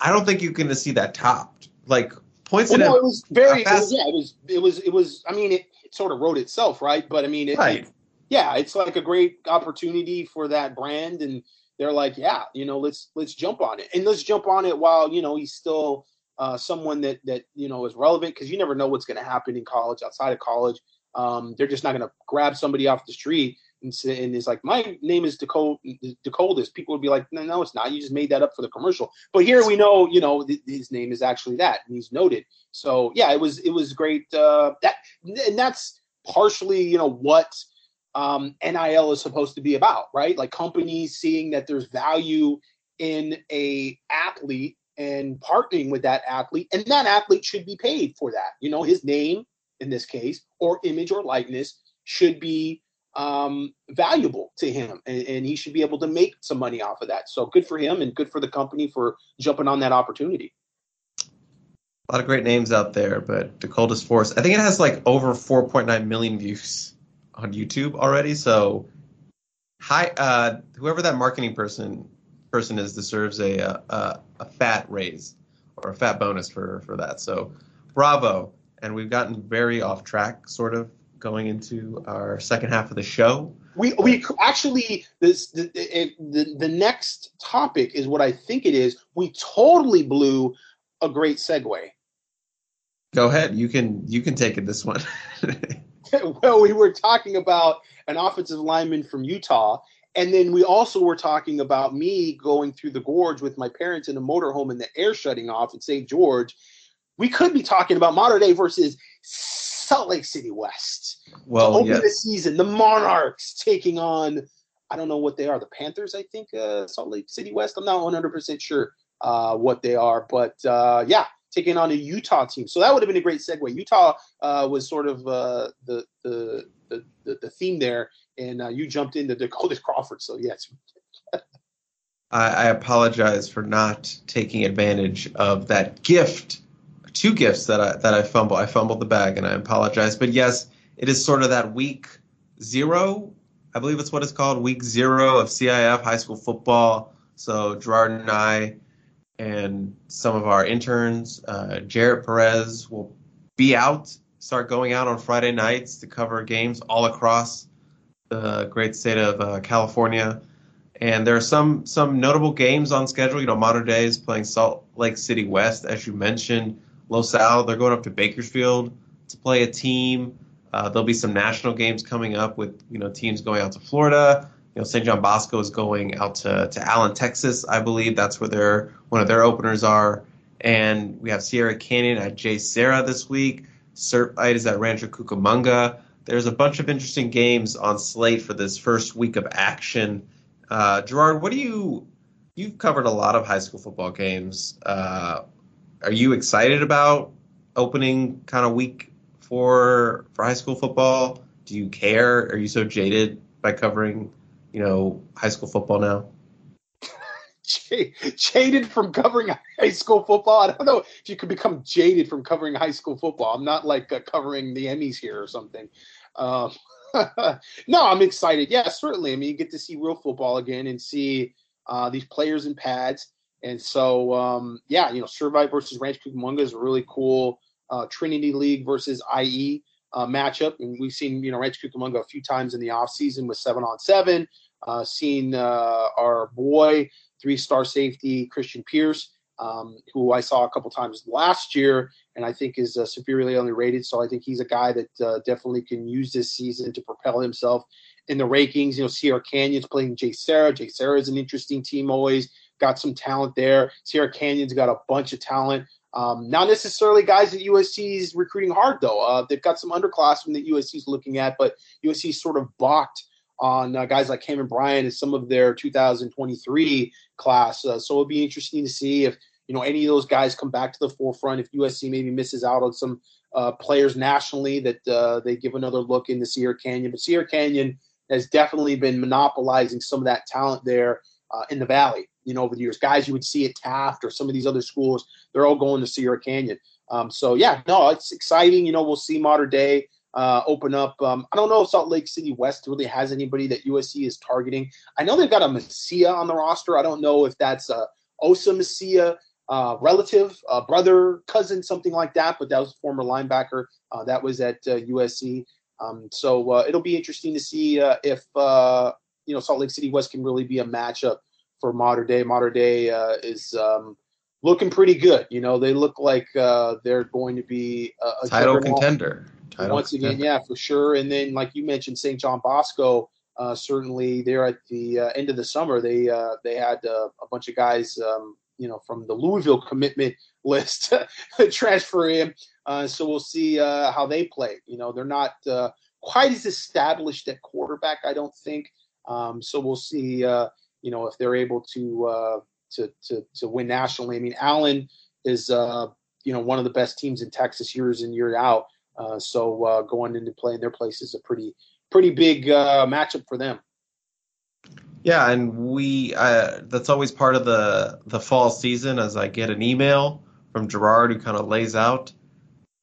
I don't think you're going to see that topped. Like points. Well, no, it was very. Fast, it was, yeah, it was. It was. It was. I mean, it, it sort of wrote itself, right? But I mean, it, right. It, yeah, it's like a great opportunity for that brand, and they're like, yeah, you know, let's let's jump on it, and let's jump on it while you know he's still uh, someone that that you know is relevant because you never know what's going to happen in college, outside of college. Um, they're just not going to grab somebody off the street and, and it's like my name is. Decoldest. People would be like, no, no, it's not. You just made that up for the commercial. But here we know, you know, th- his name is actually that, and he's noted. So yeah, it was it was great. Uh, that and that's partially, you know, what um, NIL is supposed to be about, right? Like companies seeing that there's value in a athlete and partnering with that athlete, and that athlete should be paid for that. You know, his name in this case, or image or likeness should be um, valuable to him, and, and, he should be able to make some money off of that. So good for him, and good for the company for jumping on that opportunity. A lot of great names out there, but Dakota's Force, I think it has like over 4.9 million views on YouTube already. So, hi, uh, whoever that marketing person person is deserves a, a a fat raise or a fat bonus for for that. So, bravo! And we've gotten very off track, sort of going into our second half of the show. We we actually this the, the the next topic is what I think it is. We totally blew a great segue. Go ahead. You can you can take it this one. well, we were talking about an offensive lineman from Utah, and then we also were talking about me going through the gorge with my parents in a motorhome and the air shutting off in St. George. We could be talking about Mater Dei versus Salt Lake City West. Well, to open yes. the season, the Monarchs taking on I don't know what they are. The Panthers, I think, uh, Salt Lake City West. I'm not 100 percent sure uh, what they are, but uh, yeah, taking on a Utah team. So that would have been a great segue. Utah uh, was sort of uh, the, the, the the theme there, and uh, you jumped into Decoldest Crawford. So yes. I, I apologize for not taking advantage of that gift two gifts that I that I fumble. I fumbled the bag, and I apologize. But yes, it is sort of that week zero. I believe it's what it's called, week zero of CIF high school football. So Gerard and I, and some of our interns, uh, Jarrett Perez will be out, start going out on Friday nights to cover games all across the great state of uh, California. And there are some some notable games on schedule. You know, Dei is playing Salt Lake City West, as you mentioned. Los Al, they're going up to Bakersfield to play a team. Uh, there'll be some national games coming up with you know teams going out to Florida. You know, St. John Bosco is going out to, to Allen, Texas, I believe. That's where their one of their openers are. And we have Sierra Canyon at JSerra this week. Servite is at Rancho Cucamonga. There's a bunch of interesting games on slate for this first week of action. Uh, Gerard, what do you? You've covered a lot of high school football games. Uh, are you excited about opening kind of week for for high school football? Do you care? Are you so jaded by covering, you know, high school football now? jaded from covering high school football. I don't know if you could become jaded from covering high school football. I'm not like uh, covering the Emmys here or something. Um, no, I'm excited. Yeah, certainly. I mean, you get to see real football again and see uh, these players in pads. And so, um, yeah, you know, Servite versus Ranch Cucamonga is a really cool uh, Trinity League versus IE uh, matchup. And we've seen, you know, Ranch Cucamonga a few times in the offseason with seven on seven. Uh, seen uh, our boy, three star safety, Christian Pierce, um, who I saw a couple times last year and I think is uh, severely underrated. So I think he's a guy that uh, definitely can use this season to propel himself in the rankings. You know, Sierra Canyon's playing JSerra. Jay Sarah is an interesting team always. Got some talent there. Sierra Canyon's got a bunch of talent. Um, not necessarily guys that USC is recruiting hard though. Uh, they've got some underclassmen that USC is looking at, but USC sort of balked on uh, guys like Cameron Bryant and some of their 2023 class. Uh, so it'll be interesting to see if you know any of those guys come back to the forefront. If USC maybe misses out on some uh, players nationally, that uh, they give another look in the Sierra Canyon. But Sierra Canyon has definitely been monopolizing some of that talent there uh, in the valley. You know, over the years, guys you would see at Taft or some of these other schools, they're all going to Sierra Canyon. Um, so yeah, no, it's exciting. You know, we'll see Mater Dei uh, open up. Um, I don't know if Salt Lake City West really has anybody that USC is targeting. I know they've got a Masina on the roster. I don't know if that's a Osa Masina uh, relative, uh, brother, cousin, something like that. But that was a former linebacker uh, that was at USC. Um, so uh, it'll be interesting to see uh, if uh, you know Salt Lake City West can really be a matchup for Mater Dei. Mater Dei is um, looking pretty good. You know, they look like they're going to be a, a title contender. Title Once contender. again, yeah, for sure. And then, like you mentioned, St. John Bosco. Uh, certainly, there at the uh, end of the summer, they uh, they had a bunch of guys um, you know from the Louisville commitment list transfer in. Uh, so we'll see uh, how they play. You know, they're not uh, quite as established at quarterback, I don't think. Um, so we'll see. Uh, you know, if they're able to uh, to to to win nationally. I mean, Allen is uh, you know one of the best teams in Texas years in year out. Uh, so uh, going into playing their place is a pretty pretty big uh, matchup for them. Yeah, and we uh, that's always part of the the fall season as I get an email from Gerard who kind of lays out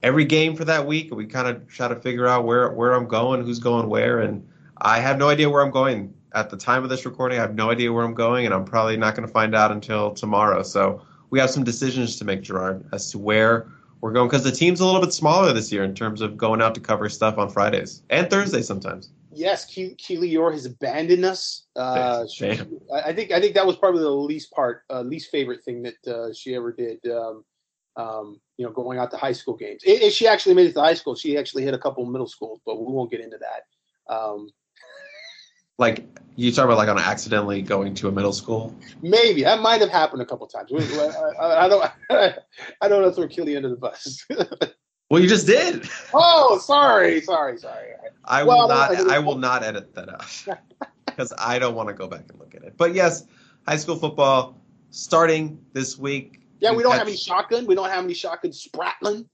every game for that week. We kind of try to figure out where where I'm going, who's going where, and I have no idea where I'm going at the time of this recording. I have no idea where I'm going, and I'm probably not going to find out until tomorrow. So we have some decisions to make, Gerard, as to where we're going because the team's a little bit smaller this year in terms of going out to cover stuff on Fridays and Thursdays sometimes yes, Keely Eure has abandoned us. Uh, she, I think I think that was probably the least part, uh, least favorite thing that uh, she ever did. Um, um, you know, going out to high school games. If she actually made it to high school, she actually hit a couple middle schools, but we won't get into that. Um, like you talk about, like on accidentally going to a middle school. Maybe that might have happened a couple times. I, I, don't. I don't know if throw Keely under the bus. Well, you just did. Oh, sorry, sorry, sorry. I will well, not. I, I will not edit that out because I don't want to go back and look at it. But yes, high school football starting this week. Yeah, we don't have any shotgun. We don't have any shotgun sprattling.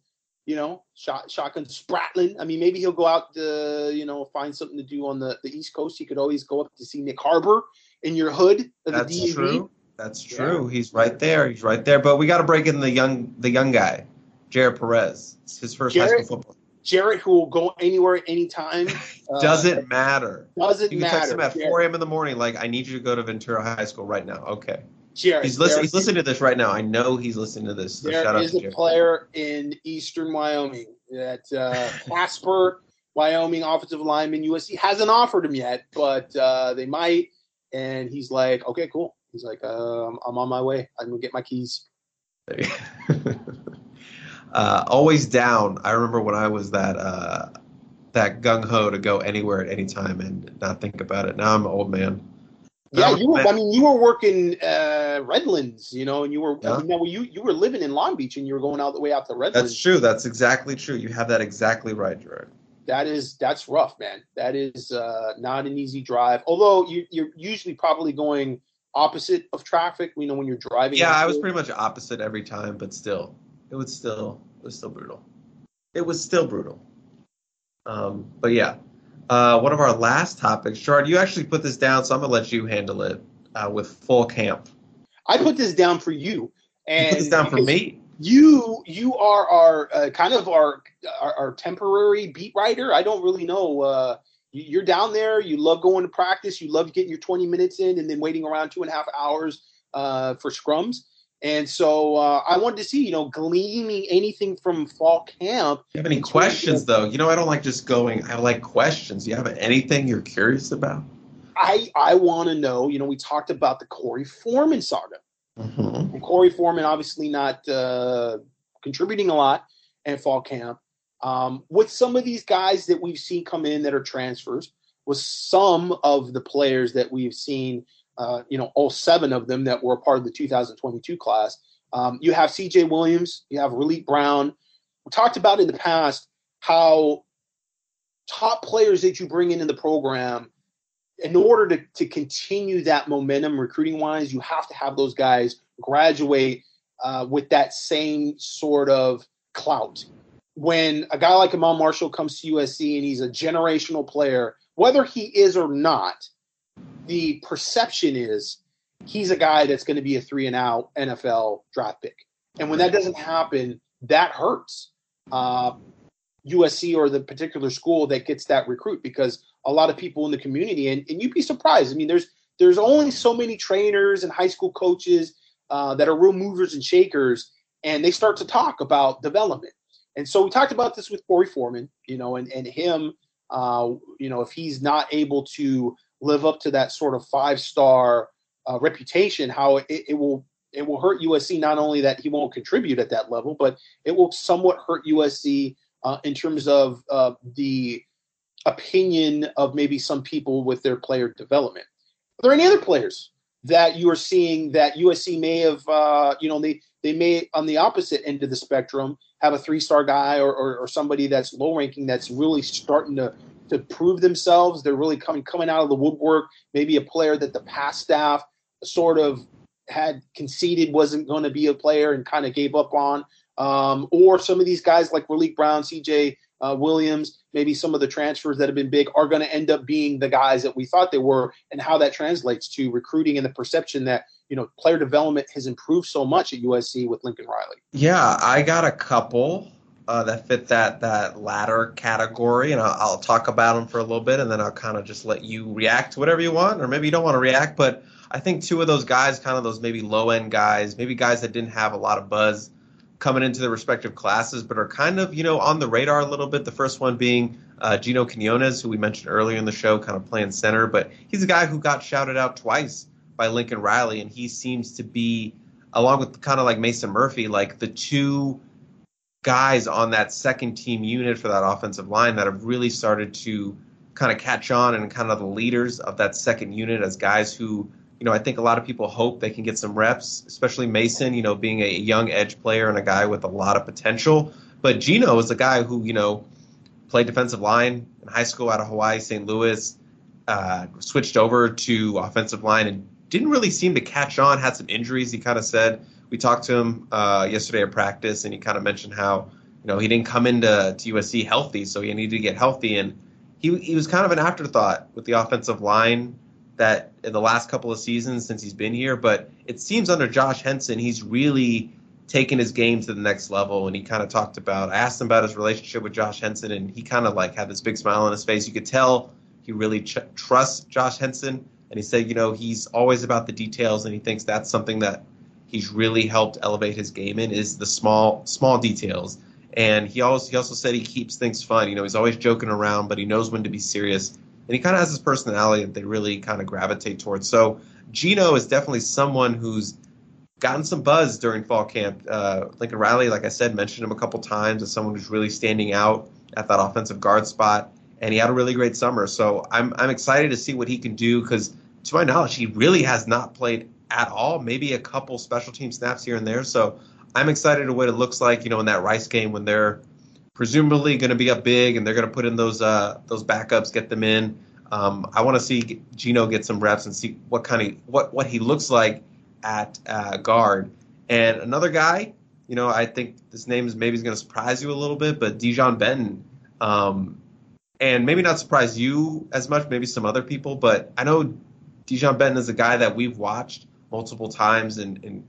You know, shot, shotgun sprattling. I mean, maybe he'll go out to you know find something to do on the, the East Coast. He could always go up to see Nick Harbor in your hood. That's true. That's true. Yeah. He's right there. He's right there. But we got to break in the young the young guy. Jared Perez. It's his first Jared, high school football. Jared, who will go anywhere, anytime. doesn't uh, matter. Doesn't matter. you can matter. text him at Jared. 4 a.m. in the morning, like, I need you to go to Ventura High School right now. Okay. Jared, he's, listen, he's listening to this right now. I know he's listening to this. So there is a player in Eastern Wyoming that uh, Casper, Wyoming offensive lineman, USC hasn't offered him yet, but uh, they might. And he's like, okay, cool. He's like, um, I'm on my way. I'm gonna get my keys. uh, always down. I remember when I was that uh, that gung ho to go anywhere at any time and not think about it. Now I'm an old man. Yeah, you were, I mean, you were working uh, Redlands, you know, and you were yeah. I mean, you you were living in Long Beach and you were going all the way out to Redlands. That's true. That's exactly true. You have that exactly right, Jared. That is that's rough, man. That is uh, not an easy drive. Although you, you're usually probably going opposite of traffic. You know, when you're driving. Yeah, I was pretty much opposite every time, but still, it was still it was still brutal. It was still brutal. Um, but yeah, uh, one of our last topics, Gerard, you actually put this down, so I'm gonna let you handle it uh, with full camp. I put this down for you, and you put this down for me. You you are our uh, kind of our, our, our temporary beat writer. I don't really know. Uh, you're down there. You love going to practice. You love getting your 20 minutes in, and then waiting around two and a half hours uh, for scrums. And so uh, I wanted to see, you know, gleaning anything from fall camp. You have any questions, though? You know, I don't like just going. I like questions. You have anything you're curious about? I I want to know. You know, we talked about the Korey Foreman saga. Mm-hmm. And Korey Foreman obviously not uh, contributing a lot at fall camp. Um, with some of these guys that we've seen come in that are transfers, with some of the players that we've seen uh, you know, all seven of them that were part of the 2022 class. Um, you have C.J. Williams, you have Raleek Brown. We talked about in the past how top players that you bring into the program, in order to, to continue that momentum recruiting wise, you have to have those guys graduate uh, with that same sort of clout. When a guy like Iman Marshall comes to USC and he's a generational player, whether he is or not, the perception is he's a guy that's going to be a three and out NFL draft pick. And when that doesn't happen, that hurts uh, USC or the particular school that gets that recruit because a lot of people in the community, and, and you'd be surprised. I mean, there's there's only so many trainers and high school coaches uh, that are real movers and shakers, and they start to talk about development. And so we talked about this with Korey Foreman, you know, and and him, uh, you know, if he's not able to live up to that sort of five star uh, reputation, how it, it, will it will hurt USC not only that he won't contribute at that level, but it will somewhat hurt USC uh, in terms of uh, the opinion of maybe some people with their player development. Are there any other players that you are seeing that USC may have, uh, you know, they they may on the opposite end of the spectrum have a three star guy or, or, or somebody that's low ranking that's really starting to to prove themselves. They're really coming coming out of the woodwork. Maybe a player that the past staff sort of had conceded wasn't going to be a player and kind of gave up on. Um, or some of these guys like Raleek Brown, CJ uh, Williams, maybe some of the transfers that have been big are going to end up being the guys that we thought they were, and how that translates to recruiting and the perception that you know player development has improved so much at USC with Lincoln Riley. Yeah, I got a couple uh, that fit that that latter category, and I'll, I'll, talk about them for a little bit, and then I'll kind of just let you react to whatever you want, or maybe you don't want to react. But I think two of those guys, kind of those maybe low end guys, maybe guys that didn't have a lot of buzz coming into their respective classes, but are kind of you know on the radar a little bit. The first one being uh, Gino Quinones, who we mentioned earlier in the show, kind of playing center, but he's a guy who got shouted out twice by Lincoln Riley, and he seems to be, along with kind of like Mason Murphy, like the two guys on that second team unit for that offensive line that have really started to kind of catch on and kind of the leaders of that second unit as guys who, you know, I think a lot of people hope they can get some reps, especially Mason, you know, being a young edge player and a guy with a lot of potential. But Gino is a guy who, you know, played defensive line in high school out of Hawaii, St. Louis, uh, switched over to offensive line and didn't really seem to catch on, had some injuries, he kind of said we talked to him uh, yesterday at practice, and he kind of mentioned how you know he didn't come into to USC healthy, so he needed to get healthy, and he he was kind of an afterthought with the offensive line that in the last couple of seasons since he's been here. But it seems under Josh Henson, he's really taken his game to the next level. And he kind of talked about. I asked him about his relationship with Josh Henson, and he kind of like had this big smile on his face. You could tell he really ch- trusts Josh Henson, and he said, you know, he's always about the details, and he thinks that's something that he's really helped elevate his game in is the small small details. And he also he also said he keeps things fun. You know, he's always joking around, but he knows when to be serious. And he kind of has this personality that they really kind of gravitate towards. So Gino is definitely someone who's gotten some buzz during fall camp. Uh, Lincoln Riley, like I said, mentioned him a couple times as someone who's really standing out at that offensive guard spot. And he had a really great summer. So I'm I'm excited to see what he can do because to my knowledge, he really has not played at all, maybe a couple special team snaps here and there. So I'm excited to what it looks like, you know, in that Rice game when they're presumably going to be up big and they're going to put in those uh, those backups, get them in. Um, I want to see Gino get some reps and see what kind of what what he looks like at uh, guard. And another guy, you know, I think this name is maybe going to surprise you a little bit, but Dijon Benton. Um, and maybe not surprise you as much, maybe some other people, but I know Dejon Benton is a guy that we've watched multiple times in, in,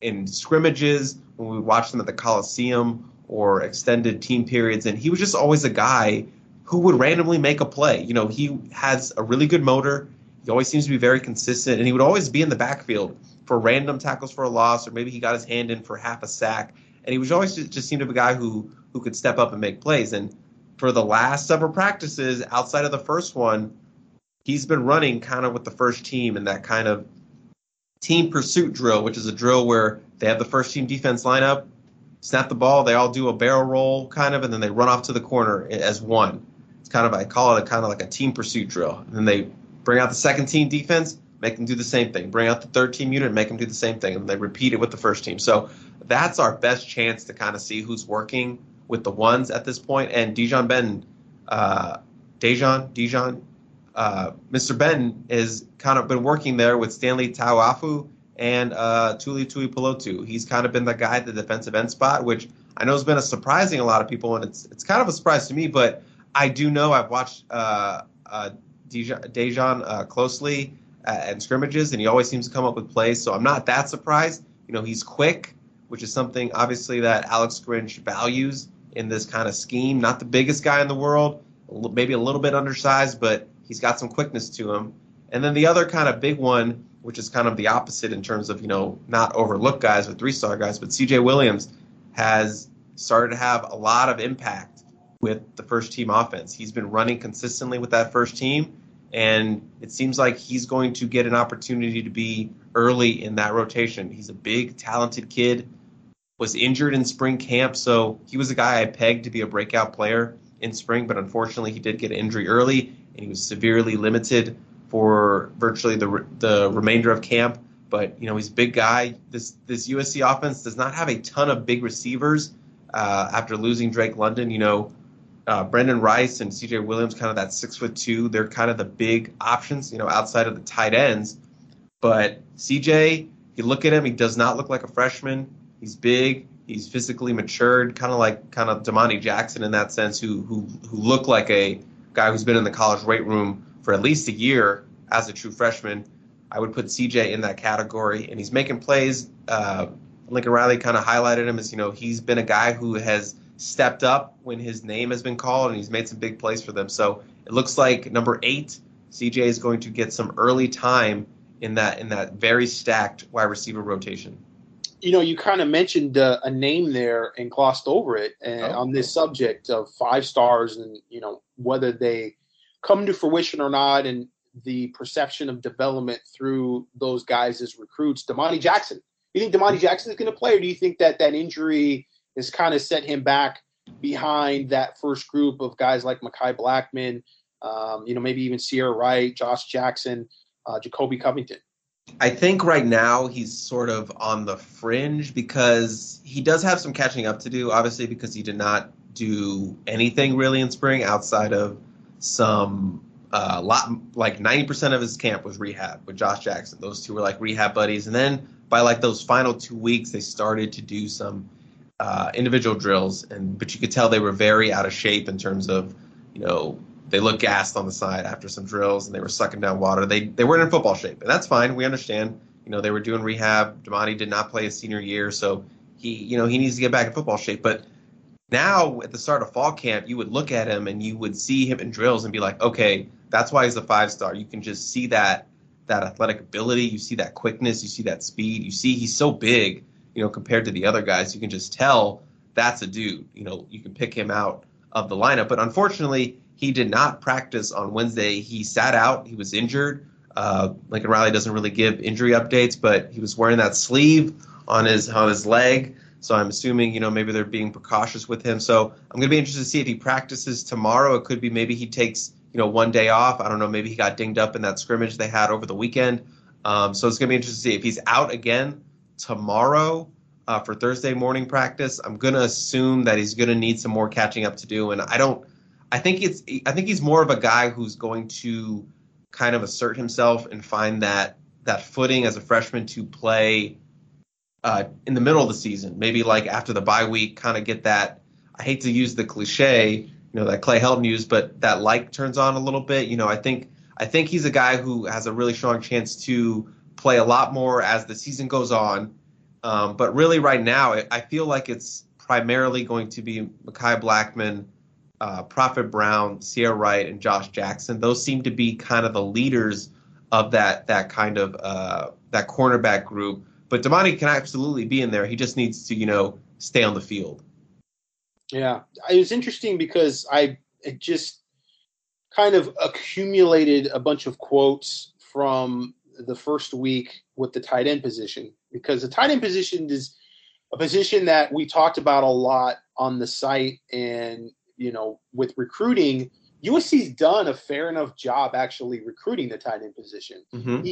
in scrimmages when we watched him at the Coliseum or extended team periods, and he was just always a guy who would randomly make a play. You know, he has a really good motor. He always seems to be very consistent, and he would always be in the backfield for random tackles for a loss, or maybe he got his hand in for half a sack. And he was always just, just seemed to be a guy who who could step up and make plays. And for the last several practices outside of the first one, he's been running kind of with the first team in that kind of team pursuit drill, which is a drill where they have the first team defense line up, snap the ball, they all do a barrel roll kind of, and then they run off to the corner as one. It's kind of I call it a kind of like a team pursuit drill. And then they bring out the second team defense, make them do the same thing. Bring out the third team unit, make them do the same thing, and they repeat it with the first team. So that's our best chance to kind of see who's working with the ones at this point. And Dijon Ben, uh, Dejon, Dijon, uh, Mr. Ben has kind of been working there with Stanley Ta'ufo'ou and uh, Tuli Tuipulotu. He's kind of been the guy at the defensive end spot, which I know has been a surprising a lot of people, and it's it's kind of a surprise to me. But I do know I've watched uh, uh, Dejon, Dejon uh, closely at scrimmages, and he always seems to come up with plays. So I'm not that surprised. You know, he's quick, which is something obviously that Alex Grinch values in this kind of scheme. Not the biggest guy in the world, maybe a little bit undersized, but he's got some quickness to him. And then the other kind of big one, which is kind of the opposite in terms of, you know, not overlooked guys or three star guys, but CJ Williams has started to have a lot of impact with the first team offense. He's been running consistently with that first team, and it seems like he's going to get an opportunity to be early in that rotation. He's a big, talented kid was injured in spring camp, so he was a guy I pegged to be a breakout player in spring, but unfortunately he did get an injury early, and he was severely limited for virtually the the remainder of camp. But you know he's a big guy. This this USC offense does not have a ton of big receivers uh, after losing Drake London. You know. Uh, Brenden Rice and CJ Williams, kind of that six foot two, they're kind of the big options, you know, outside of the tight ends. But CJ, you look at him, he does not look like a freshman. He's big. He's physically matured, kind of like kind of Domani Jackson in that sense, who who who looked like a guy who's been in the college weight room for at least a year as a true freshman. I would put CJ in that category, and he's making plays. Uh, Lincoln Riley kind of highlighted him as you know he's been a guy who has stepped up when his name has been called, and he's made some big plays for them. So it looks like number eight, CJ is going to get some early time in that in that very stacked wide receiver rotation you know, you kind of mentioned uh, a name there and glossed over it and, oh. on this subject of five stars and, you know, whether they come to fruition or not and the perception of development through those guys as recruits. Domani Jackson. You think Domani Jackson is going to play, or do you think that that injury has kind of set him back behind that first group of guys like Mekhi Blackman, um, you know, maybe even Ceyair Wright, Josh Jackson, uh, Jacoby Covington? I think right now he's sort of on the fringe because he does have some catching up to do, obviously, because he did not do anything really in spring outside of some uh, lot like 90% of his camp was rehab with Josh Jackson. Those two were like rehab buddies. And then by like those final two weeks, they started to do some uh, individual drills. And but you could tell they were very out of shape in terms of, you know, they looked gassed on the side after some drills and they were sucking down water. They they weren't in football shape, and that's fine. We understand. You know, they were doing rehab. Domani did not play his senior year, so he you know he needs to get back in football shape. But now at the start of fall camp, you would look at him and you would see him in drills and be like, okay, that's why he's a five star. You can just see that that athletic ability. You see that quickness. You see that speed. You see he's so big. You know, compared to the other guys, you can just tell that's a dude. You know, you can pick him out of the lineup. But unfortunately, he did not practice on Wednesday. He sat out. He was injured. Uh, Lincoln Riley doesn't really give injury updates, but he was wearing that sleeve on his on his leg. So I'm assuming you know maybe they're being precautious with him. So I'm going to be interested to see if he practices tomorrow. It could be maybe he takes you know one day off. I don't know. Maybe he got dinged up in that scrimmage they had over the weekend. Um, so it's going to be interesting to see if he's out again tomorrow. Uh, for Thursday morning practice, I'm gonna assume that he's gonna need some more catching up to do, and I don't I think it's I think he's more of a guy who's going to kind of assert himself and find that that footing as a freshman to play uh, in the middle of the season, maybe like after the bye week, kind of get that. I hate to use the cliche, you know that Clay Helton used, but that light turns on a little bit. You know, I think I think he's a guy who has a really strong chance to play a lot more as the season goes on. Um, but really, right now, I feel like it's primarily going to be Mekhi Blackman, uh, Prophet Brown, Ceyair Wright, and Josh Jackson. Those seem to be kind of the leaders of that that kind of uh, that cornerback group. But Domani can absolutely be in there. He just needs to, you know, stay on the field. Yeah, it was interesting because I just kind of accumulated a bunch of quotes from the first week with the tight end position because the tight end position is a position that we talked about a lot on the site and you know with recruiting USC's done a fair enough job actually recruiting the tight end position, mm-hmm.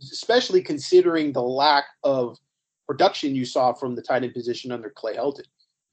especially considering the lack of production you saw from the tight end position under Clay Helton.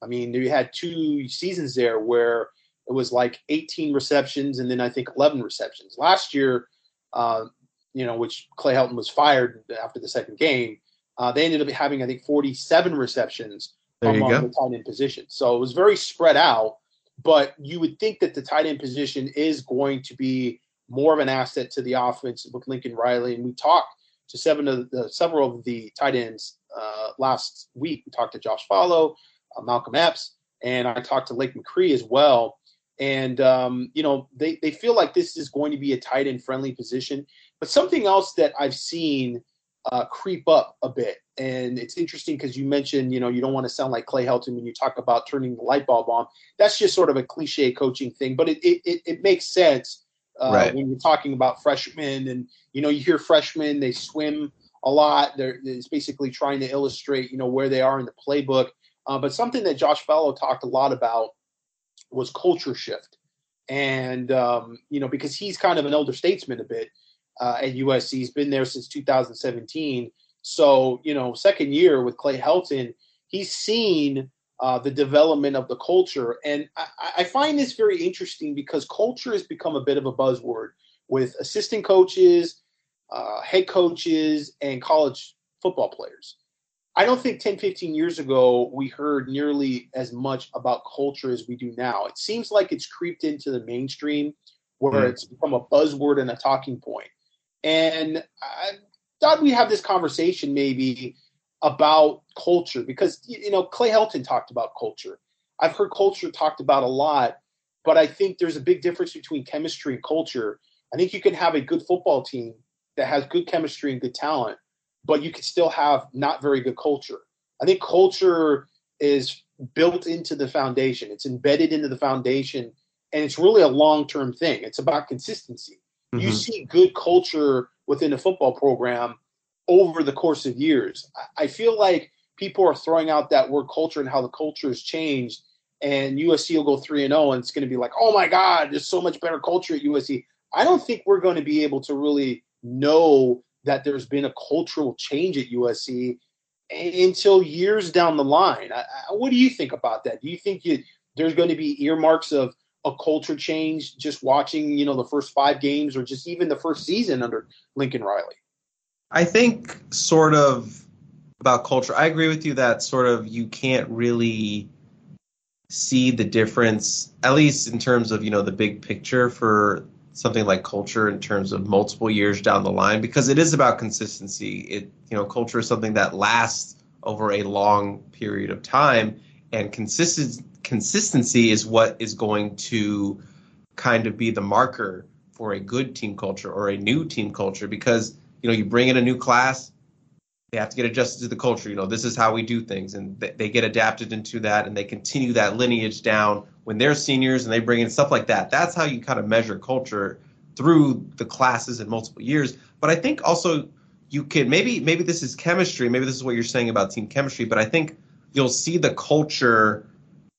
I mean, you had two seasons there where it was like 18 receptions and then I think 11 receptions. Last year, uh, you know, which Clay Helton was fired after the second game, uh, they ended up having I think 47 receptions there among the tight end position. So it was very spread out. But you would think that the tight end position is going to be more of an asset to the offense with Lincoln Riley. And we talked to seven of the several of the tight ends uh, last week. We talked to Josh Falo, uh, Malcolm Epps, and I talked to Lake McRee as well. And um, you know they they feel like this is going to be a tight end friendly position. But something else that I've seen uh, creep up a bit. And it's interesting because you mentioned, you know, you don't want to sound like Clay Helton when you talk about turning the light bulb on. That's just sort of a cliche coaching thing, but it it, it makes sense uh, right. when you're talking about freshmen. And you know, you hear freshmen they swim a lot. They're it's basically trying to illustrate, you know, where they are in the playbook. Uh, but something that Josh Falo talked a lot about was culture shift, and um, you know, because he's kind of an elder statesman a bit uh, at USC. He's been there since 2017. So, you know, second year with Clay Helton, he's seen uh, the development of the culture. And I, I, find this very interesting because culture has become a bit of a buzzword with assistant coaches, uh, head coaches, and college football players. I don't think 10, 15 years ago we heard nearly as much about culture as we do now. It seems like it's creeped into the mainstream where mm. it's become a buzzword and a talking point. And I thought we'd have this conversation maybe about culture because you know Clay Helton talked about culture. I've heard culture talked about a lot, but I think there's a big difference between chemistry and culture. I think you can have a good football team that has good chemistry and good talent, but you can still have not very good culture. I think culture is built into the foundation. It's embedded into the foundation and it's really a long-term thing. It's about consistency. Mm-hmm. You see good culture within a football program over the course of years. I feel like people are throwing out that word culture and how the culture has changed. And USC will go 3 and 0, and it's going to be like, oh my God, there's so much better culture at USC. I don't think we're going to be able to really know that there's been a cultural change at USC until years down the line. I, I, what do you think about that? Do you think you, there's going to be earmarks of a culture change just watching, you know, the first five games or just even the first season under Lincoln Riley? I think sort of about culture. I agree with you that sort of you can't really see the difference, at least in terms of, you know, the big picture for something like culture in terms of multiple years down the line because it is about consistency. It, you know, culture is something that lasts over a long period of time and consistent consistency is what is going to kind of be the marker for a good team culture or a new team culture because you know you bring in a new class they have to get adjusted to the culture. You know this is how we do things. And they get adapted into that and they continue that lineage down when they're seniors and they bring in stuff like that. That's how you kind of measure culture through the classes in multiple years. But i think also you can maybe maybe this is chemistry. Maybe this is what you're saying about team chemistry but i think you'll see the culture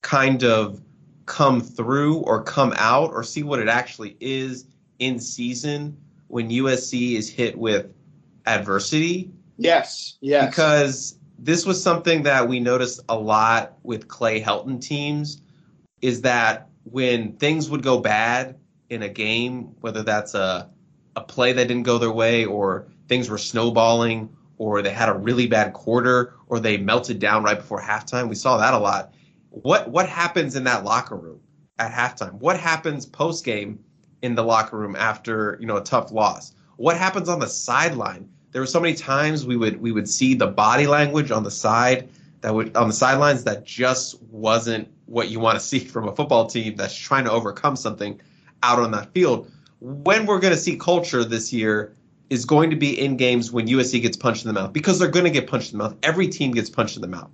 kind of come through or come out or see what it actually is in season when USC is hit with adversity. Yes, yes. Because this was something that we noticed a lot with Clay Helton teams is that when things would go bad in a game, whether that's a a play that didn't go their way or things were snowballing or they had a really bad quarter or they melted down right before halftime. We saw that a lot what what happens in that locker room? at halftime? What happens post game in the locker room after you know a tough loss? What happens on the sideline? There were so many times we would we would see the body language on the side that would on the sidelines that just wasn't what you want to see from a football team that's trying to overcome something out on that field. When we're going to see culture this year is going to be in games when USC gets punched in the mouth because they're going to get punched in the mouth. Every team gets punched in the mouth.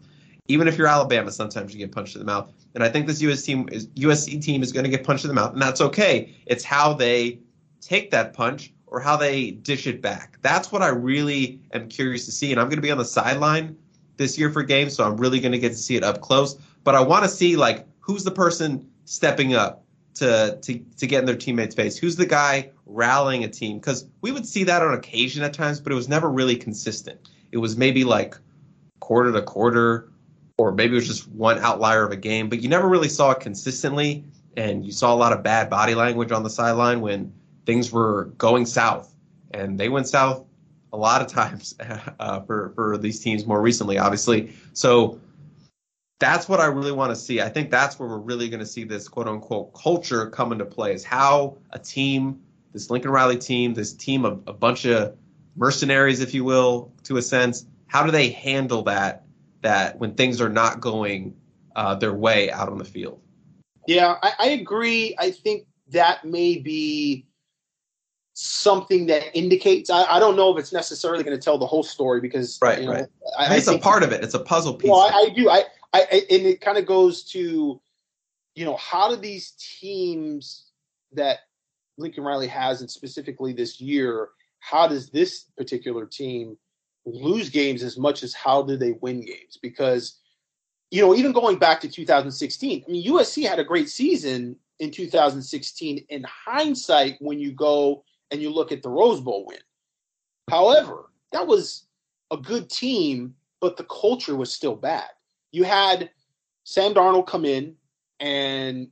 Even if you're Alabama, sometimes you get punched in the mouth. And I think this US team is, USC team is going to get punched in the mouth, and that's okay. It's how they take that punch or how they dish it back. That's what I really am curious to see. And I'm going to be on the sideline this year for games, so I'm really going to get to see it up close. But I want to see like who's the person stepping up to to to get in their teammates' face. Who's the guy rallying a team? Because we would see that on occasion at times, but it was never really consistent. It was maybe like quarter to quarter, or maybe it was just one outlier of a game, but you never really saw it consistently. And you saw a lot of bad body language on the sideline when things were going south, and they went south a lot of times uh, for for these teams more recently, obviously. So that's what I really want to see. I think that's where we're really going to see this quote unquote culture come into play is how a team, this Lincoln Riley team, this team of a bunch of mercenaries, if you will, to a sense, how do they handle that that when things are not going uh, their way out on the field? Yeah, I, I agree. I think that may be something that indicates. I, I, don't know if it's necessarily going to tell the whole story because right, you know, right. I, I it's a part of it. It's a puzzle piece. Well, I, I do. I, I, and it kind of goes to, you know, how do these teams that Lincoln Riley has, and specifically this year, how does this particular team lose games as much as how do they win games? Because, you know, even going back to 2016, I mean, USC had a great season in 2016. In hindsight, when you go and you look at the Rose Bowl win, however, that was a good team, but the culture was still bad you had Sam Darnold come in and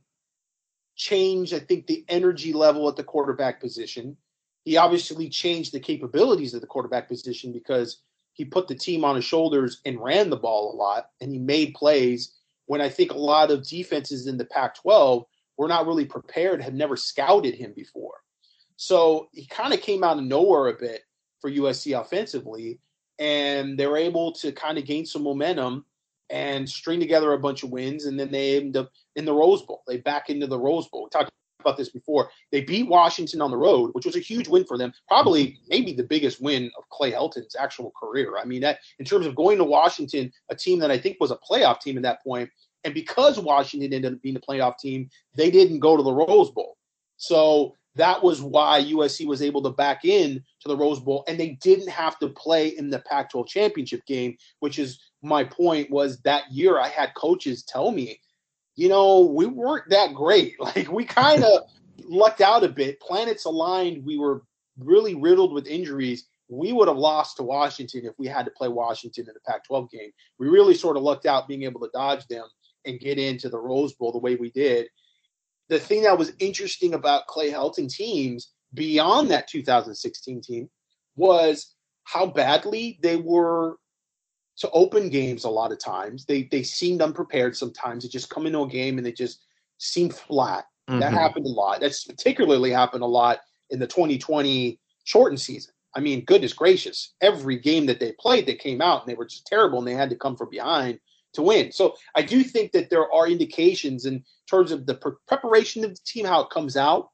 change, I think, the energy level at the quarterback position. He obviously changed the capabilities of the quarterback position because he put the team on his shoulders and ran the ball a lot and he made plays when I think a lot of defenses in the Pac 12 were not really prepared, had never scouted him before. So he kind of came out of nowhere a bit for USC offensively, and they were able to kind of gain some momentum and string together a bunch of wins, and then they end up in the Rose Bowl. They back into the Rose Bowl. We talked about this before. They beat Washington on the road, which was a huge win for them. Probably maybe the biggest win of Clay Helton's actual career. I mean, that in terms of going to Washington, a team that I think was a playoff team at that point, and because Washington ended up being a playoff team, they didn't go to the Rose Bowl. So that was why USC was able to back in to the Rose Bowl, and they didn't have to play in the Pac-12 championship game, which is my point. Was that year I had coaches tell me, you know, we weren't that great. Like we kind of lucked out a bit. Planets aligned. We were really riddled with injuries. We would have lost to Washington if we had to play Washington in the Pac-12 game. We really sort of lucked out being able to dodge them and get into the Rose Bowl the way we did the thing that was interesting about Clay Helton teams beyond that 2016 team was how badly they were to open games a lot of times. They they seemed unprepared sometimes. They just come into a game and they just seemed flat. Mm-hmm. That happened a lot. That's particularly happened a lot in the 2020 shortened season. I mean, goodness gracious, every game that they played, they came out and they were just terrible and they had to come from behind to win. So I do think that there are indications in terms of the pre- preparation of the team, how it comes out,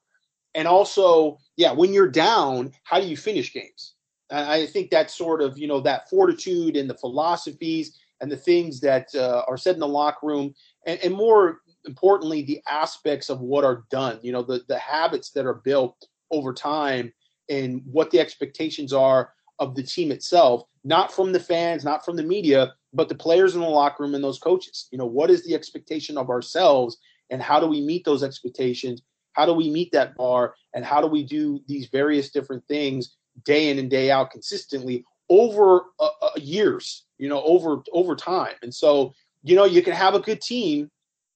and also, yeah, when you're down, how do you finish games? I think that sort of you know that fortitude and the philosophies and the things that uh, are said in the locker room, and, and more importantly, the aspects of what are done. You know, the the habits that are built over time and what the expectations are of the team itself, not from the fans, not from the media, but the players in the locker room and those coaches. You know, what is the expectation of ourselves and how do we meet those expectations? How do we meet that bar and how do we do these various different things day in and day out consistently over uh, uh, years, you know, over over time. And so, you know, you can have a good team,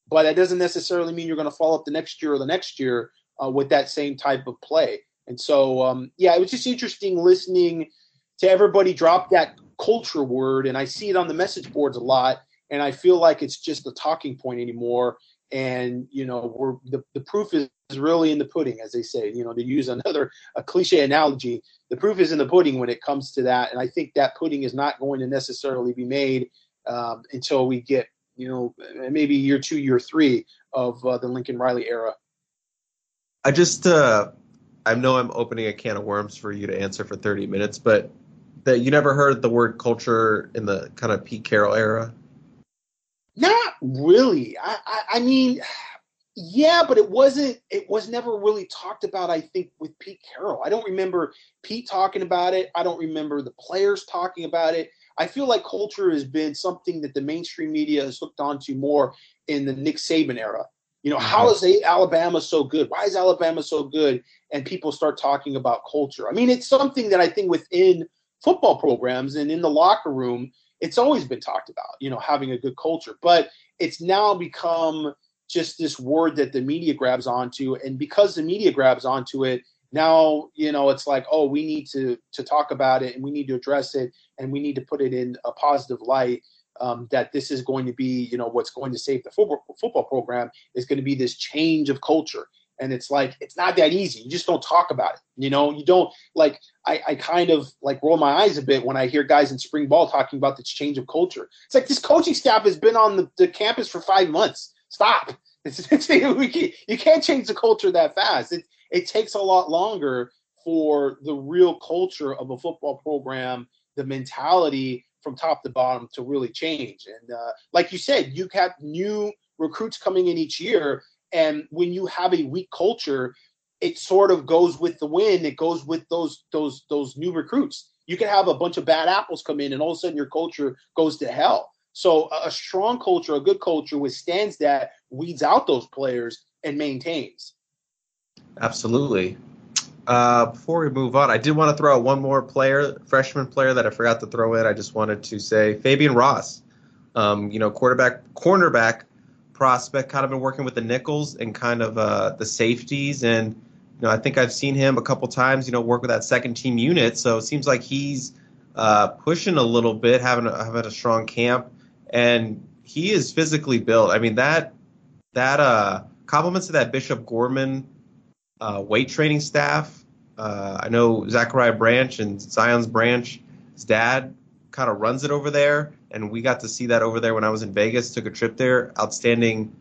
but that doesn't necessarily mean you're going to follow up the next year or the next year uh, with that same type of play. And so, um, yeah, it was just interesting listening to everybody drop that culture word, and I see it on the message boards a lot, and I feel like it's just a talking point anymore. And you know we're the, the proof is really in the pudding as they say you know to use another a cliche analogy the proof is in the pudding when it comes to that. And i think that pudding is not going to necessarily be made um, until we get you know maybe year two year three of uh, the lincoln riley era. I just uh i know i'm opening a can of worms for you to answer for 30 minutes but that you never heard the word culture in the kind of pete carroll era not really. I, I, I mean, yeah, but it wasn't. It was never really talked about. I think with Pete Carroll, I don't remember Pete talking about it. I don't remember the players talking about it. I feel like culture has been something that the mainstream media has hooked onto more in the Nick Saban era. You know, mm-hmm. how is Alabama so good? Why is Alabama so good? And people start talking about culture. I mean, it's something that I think within football programs and in the locker room, it's always been talked about, you know, having a good culture, but it's now become just this word that the media grabs onto. And because the media grabs onto it, now, you know, it's like, oh, we need to to talk about it and we need to address it and we need to put it in a positive light. Um, that this is going to be, you know, what's going to save the football football program is going to be this change of culture and it's like it's not that easy. You just don't talk about it you know? You don't like I, I kind of like roll my eyes a bit when i hear guys in spring ball talking about this change of culture. It's like this coaching staff has been on the, the campus for five months. Stop. It's, it's, we can't, you can't change the culture that fast. It, it takes a lot longer for the real culture of a football program the mentality from top to bottom to really change. And uh, like you said you have new recruits coming in each year and when you have a weak culture, it sort of goes with the wind. It goes with those those those new recruits. You can have a bunch of bad apples come in, and all of a sudden your culture goes to hell. So a strong culture, a good culture, withstands that, weeds out those players, and maintains. Absolutely. Uh, before we move on, I did want to throw out one more player, freshman player that I forgot to throw in. I just wanted to say Fabian Ross. Um, you know, quarterback, cornerback prospect, kind of been working with the nickels and kind of uh, the safeties. And, you know, I think I've seen him a couple times, you know, work with that second team unit. So it seems like he's uh, pushing a little bit, having a, having a strong camp. And he is physically built. I mean, that, that uh, compliments to that Bishop Gorman uh, weight training staff. Uh, I know Zachariah Branch and Zion's Branch, his dad kind of runs it over there and we got to see that over there when I was in Vegas. Took a trip there. Outstanding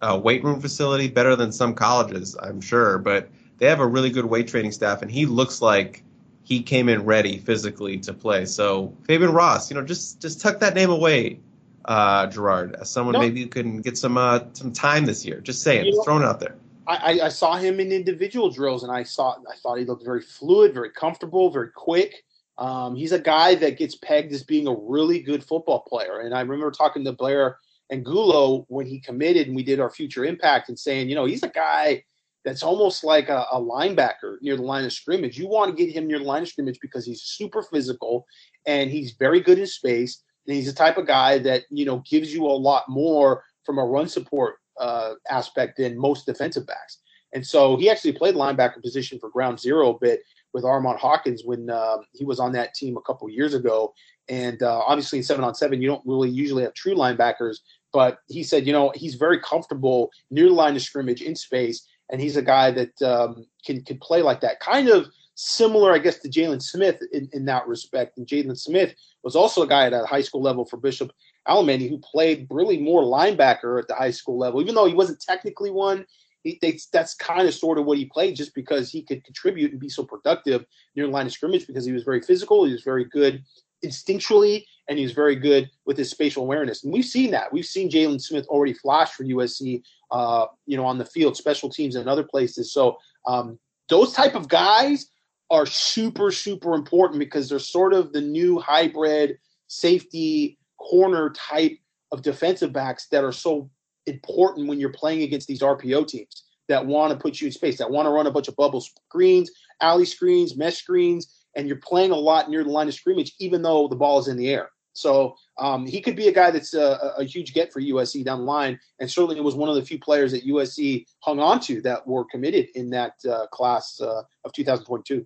uh, weight room facility, better than some colleges, I'm sure. But they have a really good weight training staff, and he looks like he came in ready physically to play. So Fabian Ross, you know, just just tuck that name away, uh, Gerard, as someone nope. maybe you can get some uh, some time this year. Just saying, you just throwing it out there. I, I, saw him in individual drills, and I saw I thought he looked very fluid, very comfortable, very quick. Um, he's a guy that gets pegged as being a really good football player. And I remember talking to Blair Angulo when he committed and we did our future impact and saying, you know, he's a guy that's almost like a, a, linebacker near the line of scrimmage. You want to get him near the line of scrimmage because he's super physical and he's very good in space. And he's the type of guy that, you know, gives you a lot more from a run support uh, aspect than most defensive backs. And so he actually played linebacker position for ground zero a bit with Armand Hawkins when uh, he was on that team a couple years ago. And uh, obviously, in seven on seven, you don't really usually have true linebackers. But he said, you know, he's very comfortable near the line of scrimmage in space, and he's a guy that um, can can play like that. Kind of similar, I guess, to Jaylin Smith in, in that respect. And Jaylin Smith was also a guy at a high school level for Bishop Alemany who played really more linebacker at the high school level, even though he wasn't technically one he, they, that's kind of sort of what he played just because he could contribute and be so productive near the line of scrimmage because he was very physical, he was very good instinctually, and he was very good with his spatial awareness. And we've seen that. We've seen Jaylin Smith already flash for USC, uh, you know, on the field, special teams, and other places. So um, those type of guys are super, super important because they're sort of the new hybrid safety corner type of defensive backs that are so important when you're playing against these RPO teams that want to put you in space, that want to run a bunch of bubble screens, alley screens, mesh screens, and you're playing a lot near the line of scrimmage, even though the ball is in the air. So um, he could be a guy that's a, a, huge get for USC down the line, and certainly was one of the few players that USC hung on to that were committed in that uh, class uh, of 2022.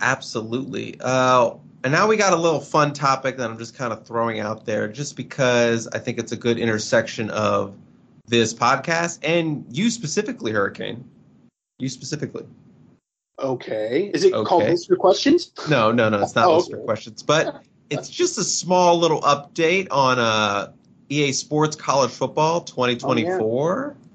Absolutely. Uh, and now we got a little fun topic that I'm just kind of throwing out there, just because I think it's a good intersection of this podcast and you specifically, Hurricane. You specifically. Okay. Is it okay. called Listener Questions? No, no, no. It's not oh, Listener okay. Questions, but it's just a small little update on uh, EA Sports College Football 2024. Oh,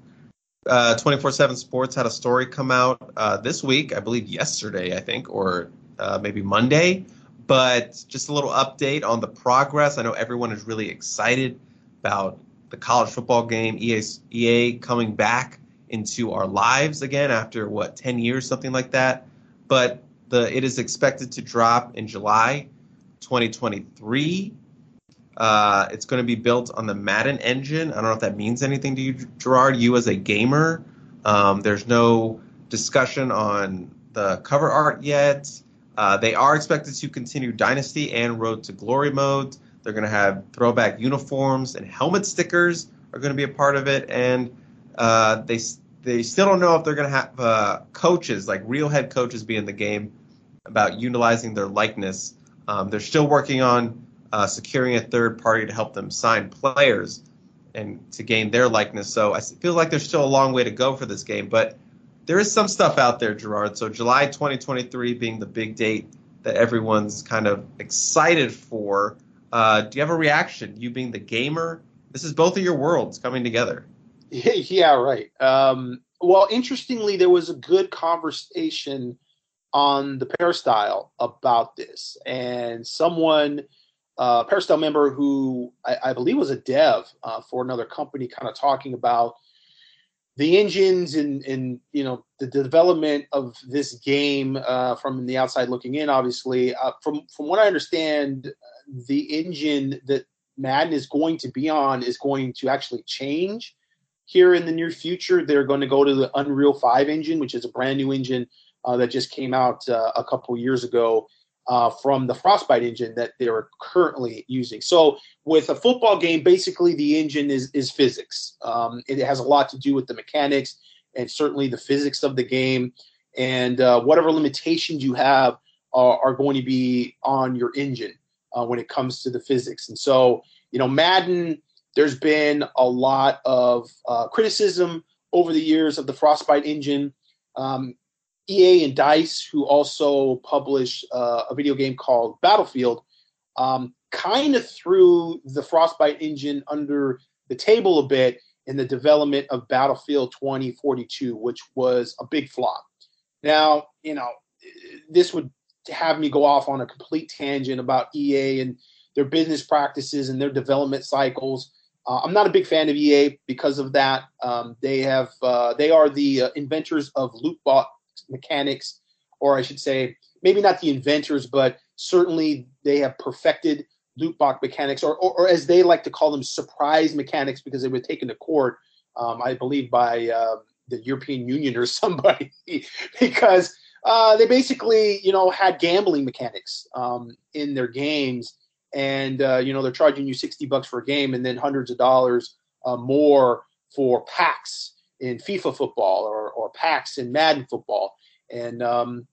yeah. uh, 24/7 Sports had a story come out uh, this week, I believe yesterday, I think, or uh, maybe Monday. But just a little update on the progress. I know everyone is really excited about the college football game, EA, coming back into our lives again after what 10 years, something like that. But the it is expected to drop in July 2023. Uh, it's going to be built on the Madden engine. I don't know if that means anything to you, Gerard. You as a gamer, um, there's no discussion on the cover art yet. Uh, they are expected to continue Dynasty and Road to Glory modes. They're going to have throwback uniforms and helmet stickers are going to be a part of it, and uh, they they still don't know if they're going to have uh, coaches like real head coaches be in the game about utilizing their likeness. Um, they're still working on uh, securing a third party to help them sign players and to gain their likeness. So I feel like there's still a long way to go for this game, but there is some stuff out there, Gerard. So July 2023 being the big date that everyone's kind of excited for. Uh, do you have a reaction? You being the gamer, this is both of your worlds coming together. Yeah, right. Um, well, interestingly, there was a good conversation on the Peristyle about this, and someone, uh, Peristyle member who I, I believe was a dev uh, for another company, kind of talking about the engines and and you know the, development of this game uh, from the outside looking in. Obviously, uh, from from what I understand, the engine that Madden is going to be on is going to actually change here in the near future. They're going to go to the Unreal 5 engine, which is a brand new engine uh, that just came out uh, a couple years ago uh, from the Frostbite engine that they're currently using. So, with a football game, basically the engine is, is physics. Um, it has a lot to do with the mechanics and certainly the physics of the game. And uh, whatever limitations you have are, are, going to be on your engine uh, when it comes to the physics. And so, you know, Madden there's been a lot of uh, criticism over the years of the Frostbite engine. Um, EA and Dice, who also publish uh, a video game called Battlefield, um, kind of threw the Frostbite engine under the table a bit in the development of Battlefield 2042, which was a big flop. Now, you know, this would have me go off on a complete tangent about EA and their business practices and their development cycles. Uh, I'm not a big fan of EA because of that. Um, they have uh, they are the uh, inventors of loot box mechanics, or I should say, maybe not the inventors, but certainly they have perfected loot box mechanics, or, or, or, as they like to call them, surprise mechanics, because they were taken to court, um, I believe, by uh, the European Union or somebody, because uh, they basically, you know, had gambling mechanics um, in their games and uh, you know they're charging you 60 bucks for a game and then hundreds of dollars uh, more for packs in FIFA football or, or packs in Madden football. And, um,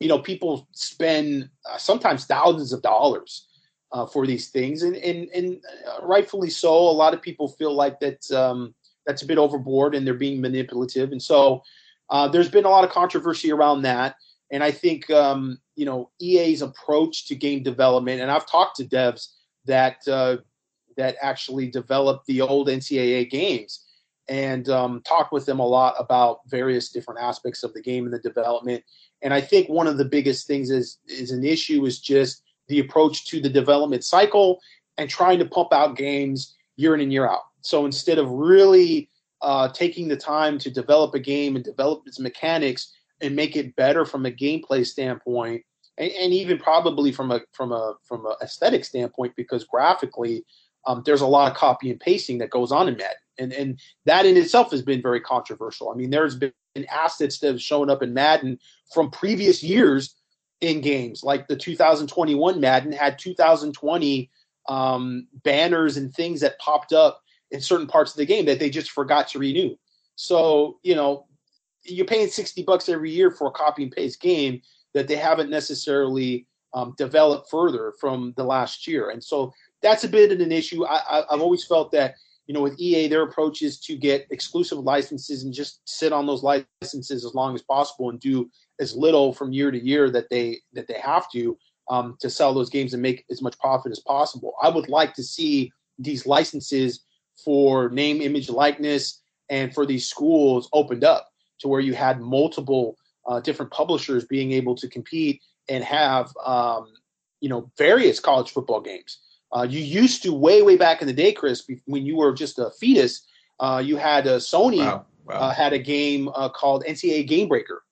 you know, people spend uh, sometimes thousands of dollars uh, for these things. And, and, and rightfully so, a lot of people feel like that, um, that's a bit overboard and they're being manipulative. And so uh, there's been a lot of controversy around that. And I think um, you know EA's approach to game development, and I've talked to devs that uh, that actually developed the old NCAA games, and um, talked with them a lot about various different aspects of the game and the development. And I think one of the biggest things is is an issue is just the approach to the development cycle and trying to pump out games year in and year out. So instead of really uh, taking the time to develop a game and develop its mechanics and make it better from a gameplay standpoint and, and even probably from a from a from a aesthetic standpoint because graphically um, there's a lot of copy and pasting that goes on in Madden and and that in itself has been very controversial. I mean there's been assets that have shown up in madden from previous years in games like the 2021 madden had 2020 um, banners and things that popped up in certain parts of the game that they just forgot to renew so you know you're paying 60 bucks every year for a copy and paste game that they haven't necessarily um, developed further from the last year. And so that's a bit of an issue. I, have always felt that you know, with EA, their approach is to get exclusive licenses and just sit on those licenses as long as possible and do as little from year to year that they that they have to um, to sell those games and make as much profit as possible. I would like to see these licenses for name, image, likeness, and for these schools opened up to where you had multiple uh, different publishers being able to compete and have um, you know various college football games. Uh, you used to way way back in the day, Chris, when you were just a fetus. Uh, you had uh, Sony wow. Wow. Uh, had a game uh, called NCAA Game Breaker.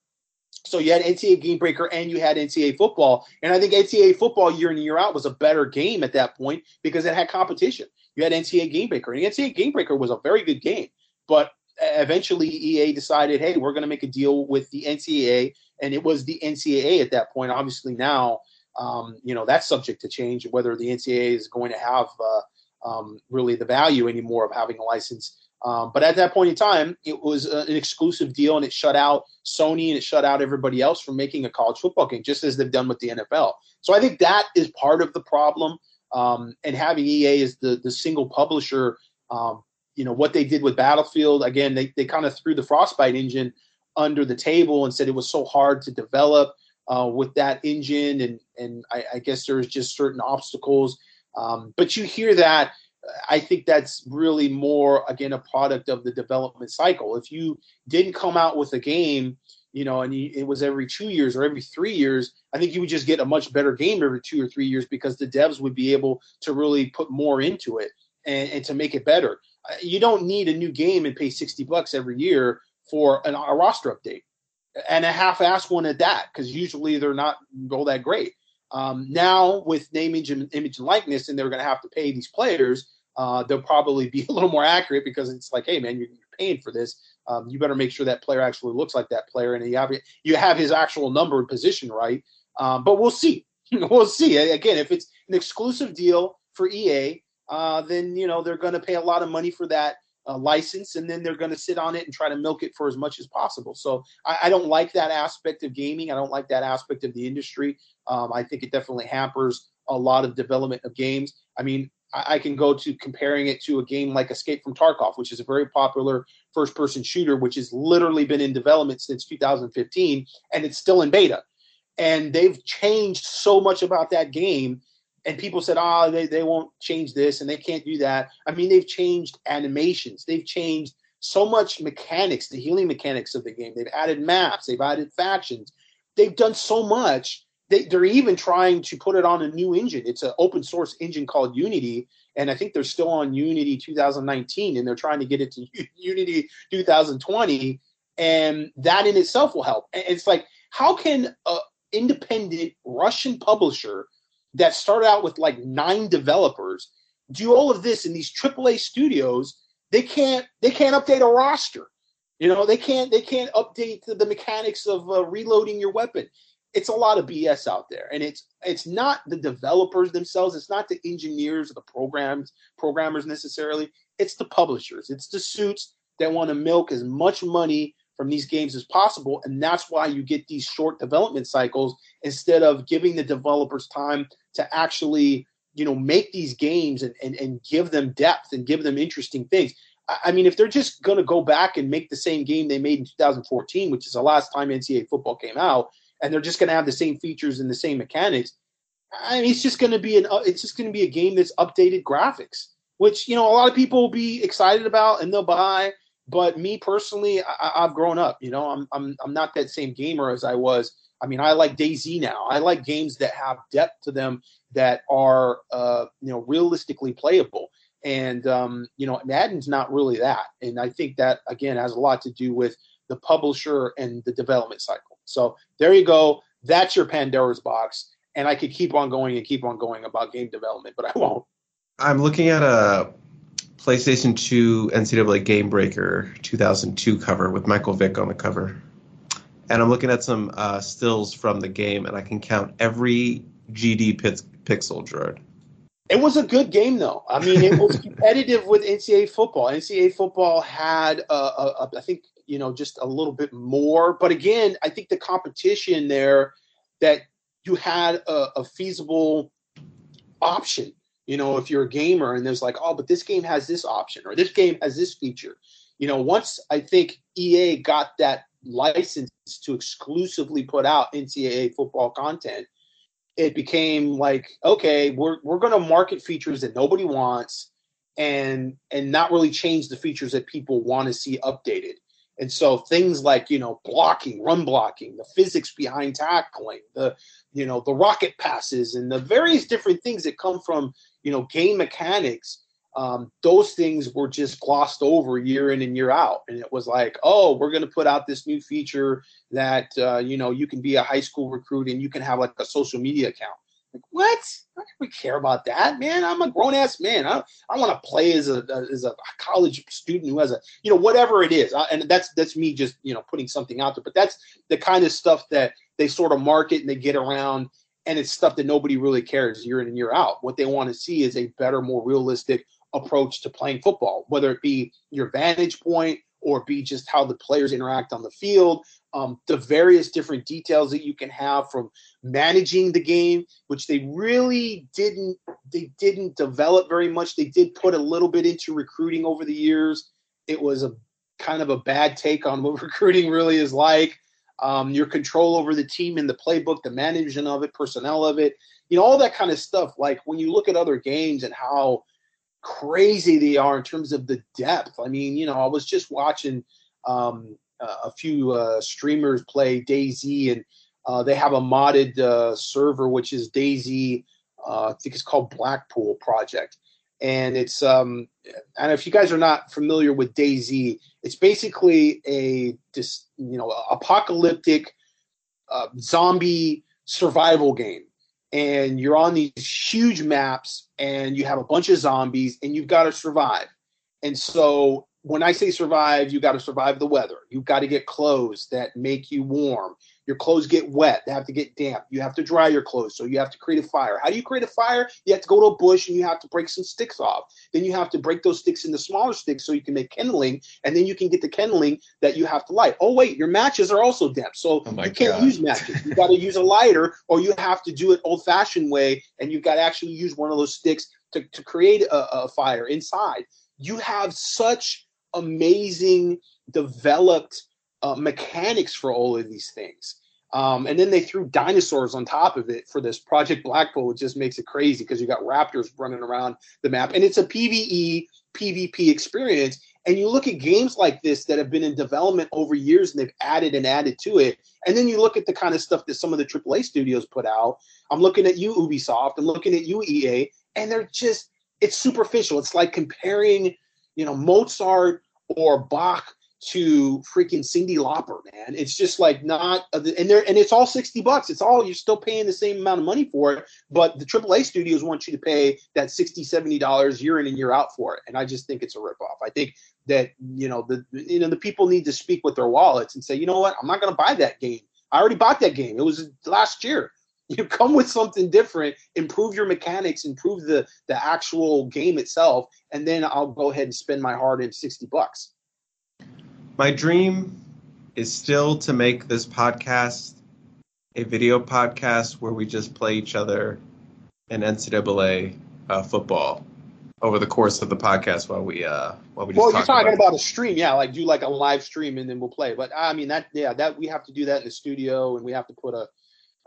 So you had NCAA Game Breaker and you had NCAA football, and I think NCAA football year in year out was a better game at that point because it had competition. You had NCAA Game Breaker, and NCAA Game Breaker was a very good game, but eventually EA decided, hey, we're going to make a deal with the NCAA, and it was the NCAA at that point. Obviously now um, you know that's subject to change whether the NCAA is going to have uh, um, really the value anymore of having a license. Um, but at that point in time, it was uh, an exclusive deal, and it shut out Sony and it shut out everybody else from making a college football game, just as they've done with the NFL. So I think that is part of the problem. Um, and having EA as the the single publisher, um, you know what they did with Battlefield. Again, they they kind of threw the Frostbite engine under the table and said it was so hard to develop uh, with that engine, and and I, I, guess there's just certain obstacles. Um, but you hear that. I think that's really more again a product of the development cycle. If you didn't come out with a game, you know, and you, it was every two years or every three years, I think you would just get a much better game every two or three years because the devs would be able to really put more into it and, and to make it better. Uh, you don't need a new game and pay 60 bucks every year for an, a roster update and a half-ass one at that, because usually they're not all that great. Um, now with name, image, and, image and likeness, and they're going to have to pay these players, uh, they'll probably be a little more accurate because it's like, hey man, you're, paying for this. Um, you better make sure that player actually looks like that player, and you have you have his actual number and position right. Um, but we'll see. we'll see. Again, if it's an exclusive deal for EA, uh, then you know they're going to pay a lot of money for that uh, license, and then they're going to sit on it and try to milk it for as much as possible. So I, I, don't like that aspect of gaming. I don't like that aspect of the industry. Um, I think it definitely hampers a lot of development of games. I mean, I, can go to comparing it to a game like Escape from Tarkov, which is a very popular first-person shooter, which has literally been in development since 2015, and it's still in beta. And they've changed so much about that game and people said, oh, they, they won't change this and they can't do that. I mean, they've changed animations, they've changed so much mechanics, the healing mechanics of the game. They've added maps, they've added factions, they've done so much. They, they're even trying to put it on a new engine. It's an open source engine called Unity, and I think they're still on Unity 2019, and they're trying to get it to Unity 2020, and that in itself will help. It's like, how can an independent Russian publisher that started out with like nine developers do all of this in these AAA studios. They can't they can't update a roster. You know they can't they can't update the, the mechanics of uh, reloading your weapon. It's a lot of BS out there, and it's it's not the developers themselves. It's not the engineers or the programs programmers necessarily. It's the publishers. It's the suits that want to milk as much money from these games as possible. And that's why you get these short development cycles instead of giving the developers time to actually, you know, make these games and, and, and give them depth and give them interesting things. I mean, if they're just going to go back and make the same game they made in 2014, which is the last time NCAA football came out, and they're just going to have the same features and the same mechanics, I mean, it's just going to be an uh, it's just going to be a game that's updated graphics, which you know a lot of people will be excited about and they'll buy. But me personally, I, have grown up. You know, I'm I'm I'm not that same gamer as I was. I mean, I like DayZ now. I like games that have depth to them that are uh, you know realistically playable. And um, you know, Madden's not really that. And I think that again has a lot to do with the publisher and the development cycle. So there you go. That's your Pandora's box. And I could keep on going and keep on going about game development, but I won't. I'm looking at a PlayStation 2 NCAA Game Breaker 2002 cover with Michael Vick on the cover. And I'm looking at some uh, stills from the game, and I can count every GD pixel, Gerard. It was a good game, though. I mean, it was competitive with NCAA football. NCAA football had, a, a, a, I think, you know, just a little bit more. But again, I think the competition there that you had a, feasible option You know, if you're a gamer and there's like, oh, but this game has this option or this game has this feature. You know, once I think EA got that license to exclusively put out NCAA football content, it became like, okay, we're we're going to market features that nobody wants and and not really change the features that people want to see updated. And so things like, you know, blocking, run blocking, the physics behind tackling, the, you know, the rocket passes and the various different things that come from, you know, game mechanics, um, those things were just glossed over year in and year out. And it was like, oh, we're going to put out this new feature that, uh, you know, you can be a high school recruit and you can have like a social media account. Like, what? I don't care about that, man. I'm a grown ass man. I, I want to play as a as a college student who has a you know whatever it is, I, and that's that's me just you know putting something out there. But that's the kind of stuff that they sort of market and they get around, and it's stuff that nobody really cares year in and year out. What they want to see is a better, more realistic approach to playing football, whether it be your vantage point or be just how the players interact on the field, um, the various different details that you can have from managing the game, which they really didn't they didn't develop very much. They did put a little bit into recruiting over the years. It was a kind of a bad take on what recruiting really is like. Um, your control over the team and the playbook, the management of it, personnel of it, you know, all that kind of stuff. Like when you look at other games and how crazy they are in terms of the depth. I mean, you know, I was just watching um, a few uh, streamers play DayZ, and uh, they have a modded uh, server which is. Uh, I think it's called Blackpool Project, and it's um, and if you guys are not familiar with DayZ, it's basically a just you know apocalyptic uh, zombie survival game and you're on these huge maps and you have a bunch of zombies and you've got to survive. And so when I say survive, you got to survive the weather. You've got to get clothes that make you warm. Your clothes get wet, they have to get damp. You have to dry your clothes, so you have to create a fire. How do you create a fire? You have to go to a bush and you have to break some sticks off. Then you have to break those sticks into smaller sticks so you can make kindling, and then you can get the kindling that you have to light. Oh wait, your matches are also damp, so oh you can't God. use matches. You got to use a lighter, or you have to do it old-fashioned way, and you've got to actually use one of those sticks to, to create a, a fire inside. You have such amazing developed uh, mechanics for all of these things. Um, and then they threw dinosaurs on top of it for this Project Blackpool, which just makes it crazy because you got raptors running around the map. And it's a PvE, PvP experience. And you look at games like this that have been in development over years and they've added and added to it. And then you look at the kind of stuff that some of the AAA studios put out. I'm looking at you, Ubisoft. I'm looking at you, EA. And they're just, it's superficial. It's like comparing, you know, Mozart or Bach to freaking Cyndi Lauper, man. It's just like not, uh, and there, and it's all sixty bucks. It's all you're still paying the same amount of money for it, but the AAA studios want you to pay that 60 70 dollars year in and year out for it, and I just think it's a ripoff. I think that you know the you know the people need to speak with their wallets and say, you know what, I'm not going to buy that game. I already bought that game. It was last year. You come with something different, improve your mechanics, improve the the actual game itself, and then I'll go ahead and spend my hard in sixty bucks. My dream is still to make this podcast a video podcast where we just play each other in NCAA uh, football over the course of the podcast while we uh while we just well you're talking about, about, a stream yeah like do like a live stream and then we'll play but i mean that yeah that we have to do that in the studio and we have to put a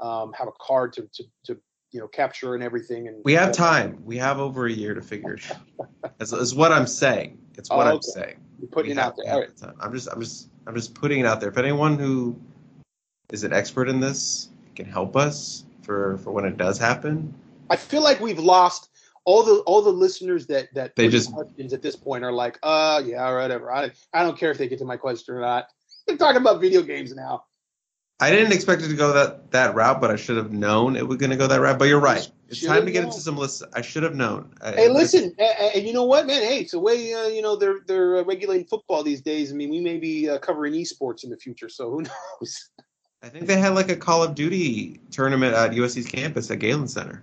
um have a card to to, to you know capture and everything and we have time we have over a year to figure it out is, is what i'm saying it's what oh, okay. i'm saying you're putting it out there. I'm just, I'm just, I'm just putting it out there. If anyone who is an expert in this can help us for for when it does happen. I feel like we've lost all the all the listeners that that they just questions at this point are like, uh, yeah, or whatever. I I don't care if they get to my question or not. They're talking about video games now. I didn't expect it to go that that route, but I should have known it was going to go that route. But you're right. It's time to get known. into some lists. I should have known. Hey, I, listen, and you know what, man? Hey, it's the way uh, you know they're they're uh, regulating football these days. I mean, we may be uh, covering esports in the future, so who knows? I think they had like a Call of Duty tournament at USC's campus at Galen Center.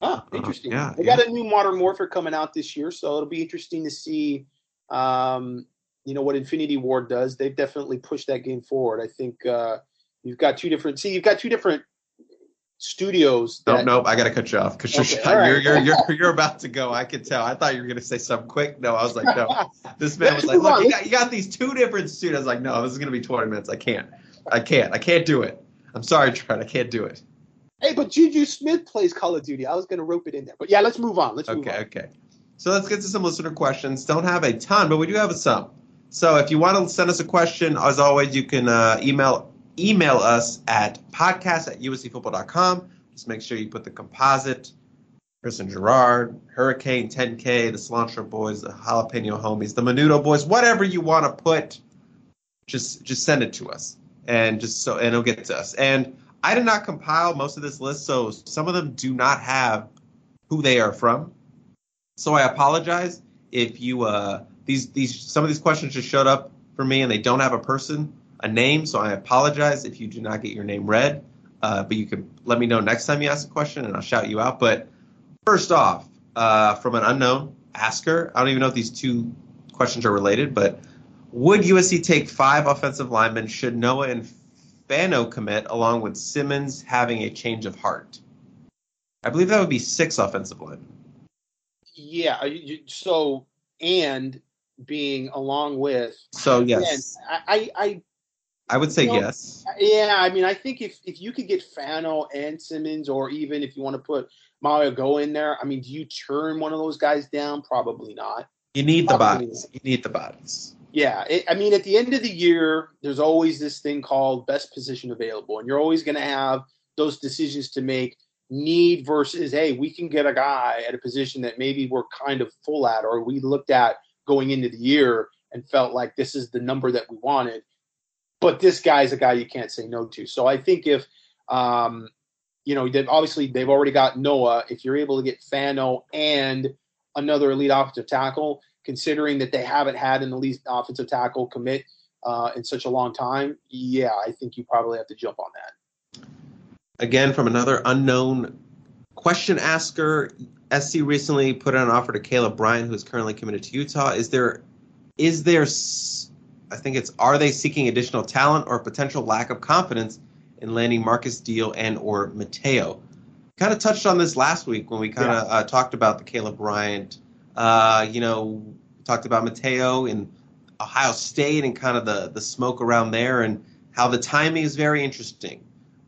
Oh, interesting. Yeah, they yeah. got a new Modern Warfare coming out this year, so it'll be interesting to see. Um, you know what Infinity Ward does. They've definitely pushed that game forward. I think uh, You've got two different. See, you've got two different studios. Nope, That, nope. I gotta cut you off because Okay, you're, right. you're you're you're you're about to go. I can tell. I thought you were gonna say something quick. No, I was like, no. This man was like, look, you got, you got these two different studios. I was like, no, this is gonna be 20 minutes. I can't. I can't. I can't do it. I'm sorry, Trent. I can't do it. Hey, but Juju Smith plays Call of Duty. I was gonna rope it in there, but yeah, let's move on. Let's move Okay, on. okay. So let's get to some listener questions. Don't have a ton, but we do have some. So if you want to send us a question, as always, you can uh, email email us at podcast at uscfootball.com. Just make sure you put the composite, Chris and Gerard, Hurricane 10K, the Cilantro Boys, the Jalapeno Homies, the Menudo Boys, whatever you want to put, just just send it to us, and just so and it'll get to us. And I did not compile most of this list, so some of them do not have who they are from. So I apologize if you uh these these some of these questions just showed up for me and they don't have a person a name. So I apologize if you do not get your name read. Uh, but you can let me know next time you ask a question and I'll shout you out. But first off, uh, from an unknown asker, I don't even know if these two questions are related, but would USC take five offensive linemen should Noa and Fano commit along with Simmons having a change of heart? I believe that would be six offensive linemen. Yeah. you- So and being along with So yes, Man, I, I, I would say No. yes. Yeah. I mean, I think if if you could get Fano and Simmons, or even if you want to put Mauigoa in there, I mean, do you turn one of those guys down? Probably not. You need the Probably bodies. You need the bodies. Yeah, it, I mean, at the end of the year, there's always this thing called best position available, and you're always going to have those decisions to make. Need versus, hey, we can get a guy at a position that maybe we're kind of full at, or we looked at going into the year and felt like this is the number that we wanted. But this guy's a guy you can't say no to. So I think if, um, you know, they've obviously they've already got Noa. If you're able to get Fano and another elite offensive tackle, considering that they haven't had an elite offensive tackle commit uh, in such a long time, yeah, I think you probably have to jump on that. Again, from another unknown question asker, SC recently put out an offer to Caleb Bryant, who is currently committed to Utah. Is there, is there, s- I think it's, are they seeking additional talent or potential lack of confidence in landing Markis Deal and or Matayo? Kind of touched on this last week when we kind of uh, talked about the Caleb Bryant. Uh, you know, talked about Matayo in Ohio State and kind of the the smoke around there and how the timing is very interesting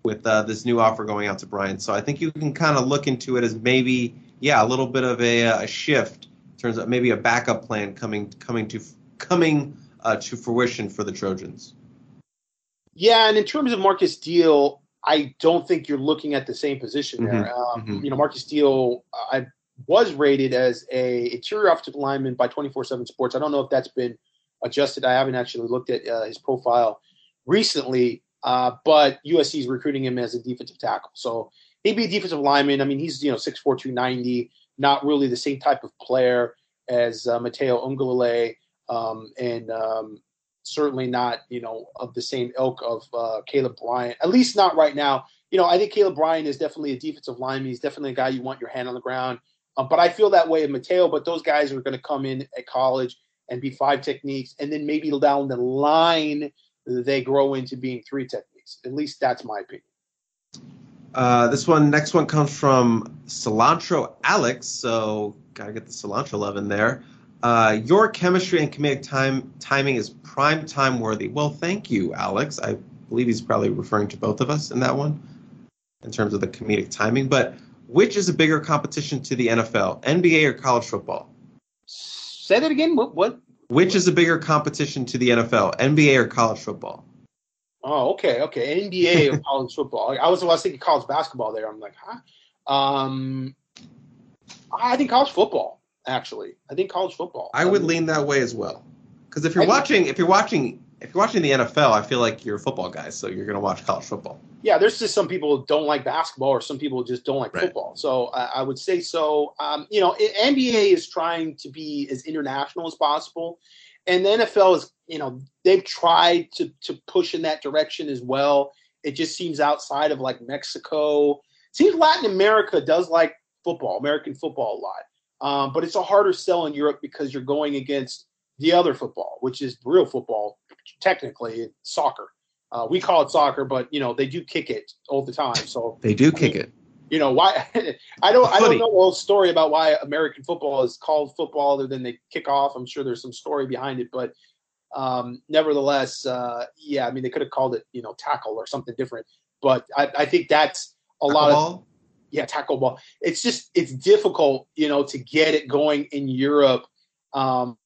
with uh, this new offer going out to Bryant. So I think you can kind of look into it as maybe, yeah, a little bit of a, a shift in terms of maybe a backup plan coming coming to coming uh, to fruition for the Trojans. Yeah, and in terms of Markis Deal, I don't think you're looking at the same position there. Um, mhm. You know, Markis Deal, I was rated as a interior offensive lineman by 24/7 Sports. I don't know if that's been adjusted. I haven't actually looked at uh, his profile recently, uh, but USC is recruiting him as a defensive tackle. So he'd be a defensive lineman. I mean, he's you know 6'4", 290, not really the same type of player as uh, Matayo Uiagalelei, um, and um, certainly not you know of the same ilk of uh, Caleb Bryant. At least not right now. You know, I think Caleb Bryant is definitely a defensive lineman. He's definitely a guy you want your hand on the ground. Um, but I feel that way of Matayo. But those guys are going to come in at college and be five techniques, and then maybe down the line they grow into being three techniques. At least that's my opinion. Uh, this one, next one comes from Cilantro Alex. So gotta get the cilantro love in there. Uh, your chemistry and comedic time timing is prime time worthy. Well, thank you, Alex. I believe he's probably referring to both of us in that one, in terms of the comedic timing. But which is a bigger competition to the NFL, NBA or college football? Say that again. What? What? Which is a bigger competition to the NFL, NBA or college football? Oh, okay, okay. NBA or college football. I was, I was thinking college basketball there. I'm like, huh? Um, I think college football. Actually, I think college football. I would Um, lean that way as well. Because if you're I think- watching, if you're watching, if you're watching the NFL, I feel like you're a football guy, so you're going to watch college football. yeah, there's just some people who don't like basketball, or some people just don't like Right. football. So I, I would say so. Um, you know, i- NBA is trying to be as international as possible, and the NFL is, you know, they've tried to to push in that direction as well. It just seems outside of like Mexico. Seems Latin America does like football, American football a lot, um, but it's a harder sell in Europe because you're going against the other football, which is real football, technically soccer. Uh, we call it soccer, but you know they do kick it all the time. So they do kick mean, it. You know why? I don't. I don't know the whole story about why American football is called football, other than they kick off. I'm sure there's some story behind it, but um, nevertheless, uh, yeah. I mean, they could have called it, you know, tackle or something different. But I, I think that's a Tackle lot of? Yeah, tackle ball. It's just it's difficult, you know, to get it going in Europe um,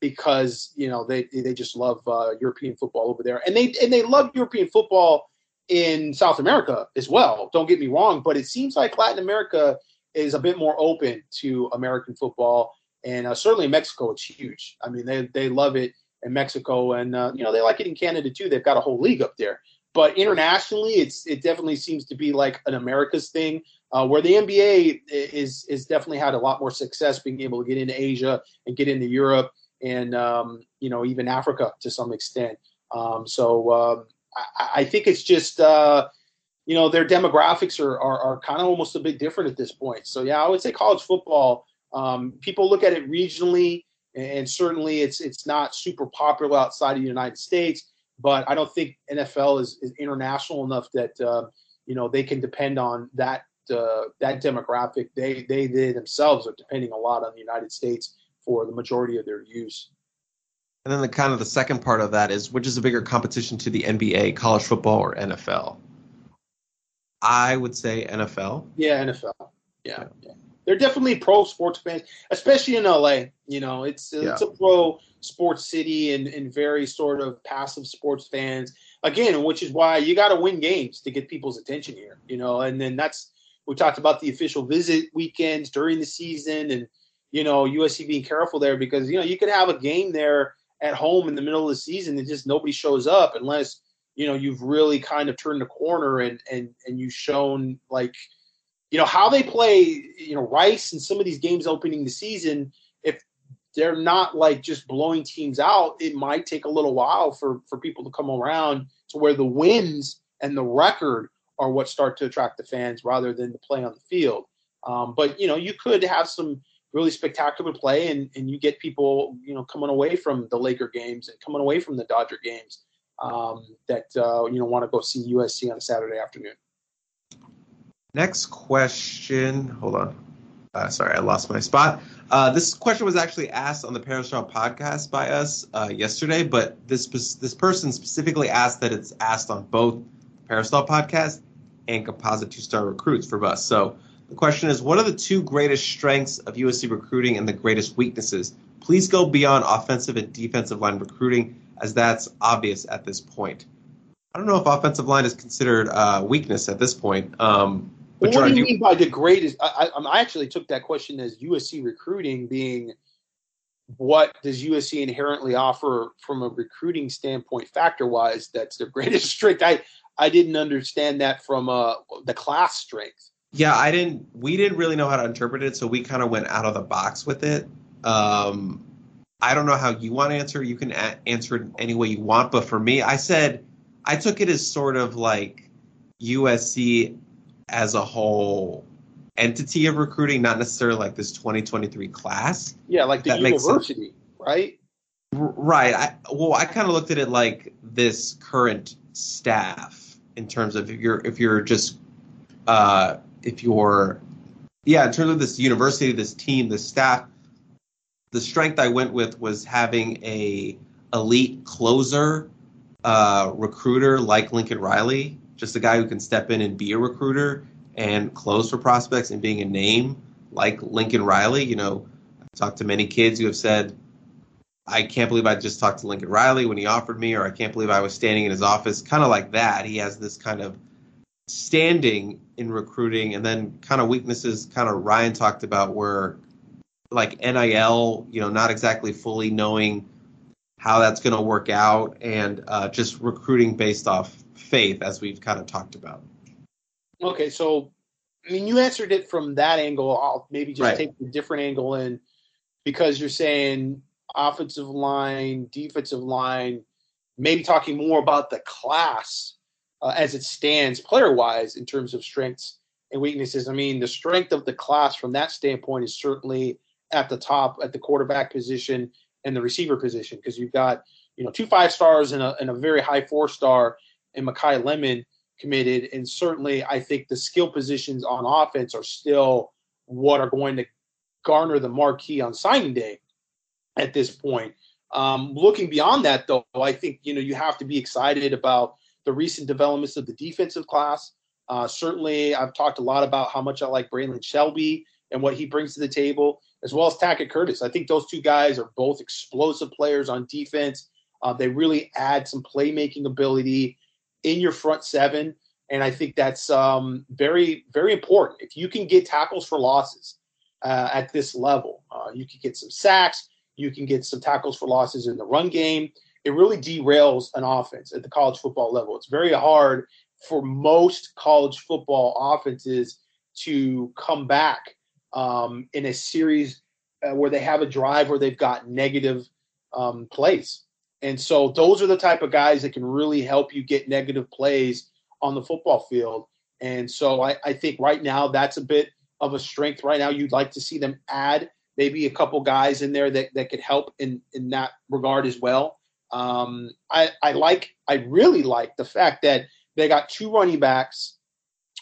because you know they they just love uh, European football over there, and they and they love European football in South America as well. Don't get me wrong, but it seems like Latin America is a bit more open to American football, and uh, certainly in Mexico, it's huge. I mean, they they love it in Mexico, and uh, you know they like it in Canada too. They've got a whole league up there. But internationally, it's it definitely seems to be like an America's thing, uh, where the NBA is is definitely had a lot more success being able to get into Asia and get into Europe and um, you know even Africa to some extent. Um, so um, I, I, think it's just uh, you know their demographics are, are, are kind of almost a bit different at this point. So yeah, I would say college football. Um, people look at it regionally, and certainly it's it's not super popular outside of the United States but I don't think NFL is, is international enough that uh, you know they can depend on that uh, that demographic. They, they they themselves are depending a lot on the United States for the majority of their use. And then the kind of the second part of that is which is a bigger competition to the NBA, college football, or NFL? I would say NFL. Yeah, NFL. Yeah, yeah. They're definitely pro sports fans, especially in LA. You know, it's it's a pro sports city and, and very sort of passive sports fans. Again, which is why you got to win games to get people's attention here. You know, and then that's we talked about the official visit weekends during the season, and you know USC being careful there because you know you could have a game there at home in the middle of the season and just nobody shows up unless you know you've really kind of turned the corner and and and you've shown like you know how they play you know rice and some of these games opening the season if they're not like just blowing teams out it might take a little while for for people to come around to where the wins and the record are what start to attract the fans rather than the play on the field um, but you know you could have some really spectacular play and, and you get people you know coming away from the laker games and coming away from the dodger games um, that uh, you know want to go see usc on a saturday afternoon Next question. Hold on. Uh, sorry, I lost my spot. Uh, this question was actually asked on the Peristyle podcast by us uh, yesterday, but this this person specifically asked that it's asked on both Peristyle podcast and Composite Two Star Recruits for us. So the question is, what are the two greatest strengths of USC recruiting and the greatest weaknesses? Please go beyond offensive and defensive line recruiting, as that's obvious at this point. I don't know if offensive line is considered uh, weakness at this point. Um, what do you mean by the greatest? I, I, I, actually took that question as USC recruiting being what does USC inherently offer from a recruiting standpoint, factor wise, that's their greatest strength. I I didn't understand that from uh, the class strength. Yeah, I didn't. We didn't really know how to interpret it, so we kind of went out of the box with it. Um, I don't know how you want to answer. You can a- answer it any way you want, but for me, I said I took it as sort of like USC as a whole entity of recruiting, not necessarily like this 2023 class. Yeah, like the that university, right? Right. I, well, I kind of looked at it like this current staff in terms of if you're if you're just uh, if you're yeah in terms of this university, this team, this staff. The strength I went with was having a elite closer uh, recruiter like Lincoln Riley just a guy who can step in and be a recruiter and close for prospects and being a name like Lincoln Riley. You know, I've talked to many kids who have said, I can't believe I just talked to Lincoln Riley when he offered me, or I can't believe I was standing in his office. Kind of like that. He has this kind of standing in recruiting, and then kind of weaknesses, kind of Ryan talked about, where like NIL, you know, not exactly fully knowing how that's going to work out, and uh, just recruiting based off faith, as we've kind of talked about. Okay, so I mean, you answered it from that angle. I'll maybe just right. take a different angle in because you're saying offensive line, defensive line, maybe talking more about the class uh, as it stands player wise in terms of strengths and weaknesses. I mean, the strength of the class from that standpoint is certainly at the top at the quarterback position and the receiver position because you've got you know two five stars and a, and a very high four star and Makai Lemon committed. And certainly, I think the skill positions on offense are still what are going to garner the marquee on signing day at this point. Um, looking beyond that, though, I think you know you have to be excited about the recent developments of the defensive class. Uh, certainly, I've talked a lot about how much I like Braylon Shelby and what he brings to the table, as well as Tackett Curtis. I think those two guys are both explosive players on defense. Uh, they really add some playmaking ability in your front seven, and I think that's um, very, very important. If you can get tackles for losses uh, at this level, uh, you can get some sacks, you can get some tackles for losses in the run game. It really derails an offense at the college football level. It's very hard for most college football offenses to come back um, in a series uh, where they have a drive where they've got negative um, plays. And so those are the type of guys that can really help you get negative plays on the football field. And so I, I think right now that's a bit of a strength. Right now, you'd like to see them add maybe a couple guys in there that, that could help in, in that regard as well. Um, I, I like, I really like the fact that they got two running backs.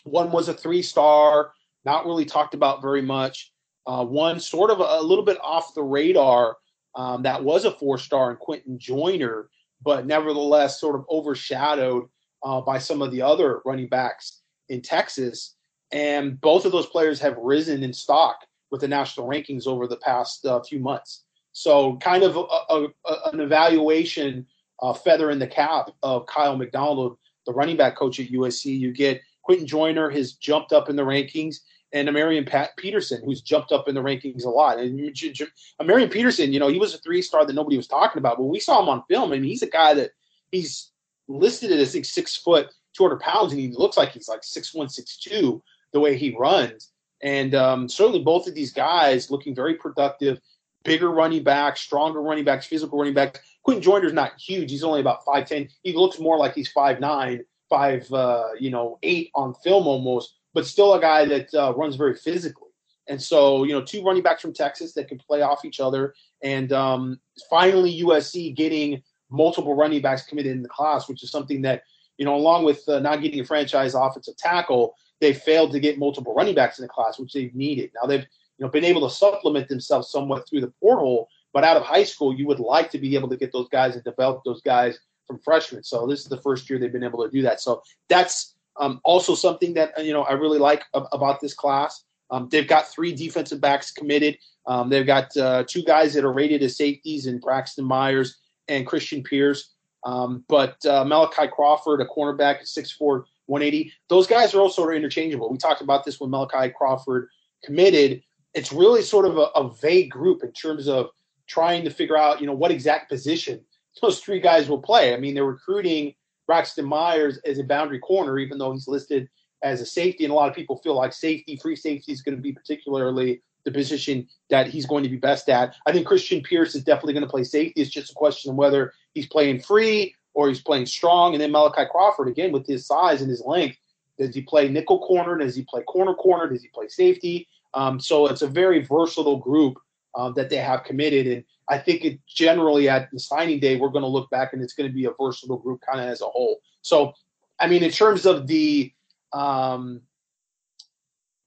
One was a three star, not really talked about very much. Uh, one sort of a, a, little bit off the radar um, that was a four star in Quinten Joyner, but nevertheless sort of overshadowed uh, by some of the other running backs in Texas. And both of those players have risen in stock with the national rankings over the past uh, few months. So, kind of a, a, a, an evaluation uh, feather in the cap of Kiel McDonald, the running back coach at USC. You get Quinten Joyner has jumped up in the rankings, and Amarian Pat Peterson, who's jumped up in the rankings a lot. And Amarian Peterson, you know, he was a three star that nobody was talking about, but we saw him on film, and he's a guy that he's listed as I think six foot, 200 pounds, and he looks like he's like six one, six two the way he runs. And um, certainly both of these guys looking very productive, bigger running backs, stronger running backs, physical running backs. Quinten Joyner's not huge. He's only about 5'10. He looks more like he's 5'9, 5, uh, you know, 8 on film almost, but still a guy that uh, runs very physically. And so, you know, two running backs from Texas that can play off each other. And um, finally, USC getting multiple running backs committed in the class, which is something that, you know, along with uh, not getting a franchise offensive tackle, they failed to get multiple running backs in the class, which they've needed. Now they've you know been able to supplement themselves somewhat through the portal, but out of high school, you would like to be able to get those guys and develop those guys from freshmen. So this is the first year they've been able to do that. So that's um, also something that you know I really like about this class. Um, they've got three defensive backs committed. Um, they've got uh, two guys that are rated as safeties in Braxton Myers and Christian Pierce. Um, but uh, Malachi Crawford, a cornerback at 6'4", 180. Those guys are all sort of interchangeable. We talked about this when Malachi Crawford committed. It's really sort of a, a vague group in terms of trying to figure out, you know, what exact position those three guys will play. I mean, they're recruiting Braxton Myers as a boundary corner, even though he's listed as a safety. And a lot of people feel like safety, free safety is going to be particularly the position that he's going to be best at. I think Christian Pierce is definitely going to play safety. It's just a question of whether he's playing free or he's playing strong. And then Malachi Crawford, again, with his size and his length, does he play nickel corner? Does he play corner corner? Does he play safety? Um, so it's a very versatile group uh, that they have committed. And I think it generally at the signing day, we're going to look back and it's going to be a versatile group kind of as a whole. So, I mean, in terms of the, um,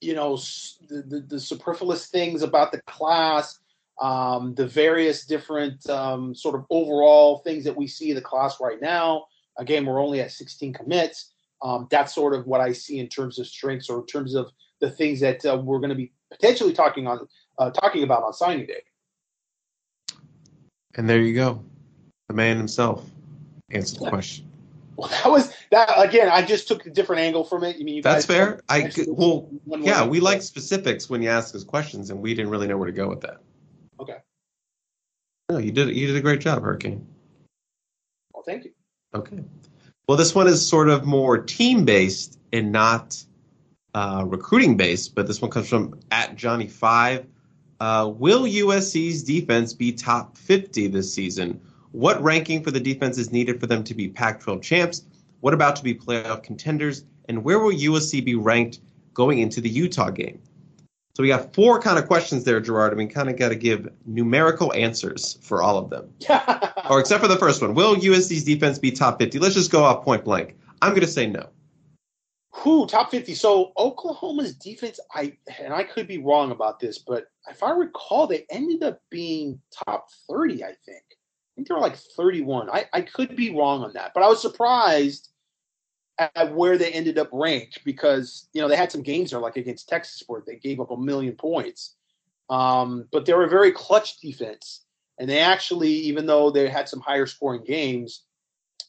you know, the, the, the superfluous things about the class, um, the various different um, sort of overall things that we see in the class right now. Again, we're only at 16 commits. Um, that's sort of what I see in terms of strengths or in terms of the things that uh, we're going to be potentially talking on uh, talking about on signing day. And there you go, the man himself answered the question. Well, that was that again. I just took a different angle from it. I mean, that's fair. I well, yeah, we like specifics when you ask us questions, and we didn't really know where to go with that. Okay. No, you did you did a great job, Hurricane. Well, thank you. Okay. Well, this one is sort of more team based and not uh, recruiting based, but this one comes from at Johnny Five. Uh, will USC's defense be top 50 this season? What ranking for the defense is needed for them to be Pac 12 champs? What about to be playoff contenders? And where will USC be ranked going into the Utah game? So we got four kind of questions there, Gerard, and we kind of got to give numerical answers for all of them. or except for the first one. Will USC's defense be top 50? Let's just go off point blank. I'm going to say no. Who top 50? So Oklahoma's defense, I and I could be wrong about this, but if I recall, they ended up being top 30. I think. I think they were like 31. I, I could be wrong on that, but I was surprised at where they ended up ranked because you know they had some games there like against Texas where they gave up a million points, um, but they were a very clutch defense, and they actually even though they had some higher scoring games,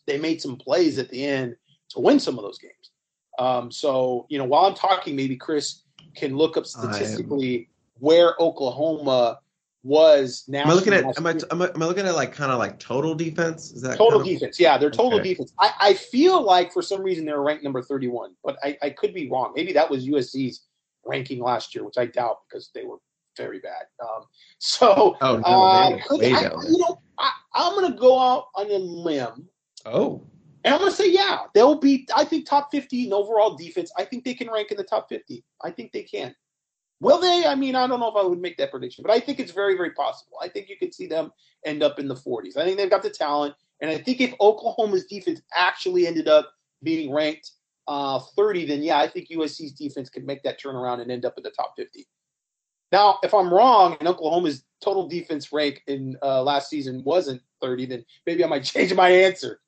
they made some plays at the end to win some of those games. Um, so, you know, while I'm talking, maybe Chris can look up statistically where Oklahoma was now. Am I looking at? Am I, am I, am I looking at like kind of like total defense? Is that total kind of, defense? Yeah, they're total Okay. defense. I, I feel like for some reason they're ranked number 31, but I, I could be wrong. Maybe that was USC's ranking last year, which I doubt because they were very bad. Um, so, Oh no, uh, could- I, you know I, i'm going to go out on a limb Oh, And I'm going to say, yeah, they'll be, I think, top 50 in overall defense. I think they can rank in the top 50. I think they can. Will they? I mean, I don't know if I would make that prediction, but I think it's very, very possible. I think you could see them end up in the 40s. I think they've got the talent. And I think if Oklahoma's defense actually ended up being ranked uh, 30, then yeah, I think USC's defense could make that turnaround and end up in the top 50. Now, if I'm wrong and Oklahoma's total defense rank in uh, last season wasn't 30, then maybe I might change my answer.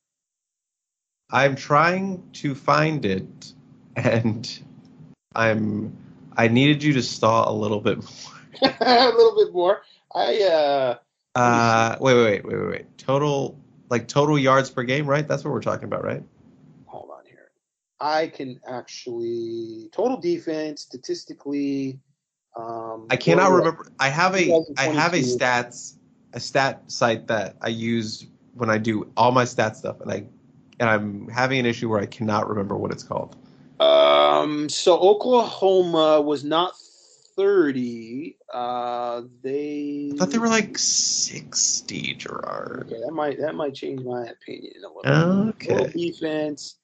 I'm trying to find it, and I'm. I needed you to stall a little bit more. a little bit more. I uh Uh, wait, wait, wait, wait, wait, wait. Total, like total yards per game, right? That's what we're talking about, right? hold on here. I can actually total defense statistically. Um, I cannot remember. I have a I have a stats a stat site that I use when I do all my stat stuff, and I and I'm having an issue where I cannot remember what it's called. Um, so Oklahoma was not thirty. Uh, they. I thought they were like sixty, Gerard. Okay, that might that might change my opinion a little. Okay. defense.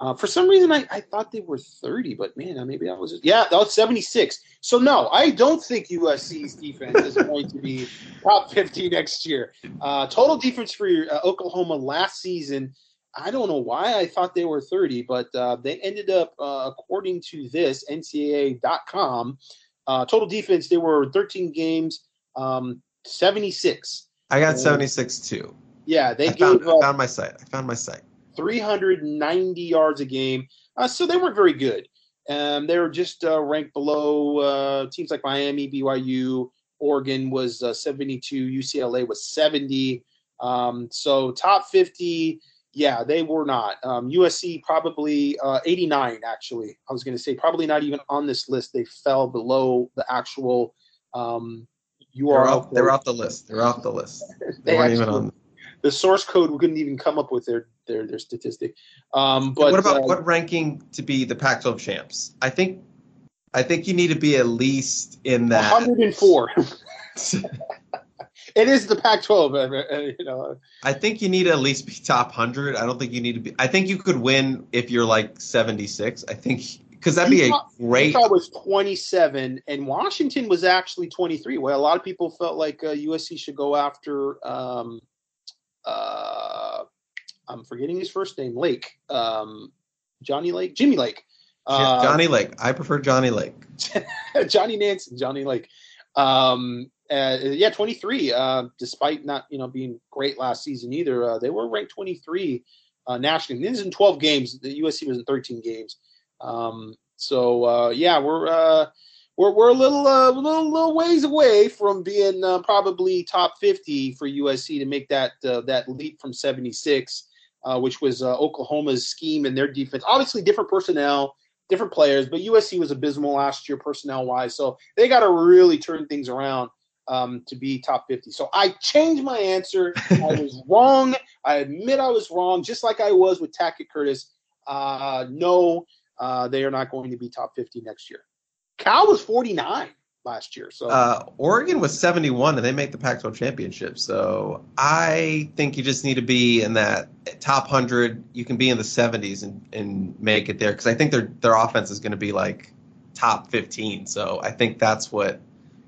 Uh, for some reason, I, I thought they were 30, but man, uh, maybe that was yeah, that was 76. So no, I don't think USC's defense is going to be top 50 next year. Uh, total defense for uh, Oklahoma last season, I don't know why I thought they were 30, but uh, they ended up, uh, according to this NCAA.com, uh, total defense they were 13 games, um, 76. I got seventy six too. Yeah, they I gave found, up. I found my site. I found my site. 390 yards a game. Uh, so they weren't very good. Um, they were just uh, ranked below uh, teams like Miami, BYU, Oregon was uh, 72, UCLA was 70. Um, so top 50, yeah, they were not. Um, USC probably uh, 89, actually. I was going to say probably not even on this list. They fell below the actual um, URL. off, they're off the list. They're off the list. They, They weren't even on. the source code we couldn't even come up with their their, their statistic. Um, but what about uh, what ranking to be the Pac-12 champs? I think, I think you need to be at least in that. 104. it is the Pac-12. uh, uh, You know, I think you need to at least be top hundred. I don't think you need to be. I think you could win if you're like seventy six. I think because that'd be a Utah- great. Utah was 27, and Washington was actually 23. Well, a lot of people felt like uh, USC should go after. Um, uh, I'm forgetting his first name, Lake. Um, Johnny Lake, Jimmy Lake. Uh, Johnny Lake. I prefer Johnny Lake. Johnny Nance Johnny Lake. Um, uh, yeah, 23. Uh, despite not you know being great last season either, uh, they were ranked 23 uh, nationally. This is in 12 games. The USC was in 13 games. Um, so uh, yeah, we're uh, we're we're a little little little ways away from being probably top 50 for USC to make that that leap from 76, uh, which was Oklahoma's scheme and their defense. Obviously, different personnel different players, but USC was abysmal last year personnel wise. So they got to really turn things around um, to be top 50. So I changed my answer. I was wrong. I admit I was wrong, just like I was with Tackett Curtis. Uh, no, uh, they are not going to be top 50 next year. Cal was 49 last year. So Uh, Oregon was seventy one, and they make the Pac-12 championship. So I think you just need to be in that top hundred. You can be in the seventies and, and make it there because I think their their offense is going to be like top fifteen. So I think that's what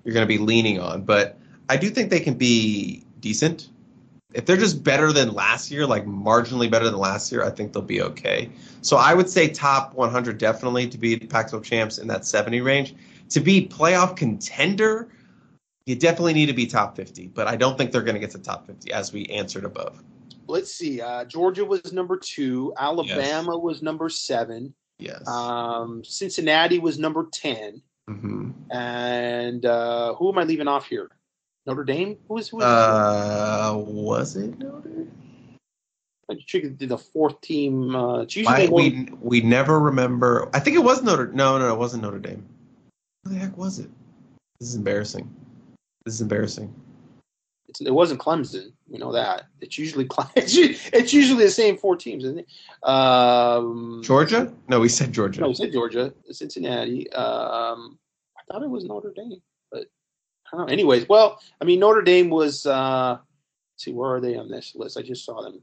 you're going to be leaning on. But I do think they can be decent. if they're just better than last year, like marginally better than last year, I think they'll be okay. So I would say top 100 definitely to be the Pac-12 champs in that 70 range. To be playoff contender, you definitely need to be top 50, but I don't think they're going to get to top 50 as we answered above. Let's see. Uh, Georgia was number two. Alabama yes. was number seven. Yes. Um, Cincinnati was number 10. Mm-hmm. And uh, who am I leaving off here? Notre Dame? Who was? Who was uh, was it Notre? I did the fourth team. Uh, Why, we we never remember. I think it was Notre. No, no, it wasn't Notre Dame. Who the heck was it? This is embarrassing. This is embarrassing. It wasn't Clemson. We know that. It's usually it's usually the same four teams, isn't it? Um, Georgia? No, we said Georgia. No, we said Georgia. Cincinnati. Um, I thought it was Notre Dame. but I don't Know, anyways, well, I mean, Notre Dame was. Uh, see, where are they on this list? I just saw them.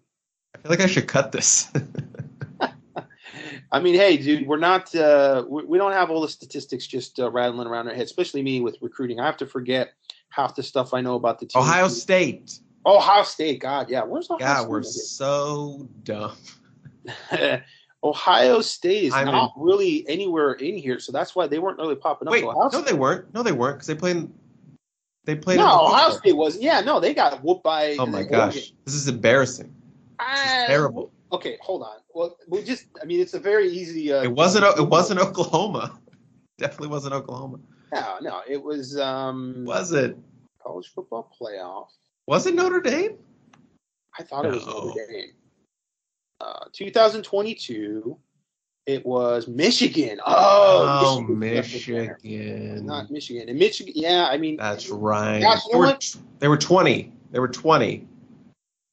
I feel like I should cut this. I mean, hey, dude, we're not. Uh, we, we, don't have all the statistics just uh, rattling around our head, especially me with recruiting. I have to forget half the stuff I know about the team. Ohio State. Ohio State. God, yeah. Where's Ohio God, State? we're so dumb. Ohio State is I not really anywhere in here, so that's why they weren't really popping up. Wait, no, they weren't. No, they weren't because they played they played. No, Ohio State was. Yeah, no, they got whooped by. Oh my gosh, this is embarrassing. This is terrible. Okay, hold on. Well, we just. I mean, it's a very easy. Uh, it wasn't. It wasn't Oklahoma. Definitely wasn't Oklahoma. No, no, it was. um Was it college football playoff? Was it Notre Dame? I thought no. it was Notre Dame. Uh, 2022. It was Michigan. Oh, oh Michigan. Michigan. Not Michigan. And Michigan, yeah, I mean. That's right. Gosh, they, were, they were 20. They were 20.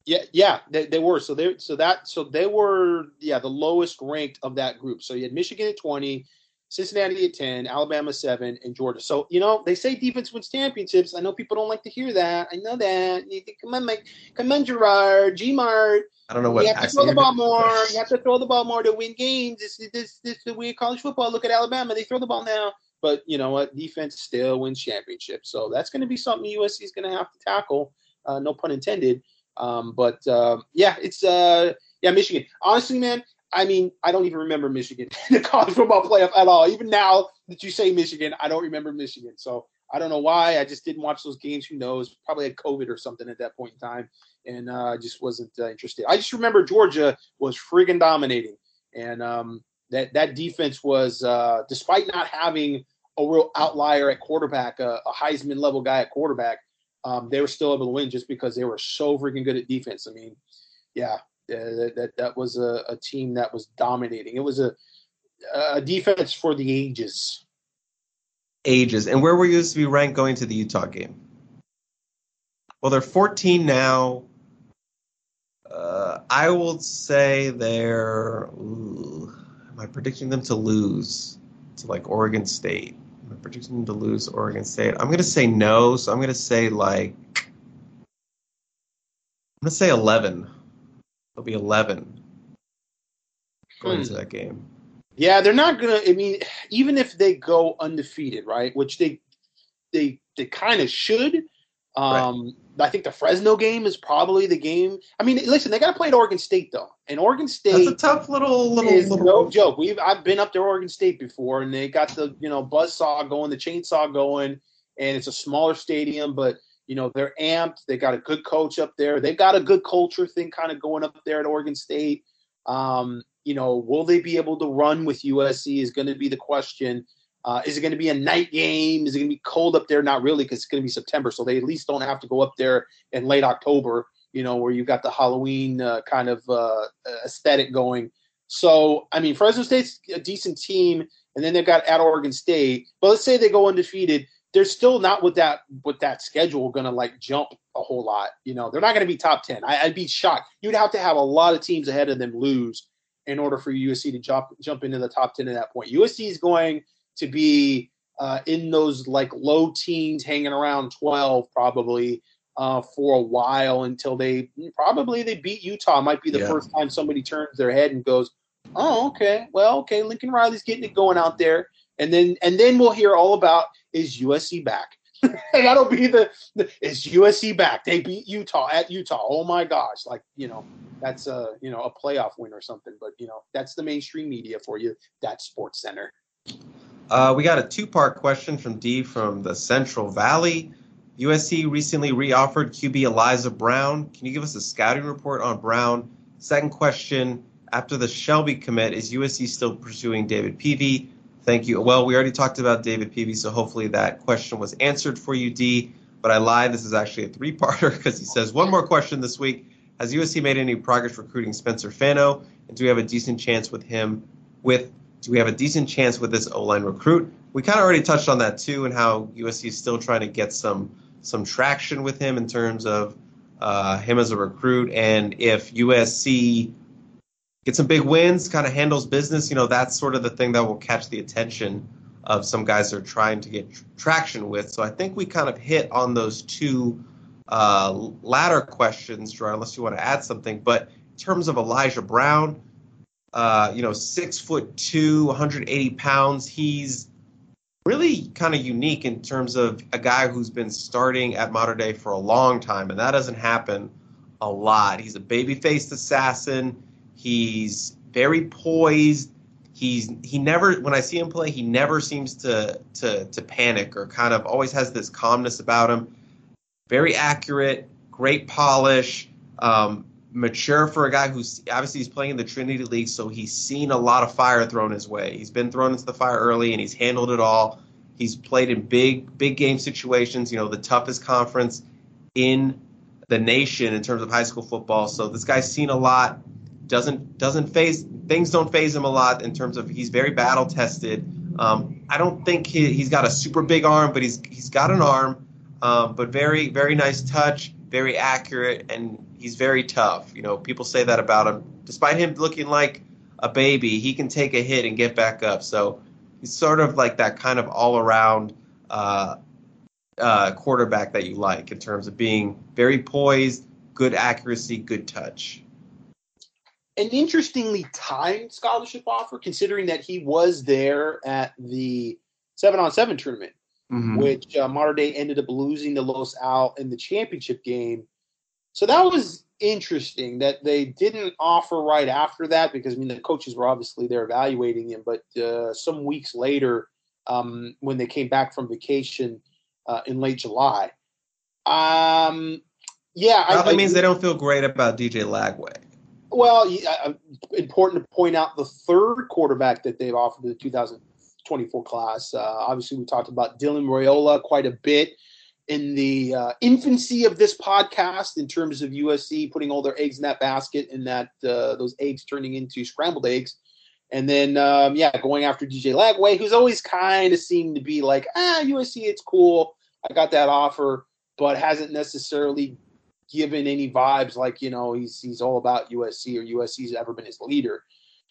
Yeah, yeah, they, they were. So they so that so they were yeah the lowest ranked of that group. So you had Michigan at 20, Cincinnati at 10, Alabama 7, and Georgia. So, you know, they say defense wins championships. I know people don't like to hear that. I know that. Come on, Mike. Come on, Gerard. G-Mart. I don't know what. You have to throw the ball more. You have to throw the ball more to win games. This, this, this, the way college football. Look at Alabama. They throw the ball now. But, you know what? Defense still wins championships. So that's going to be something USC is going to have to tackle. Uh, no pun intended. Um, but, uh, yeah, it's, uh, yeah, Michigan. Honestly, man, I mean, I don't even remember Michigan in the college football playoff at all. Even now that you say Michigan, I don't remember Michigan. So I don't know why. I just didn't watch those games. Who knows? Probably had COVID or something at that point in time, and uh, I just wasn't uh, interested. I just remember Georgia was friggin' dominating, and um, that that defense was, uh, despite not having a real outlier at quarterback, a, a Heisman level guy at quarterback, um, they were still able to win just because they were so freaking good at defense. I mean, yeah, that, that that was a, a, team that was dominating. It was a a defense for the ages. Ages. And where were you supposed to be ranked going to the Utah game? Well, they're 14 now. Uh, I will say they're. Ooh, am I predicting them to lose to like Oregon State? Am I predicting them to lose Oregon State? I'm going to say no. So I'm going to say like. I'm going to say 11. They'll be 11 going hmm. into that game. Yeah, they're not gonna. I mean, even if they go undefeated, right? Which they they they kind of should. Um, right. I think the Fresno game is probably the game. I mean, listen, they got to play at Oregon State though, and Oregon State. That's a tough little little. Little no joke. We've I've been up to Oregon State before, and they got the you know buzz saw going, the chainsaw going, and it's a smaller stadium, but you know, they're amped. They got a good coach up there. They've got a good culture thing kind of going up there at Oregon State. Um, you know, will they be able to run with USC is going to be the question. Uh, is it going to be a night game? Is it going to be cold up there? Not really, because it's going to be September, so they at least don't have to go up there in late October. You know, where you've got the Halloween uh, kind of uh, aesthetic going. So, I mean, Fresno State's a decent team, and then they've got at Oregon State. But let's say they go undefeated they're still not with that with that schedule going to like jump a whole lot. You know, they're not going to be top ten. I, would be shocked. You'd have to have a lot of teams ahead of them lose in order for USC to jump jump into the top ten at that point. USC is going to be uh, in those like low teens, hanging around twelve probably. Uh, for a while until they probably they beat Utah. Might be the yeah. first time somebody turns their head and goes, "Oh, okay, well, okay, Lincoln Riley's getting it going out there." And then and then we'll hear all about is USC back? that'll be the, the is USC back. They beat Utah at Utah. Oh my gosh, like you know that's a you know a playoff win or something. But you know that's the mainstream media for you. That's Sports Center. Uh, we got a two-part question from D from the Central Valley. USC recently reoffered QB Elijah Brown. Can you give us a scouting report on Brown? Second question: After the Shelby commit, is USC still pursuing David Peevy? Thank you. Well, we already talked about David Peevy, so hopefully that question was answered for you, D. But I lied. This is actually a three-parter because he says one more question this week. Has USC made any progress recruiting Spencer Fano? And do we have a decent chance with him? With do we have a decent chance with this O-line recruit? We kind of already touched on that too, and how USC is still trying to get some some traction with him in terms of uh, him as a recruit, and if USC get some big wins, kind of handles business. You know, that's sort of the thing that will catch the attention of some guys that are trying to get tr- traction with. So I think we kind of hit on those two uh, latter questions, Drew, unless you want to add something. But in terms of Elijah Brown, uh, you know, six foot two, 180 pounds, he's really kind of unique in terms of a guy who's been starting at Mater Dei for a long time, and that doesn't happen a lot. He's a baby faced assassin He's very poised. He's he never when I see him play, he never seems to to to panic or kind of always has this calmness about him. Very accurate, great polish, um, mature for a guy who's obviously he's playing in the Trinity League, so he's seen a lot of fire thrown his way. He's been thrown into the fire early and he's handled it all. He's played in big big game situations, you know, the toughest conference in the nation in terms of high school football. So this guy's seen a lot doesn't doesn't phase things don't phase him a lot in terms of he's very battle tested. Um, I don't think he, he's got a super big arm, but he's he's got an arm, um, but very very nice touch, very accurate, and he's very tough. You know, people say that about him. Despite him looking like a baby, he can take a hit and get back up. So he's sort of like that kind of all around uh, uh, quarterback that you like in terms of being very poised, good accuracy, good touch an interestingly timed scholarship offer, considering that he was there at the seven on seven tournament, mm-hmm. which uh, Mater Dei ended up losing to Los Al in the championship game. So that was interesting that they didn't offer right after that because I mean the coaches were obviously there evaluating him, but uh, some weeks later, um, when they came back from vacation uh, in late July, um, yeah, probably I, I, means they don't feel great about DJ Lagway. Well, uh, important to point out the third quarterback that they've offered the 2024 class. Uh, obviously, we talked about Dylan Raiola quite a bit in the uh, infancy of this podcast in terms of USC putting all their eggs in that basket and that uh, those eggs turning into scrambled eggs. And then, um, yeah, going after DJ Lagway, who's always kind of seemed to be like, ah, USC, it's cool. I got that offer, but hasn't necessarily given any vibes like you know he's he's all about USC or USC's ever been his leader.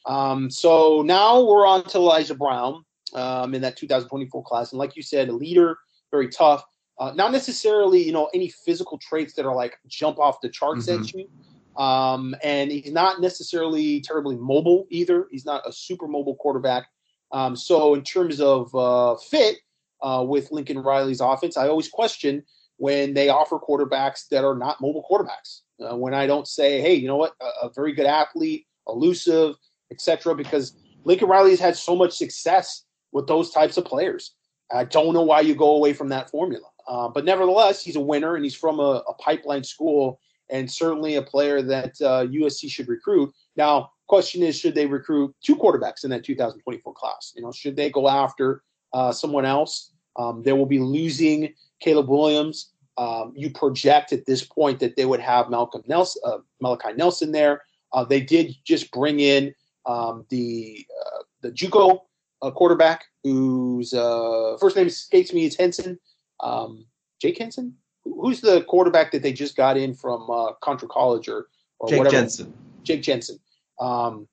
Um, so now we're on to Elijah Brown um, in that 2024 class, and like you said, a leader, very tough. Uh, not necessarily you know any physical traits that are like jump off the charts mm-hmm. at you. Um, and he's not necessarily terribly mobile either. He's not a super mobile quarterback. Um, so in terms of uh, fit uh, with Lincoln Riley's offense, I always question when they offer quarterbacks that are not mobile quarterbacks. Uh, when I don't say, hey, you know what, a, a very good athlete, elusive, etc., because Lincoln Riley has had so much success with those types of players. I don't know why you go away from that formula. Uh, but nevertheless, he's a winner and he's from a, a pipeline school and certainly a player that uh, USC should recruit. Now, question is, should they recruit two quarterbacks in that 2024 class? You know, should they go after uh, someone else? Um, they will be losing Caleb Williams. Um, you project at this point that they would have Malcolm Nelson, uh, Malachi Nelson there. Uh, they did just bring in um, the uh, the JUCO uh, quarterback, whose uh, first name escapes me. It's Henson, um, Jake Henson. Who's the quarterback that they just got in from uh, Contra College or, or Jake whatever? Jensen. Jake Jensen. Um,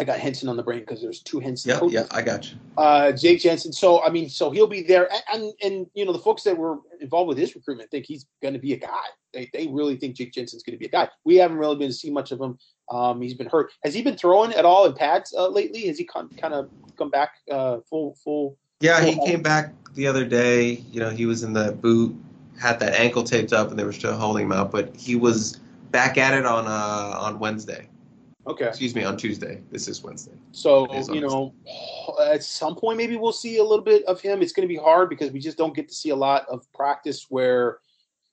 I got Henson on the brain because there's two Henson. Yeah, coaches. yeah, I got you. Uh, Jake Jensen. So I mean, so he'll be there, and, and, and you know the folks that were involved with his recruitment think he's going to be a guy. They they really think Jake Jensen's going to be a guy. We haven't really been to see much of him. Um, he's been hurt. Has he been throwing at all in pads uh, lately? Has he kind of come back uh, full full Yeah, he came back the other day. You know, he was in the boot, had that ankle taped up, and they were still holding him out. But he was back at it on uh, on Wednesday. Okay. Excuse me, on Tuesday. This is Wednesday. So you know, at some point maybe we'll see a little bit of him. It's going to be hard because we just don't get to see a lot of practice where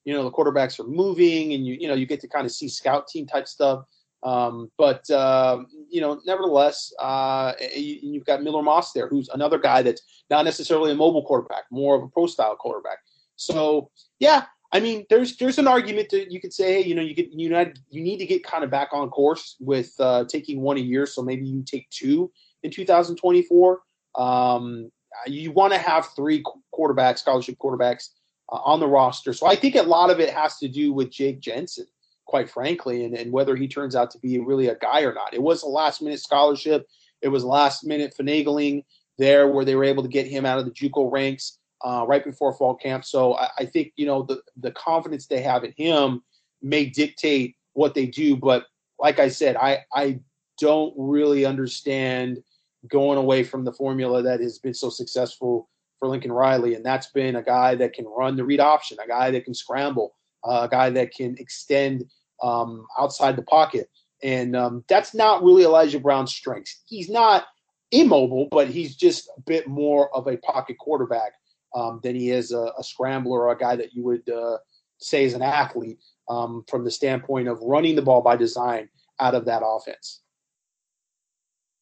you know the quarterbacks are moving and you you know you get to kind of see scout team type stuff. Um, but um, you know, nevertheless, uh, you, have got Miller Moss there, who's another guy that's not necessarily a mobile quarterback, more of a pro style quarterback. So yeah, I mean, there's there's an argument that you could say, you know, you get you need you need to get kind of back on course with uh, taking one a year, so maybe you take two in 2024. Um, you want to have three quarterbacks, scholarship quarterbacks, uh, on the roster. So I think a lot of it has to do with Jake Jensen, quite frankly, and, and whether he turns out to be really a guy or not. It was a last minute scholarship. It was last minute finagling there where they were able to get him out of the JUCO ranks uh, right before fall camp. So I, I, think you know the the confidence they have in him may dictate what they do. But like I said, I I don't really understand going away from the formula that has been so successful for Lincoln Riley, and that's been a guy that can run the read option, a guy that can scramble, uh, a guy that can extend um, outside the pocket. And um, that's not really Elijah Brown's strengths. He's not immobile, but he's just a bit more of a pocket quarterback um, than he is a, a, scrambler or a guy that you would uh, say is an athlete um, from the standpoint of running the ball by design out of that offense.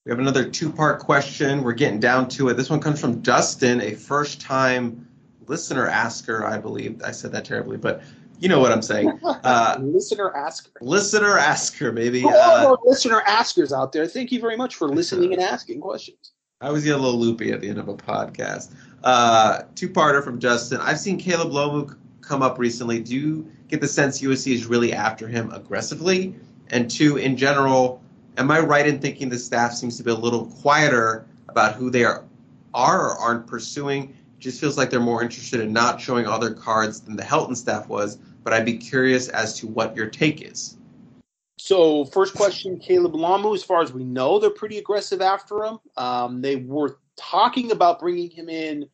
We have another two part question. We're getting down to it. This one comes from Dustin, a first time listener asker, I believe. I said that terribly, but you know what I'm saying. Uh, listener asker. Listener asker, maybe. All uh, listener askers out there, thank you very much for listening and asking questions. I always get a little loopy at the end of a podcast. Uh, two-parter from Justin. I've seen Caleb Lomu come up recently. Do you get the sense USC is really after him aggressively? And two, in general, am I right in thinking the staff seems to be a little quieter about who they are, are or aren't pursuing? It just feels like they're more interested in not showing other cards than the Helton staff was. But I'd be curious as to what your take is. So, first question, Caleb Lomu. As far as we know, they're pretty aggressive after him. Um, they were talking about bringing him in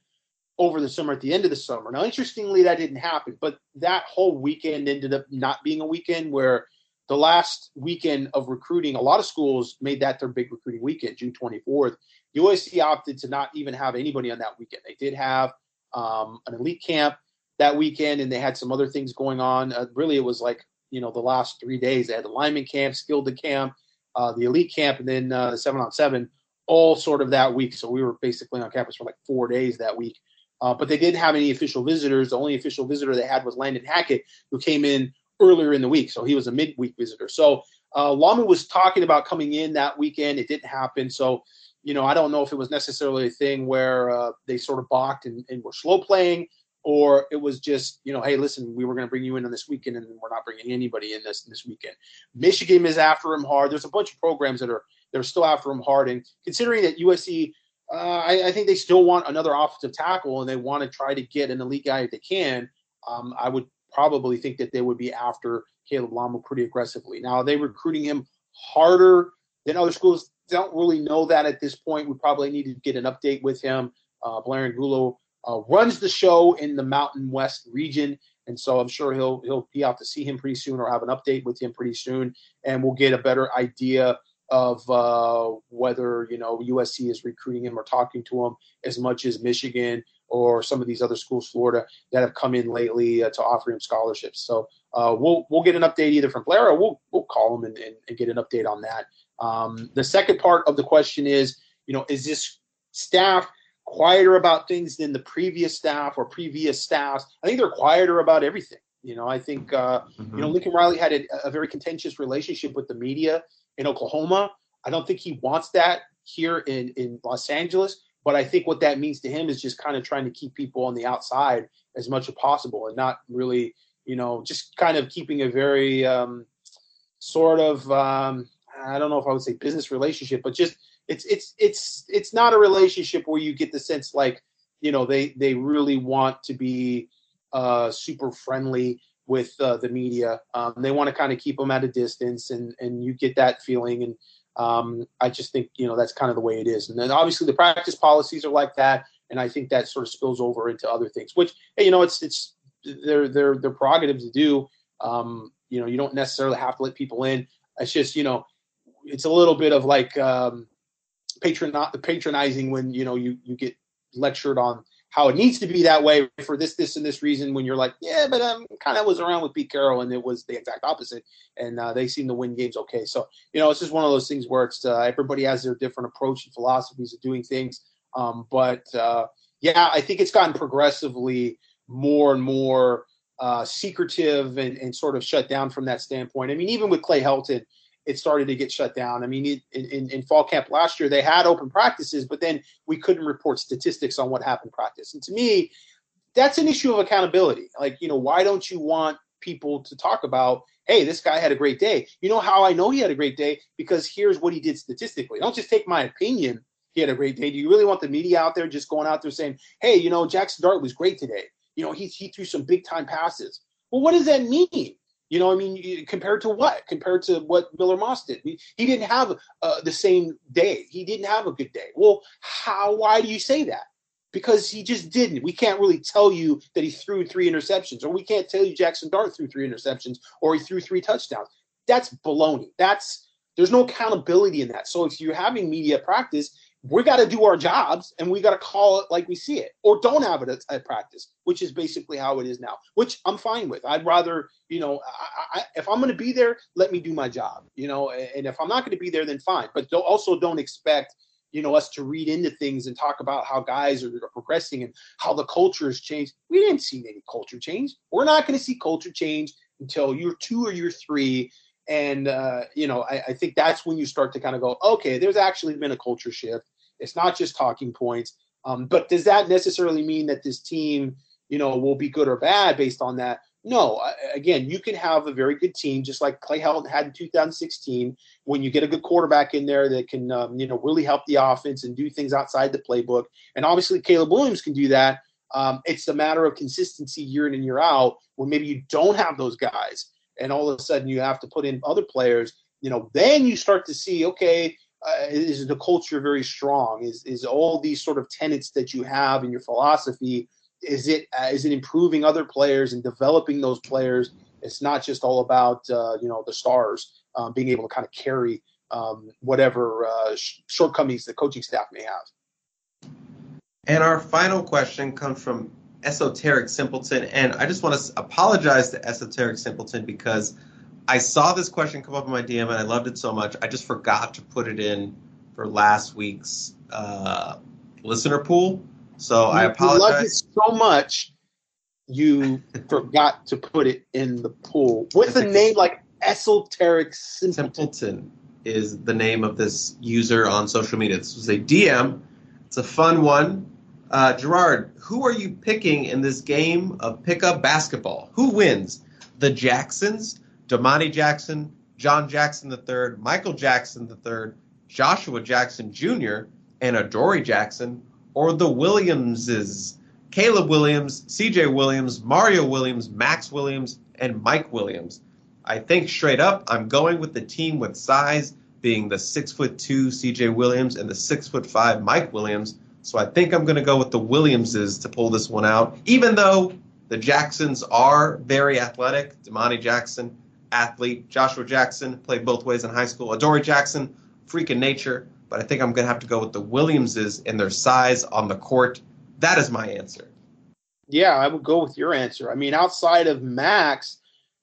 over the summer at the end of the summer. Now, interestingly, that didn't happen, but that whole weekend ended up not being a weekend where the last weekend of recruiting, a lot of schools made that their big recruiting weekend, June 24th. USC opted to not even have anybody on that weekend. They did have um, an elite camp that weekend, and they had some other things going on. Uh, really, it was like you know the last three days. They had the lineman camp, skilled the camp, uh, the elite camp, and then uh, the seven on seven, all sort of that week. So we were basically on campus for like four days that week. Uh, but they didn't have any official visitors. The only official visitor they had was Landon Hackett, who came in earlier in the week. So he was a midweek visitor. So uh, Lomu was talking about coming in that weekend. It didn't happen. So, you know, I don't know if it was necessarily a thing where uh, they sort of balked and, and were slow playing, or it was just, you know, hey, listen, we were going to bring you in on this weekend, and we're not bringing anybody in this this weekend. Michigan is after him hard. There's a bunch of programs that are that are still after him hard, and considering that USC. Uh, I, I, think they still want another offensive tackle, and they want to try to get an elite guy if they can. Um, I would probably think that they would be after Caleb Lomu pretty aggressively. Now, are they recruiting him harder than other schools? Don't really know that at this point. We probably need to get an update with him. Uh, Blair Angulo uh, runs the show in the Mountain West region, and so I'm sure he'll he'll be out to see him pretty soon or have an update with him pretty soon, and we'll get a better idea of uh, whether you know USC is recruiting him or talking to him as much as Michigan or some of these other schools, Florida, that have come in lately uh, to offer him scholarships. So uh, we'll we'll get an update either from Blair or we'll we'll call him and, and, and get an update on that. Um, the second part of the question is, you know, is this staff quieter about things than the previous staff or previous staffs? I think they're quieter about everything. You know, I think uh, mm-hmm. you know Lincoln Riley had a, a very contentious relationship with the media in Oklahoma. I don't think he wants that here in in Los Angeles. But I think what that means to him is just kind of trying to keep people on the outside as much as possible and not really, you know, just kind of keeping a very um, sort of um, I don't know if I would say business relationship, but just it's it's it's it's not a relationship where you get the sense like you know they they really want to be uh, super friendly with uh, the media. Um, they want to kind of keep them at a distance, and and you get that feeling. And um, I just think you know that's kind of the way it is. And then obviously the practice policies are like that, and I think that sort of spills over into other things. Which hey, you know, it's it's their their their prerogative to do. Um, you know, you don't necessarily have to let people in. It's just you know, it's a little bit of like um, patron patronizing when you know you you get lectured on how it needs to be that way for this, this, and this reason. When you're like, yeah, but I'm kind of was around with Pete Carroll, and it was the exact opposite, and uh, they seem to win games okay. So you know, it's just one of those things where it's uh, everybody has their different approach and philosophies of doing things. Um, but uh, yeah, I think it's gotten progressively more and more uh, secretive and, and sort of shut down from that standpoint. I mean, even with Clay Helton it started to get shut down. I mean, in, in, in, fall camp last year, they had open practices, but then we couldn't report statistics on what happened practice. And to me, that's an issue of accountability. Like, you know, why don't you want people to talk about, hey, this guy had a great day? You know how I know he had a great day? Because here's what he did statistically. Don't just take my opinion. He had a great day. Do you really want the media out there just going out there saying, hey, you know, Jackson Dart was great today? You know, he, he threw some big time passes. Well, what does that mean? You know, I mean, compared to what? Compared to what Miller Moss did, he, didn't have uh, the same day. He didn't have a good day. Well, how? Why do you say that? Because he just didn't. We can't really tell you that he threw three interceptions, or we can't tell you Jackson Dart threw three interceptions, or he threw three touchdowns. That's baloney. That's there's no accountability in that. So if you're having media practice, we got to do our jobs and we got to call it like we see it or don't have it at, practice which is basically how it is now which i'm fine with. I'd rather you know I, I, if i'm going to be there let me do my job you know and if i'm not going to be there then fine. But don't, also don't expect you know us to read into things and talk about how guys are, progressing and how the culture has changed. We didn't see any culture change. We're not going to see culture change until you're two or you're three and uh, you know I, I think that's when you start to kind of go okay there's actually been a culture shift it's not just talking points. Um, but does that necessarily mean that this team, you know, will be good or bad based on that? No. Again, you can have a very good team, just like Clay Helton had in 2016. When you get a good quarterback in there that can, um, you know, really help the offense and do things outside the playbook, and obviously Caleb Williams can do that. Um, it's a matter of consistency year in and year out. When maybe you don't have those guys, and all of a sudden you have to put in other players. You know, then you start to see, okay, uh, is the culture very strong? Is is all these sort of tenets that you have in your philosophy? Is it uh, is it improving other players and developing those players? It's not just all about uh, you know the stars um, being able to kind of carry um, whatever uh, sh- shortcomings the coaching staff may have. And our final question comes from Esoteric Simpleton, and I just want to apologize to Esoteric Simpleton because I saw this question come up in my DM and I loved it so much. I just forgot to put it in for last week's uh, listener pool. So you, I apologize. You loved it so much, you forgot to put it in the pool with a name like Esoteric Simpleton. Simpleton is the name of this user on social media. This was a DM. It's a fun one. Uh, Gerard, who are you picking in this game of pickup basketball? Who wins? The Jacksons, Domani Jackson, John Jackson III, Michael Jackson III, Joshua Jackson Jr., and Adoree Jackson, or the Williamses, Caleb Williams, CJ Williams, Mario Williams, Max Williams, and Mike Williams. I think straight up, I'm going with the team with size, being the six foot two CJ Williams and the six foot five Mike Williams. So I think I'm going to go with the Williamses to pull this one out, even though the Jacksons are very athletic. Domani Jackson athlete. Joshua Jackson played both ways in high school. Adoree Jackson, freak in nature, but I think I'm going to have to go with the Williamses in their size on the court. That is my answer. Yeah, I would go with your answer. I mean, outside of Max,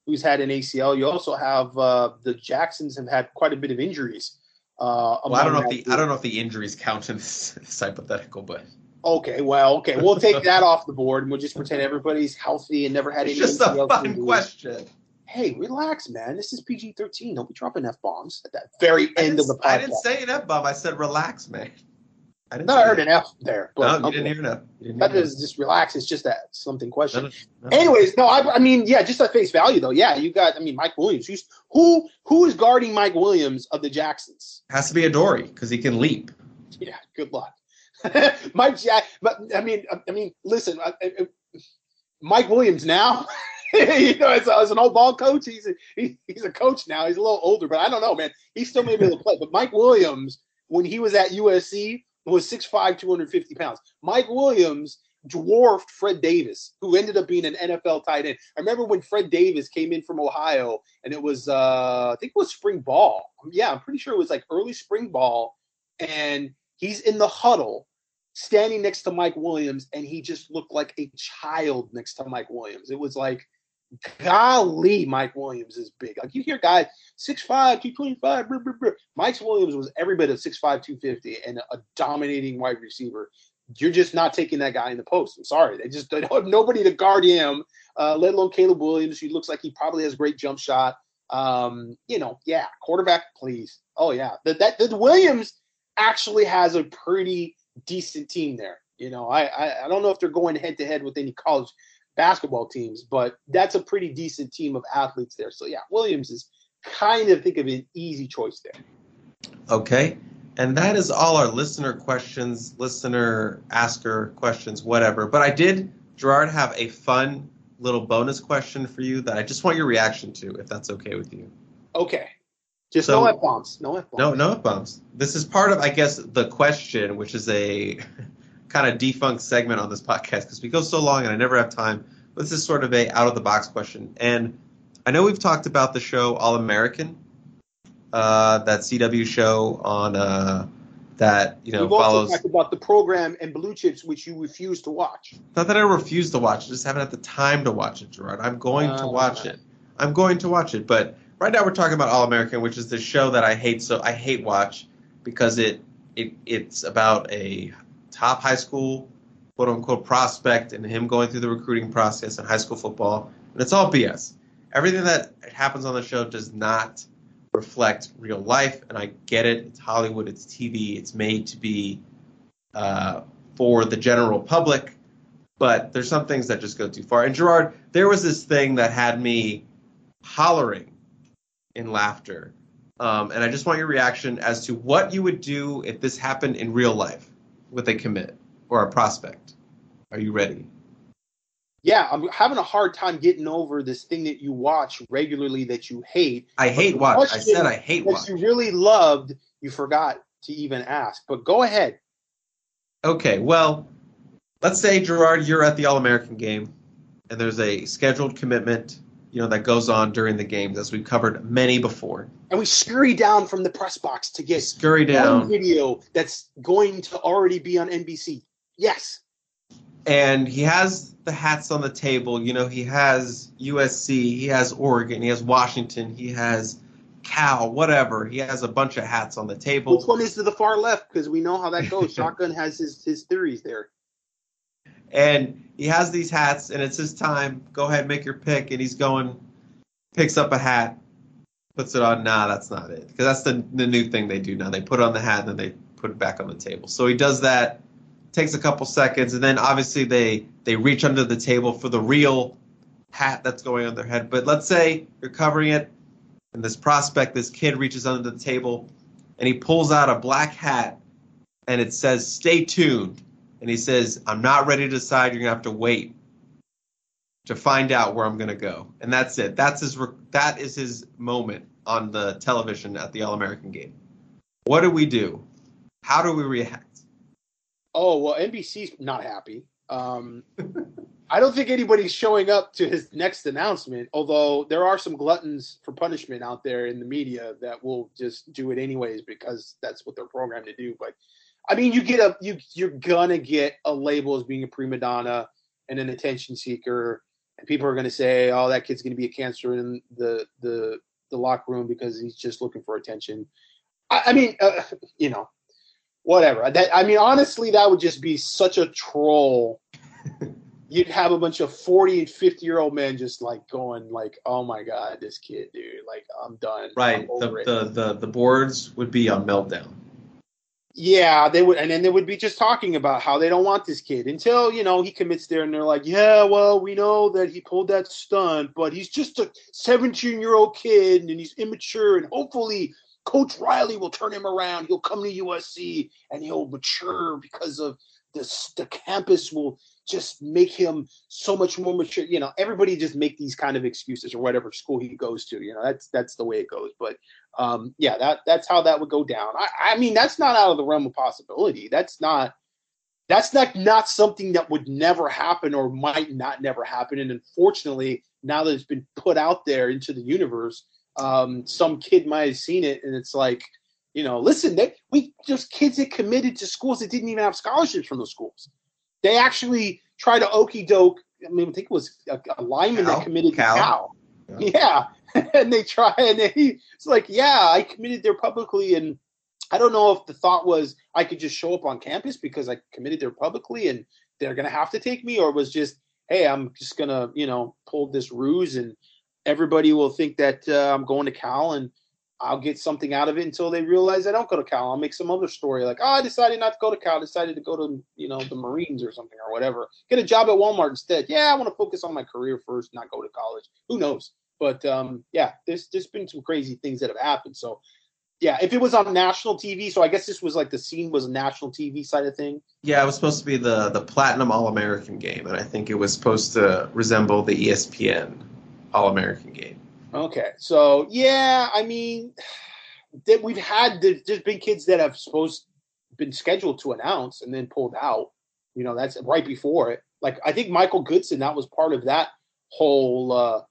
who's had an ACL, you also have uh, the Jacksons have had quite a bit of injuries. Uh, well, I don't know if the. I don't know if the injuries count in this, this hypothetical, but okay, well, okay, we'll take that off the board and we'll just pretend everybody's healthy and never had it's any. Just a fun question hey, relax, man. This is PG 13. Don't be dropping F bombs at that very end of the podcast. I didn't say an F bomb. I said relax, man. I didn't no, I heard an F there. But, no, you didn't hear an That is just relax. It's just that something question. No, no, Anyways, no, I, I, mean, yeah, just at face value though. Yeah, you got. I mean, Mike Williams. Who's who? Who is guarding Mike Williams of the Jacksons? Has to be Adoree because he can leap. Yeah. Good luck. Mike Jack. But I mean, I mean, listen, I, I, Mike Williams now. you know, as, as, an old ball coach, he's a, he, he's a coach now. He's a little older, but I don't know, man. He still may be able to play. But Mike Williams, when he was at USC, was 6'5", 250 pounds. Mike Williams dwarfed Fred Davis, who ended up being an NFL tight end. I remember when Fred Davis came in from Ohio, and it was uh, I think it was spring ball. Yeah, I'm pretty sure it was like early spring ball, and he's in the huddle, standing next to Mike Williams, and he just looked like a child next to Mike Williams. It was like, golly, Mike Williams is big. Like you hear guys 6'5", 225, blah, blah, blah. Mike Williams was every bit of 6'5", 250, and a dominating wide receiver you're just not taking that guy in the post. I'm sorry. They just they don't have nobody to guard him, uh, let alone Caleb Williams. He looks like he probably has a great jump shot. Um, you know, yeah, quarterback, please. Oh yeah, that that the Williams actually has a pretty decent team there. You know, I, I I don't know if they're going head to head with any college basketball teams, but that's a pretty decent team of athletes there. So yeah, Williams is kind of think of an easy choice there. Okay. And that is all our listener questions, listener asker questions, whatever. But I did, Gerard, have a fun little bonus question for you that I just want your reaction to, if that's okay with you. Okay. Just so, no F bombs. No F bombs. No, no F bombs. This is part of, I guess, the question, which is a kind of defunct segment on this podcast because we go so long and I never have time. But this is sort of a out of the box question. And I know we've talked about the show All American uh, that CW show on uh, that you know We've follows. Also talked about the program and Blue Chips, which you refuse to watch. Not that I refuse to watch, I just haven't had the time to watch it, Gerard. I'm going uh, to watch it. I'm going to watch it, but right now we're talking about All American, which is the show that I hate. So I hate watch because it it it's about a top high school quote unquote prospect and him going through the recruiting process in high school football, and it's all BS. Everything that happens on the show does not reflect real life. And I get it. It's Hollywood. It's TV. It's made to be uh, for the general public. But there's some things that just go too far. And Gerard, there was this thing that had me hollering in laughter. Um, and I just want your reaction as to what you would do if this happened in real life with a commit or a prospect. Are you ready? yeah, I'm having a hard time getting over this thing that you watch regularly that you hate. I hate watch. I said I hate that watch. you really loved, you forgot to even ask. But go ahead. Okay, well, let's say Gerard, you're at the All American game, and there's a scheduled commitment, you know, that goes on during the games, as we've covered many before. And we scurry down from the press box to get scurry down video that's going to already be on NBC. Yes and he has the hats on the table. You know, he has USC, he has Oregon, he has Washington, he has Cal, whatever. He has a bunch of hats on the table. Which one is to the far left? Because we know how that goes. Shotgun has his his theories there. And he has these hats, and it's his time. Go ahead, make your pick. And he's going, picks up a hat, puts it on. Nah, that's not it. Because that's the the new thing they do now. They put on the hat and then they put it back on the table. So he does that takes a couple seconds, and then obviously they they reach under the table for the real hat that's going on their head. But let's say you're covering it, and this prospect, this kid, reaches under the table, and he pulls out a black hat, and it says "Stay tuned," and he says, "I'm not ready to decide. You're gonna have to wait." To find out where I'm gonna go, and that's it. That's his. That is his moment on the television at the All American game. What do we do? How do we react? Oh well, NBC's not happy. Um, I don't think anybody's showing up to his next announcement. Although there are some gluttons for punishment out there in the media that will just do it anyways because that's what they're programmed to do. But I mean, you get a you you're gonna get a label as being a prima donna and an attention seeker, and people are gonna say, "Oh, that kid's gonna be a cancer in the the the locker room because he's just looking for attention." I, I mean, uh, you know, whatever. That I mean, honestly, that would just be such a troll. You'd have a bunch of forty and fifty year old men just like going like, "Oh my god, this kid, dude! Like, I'm done." Right. I'm the, the the the boards would be on meltdown. Yeah, they would, and then they would be just talking about how they don't want this kid until you know he commits there, and they're like, "Yeah, well, we know that he pulled that stunt, but he's just a 17 year old kid, and he's immature, and hopefully Coach Riley will turn him around. He'll come to USC and he'll mature because of this. The campus will just make him so much more mature. You know, everybody just make these kind of excuses or whatever school he goes to. You know, that's that's the way it goes. But um, yeah, that that's how that would go down. I, I mean, that's not out of the realm of possibility. That's not that's not not something that would never happen or might not never happen. And unfortunately, now that it's been put out there into the universe, um, some kid might have seen it, and it's like, you know, listen, they, we just kids that committed to schools that didn't even have scholarships from those schools. They actually tried to okey doke. I mean, I think it was a, a lineman Cal? that committed Cal. to Cal. Yeah. yeah. and they try, and they, it's like, yeah, I committed there publicly, and I don't know if the thought was I could just show up on campus because I committed there publicly, and they're gonna have to take me, or was just, hey, I'm just gonna, you know, pull this ruse, and everybody will think that uh, I'm going to Cal, and I'll get something out of it until they realize I don't go to Cal. I'll make some other story like, oh, I decided not to go to Cal. I decided to go to, you know, the Marines or something or whatever. Get a job at Walmart instead. Yeah, I want to focus on my career first, not go to college. Who knows? But um, yeah, there's there's been some crazy things that have happened. So yeah, if it was on national TV, so I guess this was like the scene was a national TV side of thing. Yeah, it was supposed to be the the Platinum All American game, and I think it was supposed to resemble the ESPN All American game. Okay, so yeah, I mean, that we've had there's been kids that have supposed been scheduled to announce and then pulled out. You know, that's right before it. Like I think Michael Goodson, that was part of that whole uh,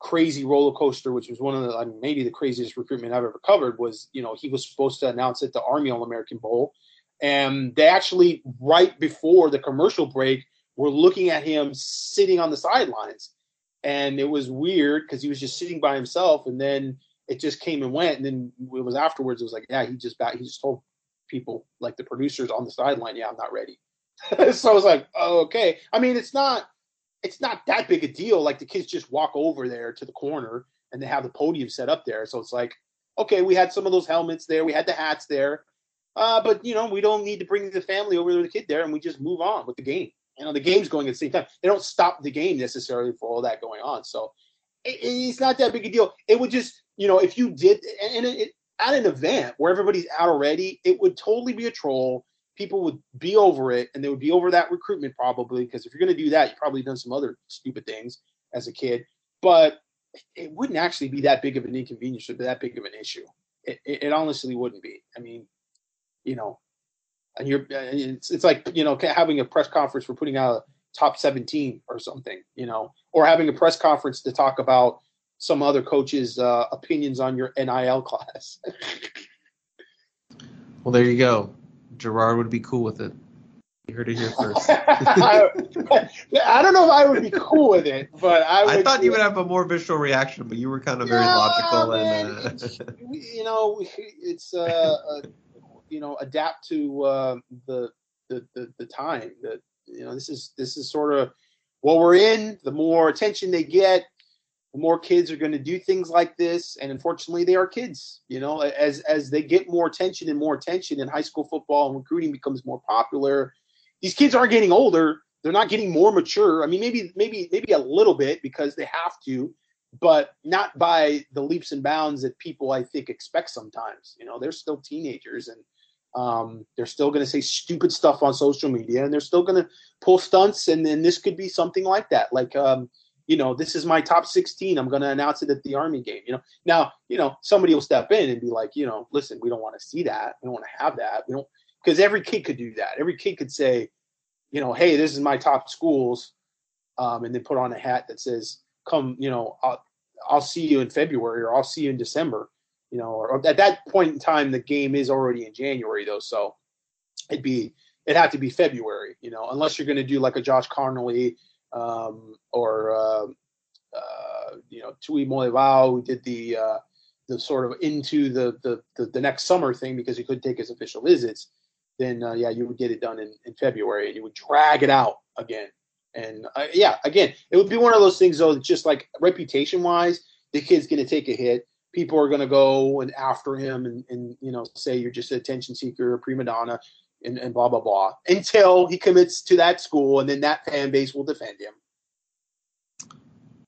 crazy roller coaster, which was one of the maybe the craziest recruitment I've ever covered. Was you know he was supposed to announce at the Army All American Bowl, and they actually right before the commercial break were looking at him sitting on the sidelines and it was weird because he was just sitting by himself, and then it just came and went, and then it was afterwards. It was like, yeah, he just back, he just told people like the producers on the sideline, yeah, I'm not ready. so I was like, oh, okay. I mean, it's not it's not that big a deal. Like the kids just walk over there to the corner and they have the podium set up there. So it's like, okay, we had some of those helmets there, we had the hats there, uh, but you know, we don't need to bring the family over to the kid there, and we just move on with the game you know the game's going at the same time. They don't stop the game necessarily for all that going on. So it, it's not that big a deal. It would just you know if you did and it, at an event where everybody's out already, it would totally be a troll. People would be over it, and they would be over that recruitment probably because if you're going to do that, you've probably done some other stupid things as a kid. But it wouldn't actually be that big of an inconvenience or that big of an issue. It, it, honestly wouldn't be. I mean, you know, and you're it's, it's like you know having a press conference for putting out a top 17 or something you know or having a press conference to talk about some other coach's uh, opinions on your nil class well there you go gerard would be cool with it. You heard it here first. I, I, don't know if i would be cool with it but i, I thought you would have a more visual reaction but you were kind of very yeah, logical man, and uh... you know it's uh, you know adapt to uh, the, the, the the time that you know this is this is sort of what we're in. The more attention they get more kids are going to do things like this and unfortunately they are kids you know as as they get more attention and more attention in high school football and recruiting becomes more popular these kids aren't getting older they're not getting more mature i mean maybe maybe maybe a little bit because they have to but not by the leaps and bounds that people i think expect sometimes you know they're still teenagers and um, they're still going to say stupid stuff on social media, and they're still going to pull stunts. And then this could be something like that, like um, you know, this is my top 16. I'm going to announce it at the Army game. You know, now you know somebody will step in and be like, you know, listen, we don't want to see that. We don't want to have that. We don't because every kid could do that. Every kid could say, you know, hey, this is my top schools, um, and then put on a hat that says, come, you know, I'll, I'll see you in February or I'll see you in December you know, or at that point in time, the game is already in January though, so it'd be it had to be February, you know, unless you're going to do like a Josh Conerly um, or uh, uh, you know Tui Moleval who did the uh, the sort of into the, the, the the next summer thing because he couldn't take his official visits. Then uh, yeah, you would get it done in, in February and you would drag it out again. And uh, yeah, again, it would be one of those things though, just like reputation wise, the kid's going to take a hit people are going to go and after him and, and you know say you're just an attention seeker, a prima donna, and, and blah blah blah until he commits to that school, and then that fan base will defend him.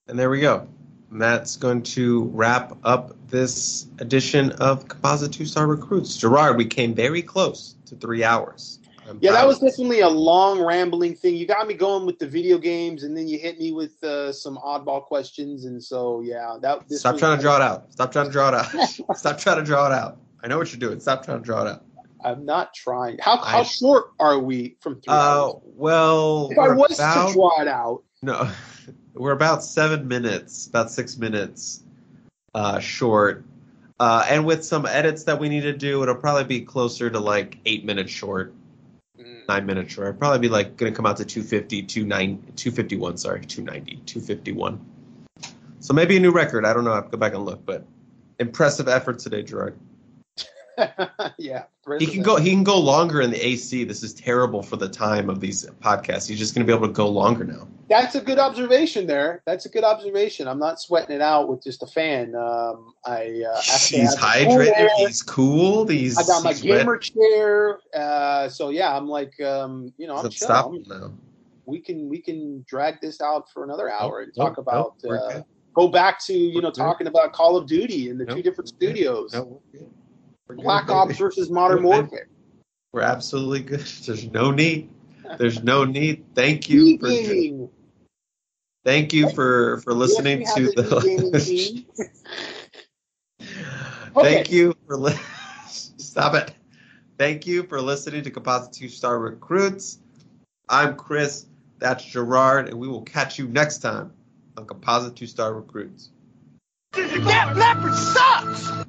And there we go. that's going to wrap up this edition of Composite Two Star Recruits. Gerard, we came very close to three hours. I'm yeah, that was definitely a long, rambling thing. You got me going with the video games, and then you hit me with uh, some oddball questions, and so yeah, that. Stop trying to draw it out. Stop trying to draw it out. Stop trying to draw it out. I know what you're doing. Stop trying to draw it out. I'm not trying. How how I, short are we from three? Uh, well, if I was about, to draw it out, no, we're about seven minutes, about six minutes uh, short. Uh, and with some edits that we need to do, it'll probably be closer to like eight minutes short, mm. nine minutes short. It'll probably be like going to come out to 250, 251, sorry, 290, 251. So maybe a new record. I don't know. I have to go back and look, but impressive effort today, Gerard. yeah, he can go. He can go longer in the AC. This is terrible for the time of these podcasts. He's just going to be able to go longer now. That's a good observation. There, that's a good observation. I'm not sweating it out with just a fan. Um, I uh, he's hydrated. He's cool. He's I got my gamer wet. chair. Uh, so yeah, I'm like, um, you know, I'm Stop now. We can we can drag this out for another hour and talk about. uh, go back to you know talking about Call of Duty and the two different studios. Black Ops versus Modern Warfare. We're absolutely good. There's no need. There's no need. Thank you for thank you for for listening to the. Thank you for li- stop it. Thank you for listening to Composite Two Star Recruits. I'm Chris. That's Gerard, and we will catch you next time on Composite Two Star Recruits. That leopard sucks.